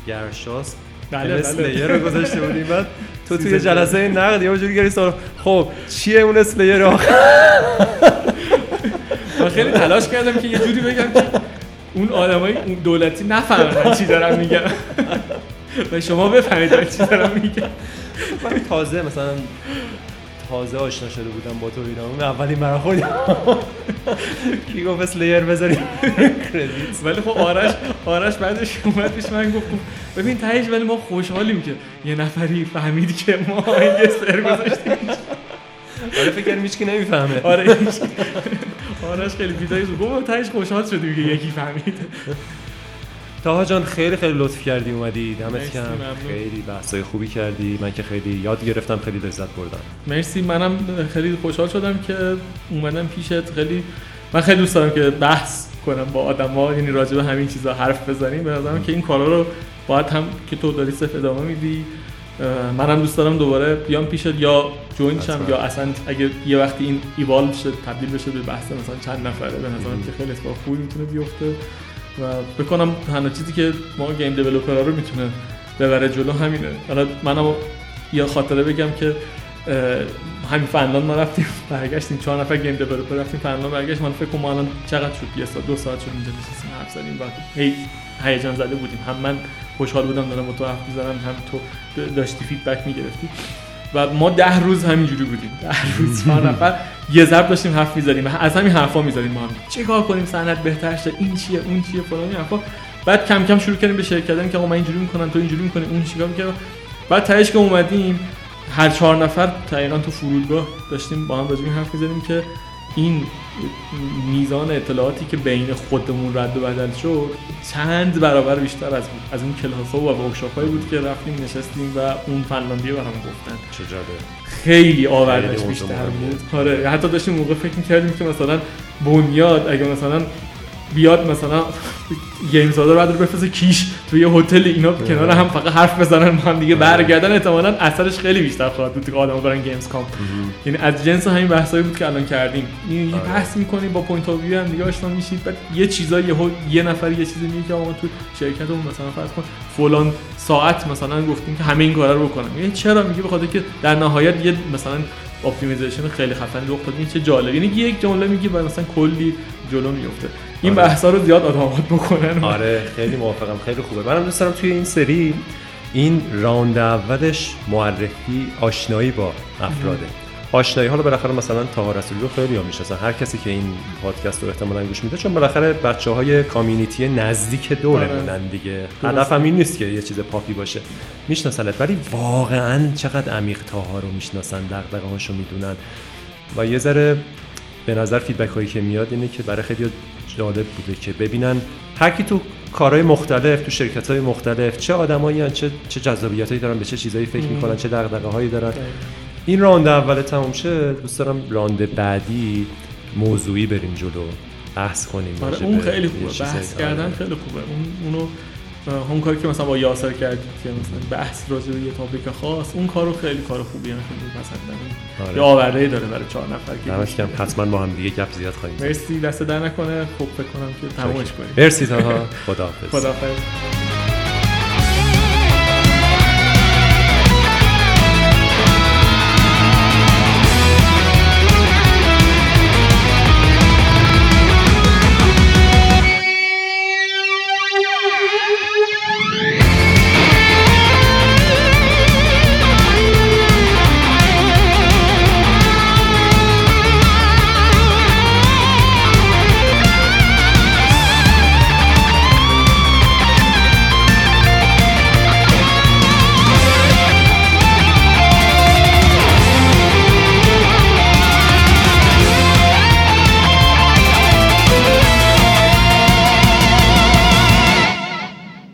گرشاس. بله، بله. رو گذاشته بودیم. بعد تو توی جلسه نقد یه جوری گری سوال خب چیه اون اسلیر آخر؟ من خیلی تلاش کردم که یه جوری بگم که اون آدمای اون دولتی نفهمن من چی دارم میگم و شما بفهمید چی دارم میگم من تازه مثلا تازه آشنا شده بودم با تو اینا. اون اولین مرا خودم کی گفت اسلیر بذاری؟ کردیت ولی خب آرش آرش بعدش اومد پیش من گفت ببین تهش ولی ما خوشحالیم که یه نفری فهمیدی که ما یه سر گذاشتیم. آره فکر کنم هیچ کی نمی‌فهمه. آره آرش خیلی بیدایی بود گفت تهش خوشحال شدیم که یکی فهمید. تاها جان خیلی خیلی لطف کردی اومدی دمت کم خیلی بحثای خوبی کردی. من که خیلی یاد گرفتم خیلی لذت بردم. مرسی منم خیلی خوشحال شدم که اومدم پیشت. خیلی من خیلی دوست دارم که بحث کنم با آدما یعنی راجع به همین چیزا حرف بزنیم. به نظرم که این کارا رو باید هم که تو داری صرف ادامه میدی. منم دوست دارم دوباره بیام پیشت یا join شم یا اصلا اگه یه وقتی این ایوالو شد تبدیل بشه به بحث مثلا چند نفره. به نظرم که خیلی اتفاق خوبی می‌تونه بیفته. و بکنم تنها چیزی که ما game developer ها رو می‌تونه ببره جلو همینه. حالا منم یه خاطره بگم که همین فنلاند ما رفتیم برگشتیم چهار نفر game developer رفتیم فنلاند برگشت. من فکر کنم الان چقدر شد؟ یه ساعت دو ساعت شد اینجا نشستیم حرف زدیم و هی هیجان زده بودیم. هم من خوشحال بودم دارم با تو حرف می‌زنم هم تو داشتی فیدبک می‌گرفتی. و ما ده روز همینجوری بودیم. ده روز چهار نفر. یه ضرب داشتیم حرف می‌زدیم. از همین حرفا می‌زدیم ما هم. چه کار کنیم؟ صنعت بهتر شه این چیه اون چیه فلان حرفا. بعد کم کم شروع کردیم به شرکت کردن که آقا من اینجوری می‌کنم تو اینجوری می‌کنی اون چیکار می‌کنه. بعد تهش که اومدیم هر چهار نفر تقریبا تو فرودگاه داشتیم با هم راجع حرف می‌زدیم که این میزان اطلاعاتی که بین خودمون رد و بدل شد چند برابر بیشتر از بود از اون کلاس ها و workshop هایی بود که رفتیم نشستیم و اون فنلاندی برام گفتن. چه خیلی آوردش بیشتر بود. آره حتی داشتیم موقع فکر می‌کردیم که مثلا بنیاد اگه مثلا بیاد مثلا game سازا رو بعد بفرسته کیش توی یه هتل اینا کنار هم فقط حرف بزنن ما هم دیگه برگردن احتمالاً اثرش خیلی بیشتر خواهد بود که آدم‌ها برن Gamescom یعنی از جنس همین بحثایی بود که الان کردیم. یعنی یه آره. بحث می‌کنیم با point of هم دیگه آشنا میشید بعد یه چیزایی یه, یه نفر یه چیزی میگه که ما تو شرکتمون مثلا فرض کن فلان ساعت مثلا گفتیم که همه این کارا رو بکنم. یعنی چرا میگه؟ بخاطر که در نهایت یه مثلا optimization خیلی خفن رخ داد. چه جالب یعنی یک جمله میگی و مثلا کلی جلو میفته این آره. بحثا رو زیاد آدمات بکنن. آره خیلی موافقم خیلی خوبه. منم دوست دارم توی این سری این راوند اولش معرفی آشنایی با افراده آشنایی حالا بالاخره مثلا تاها رسولی رو خیلی می‌شناسن هر کسی که این پادکست رو احتمالاً گوش میده چون بالاخره بچه های کامیونیتی نزدیک دورمونن آره. دیگه هدف هم این نیست که یه چیز پاپی باشه. میشناسنت ولی واقعا چقدر عمیق تاها رو می‌شناسن دغدغه هاشو می‌دونن. و یه ذره به نظر فیدبک هایی که میاد اینه که برای خیلی جالب بوده که ببینن هر کی تو کارهای مختلف تو شرکت های مختلف چه آدمایی چه چه جذابیتایی دارن به چه چیزایی فکر می‌کنن چه دغدغه هایی دارن این راند اول تموم شه دوست دارم راند بعدی موضوعی بریم جلو بحث کنیم آره اون خیلی خوبه. بحث کردن خیلی خوبه. اون اونو اون کاری که مثلا با یاسر کردید که مثلا بحث راجع به یه تاپیک خاص اون کارو خیلی کار خوبیه خیلی مثلا آره. یه آورده داره برای چهار نفر که کم حتما با هم دیگه گپ زیاد خواهیم مرسی. دست در نکنه. خوب فکر کنم که تمومش کنیم. مرسی تا خداحافظ. خداحافظ.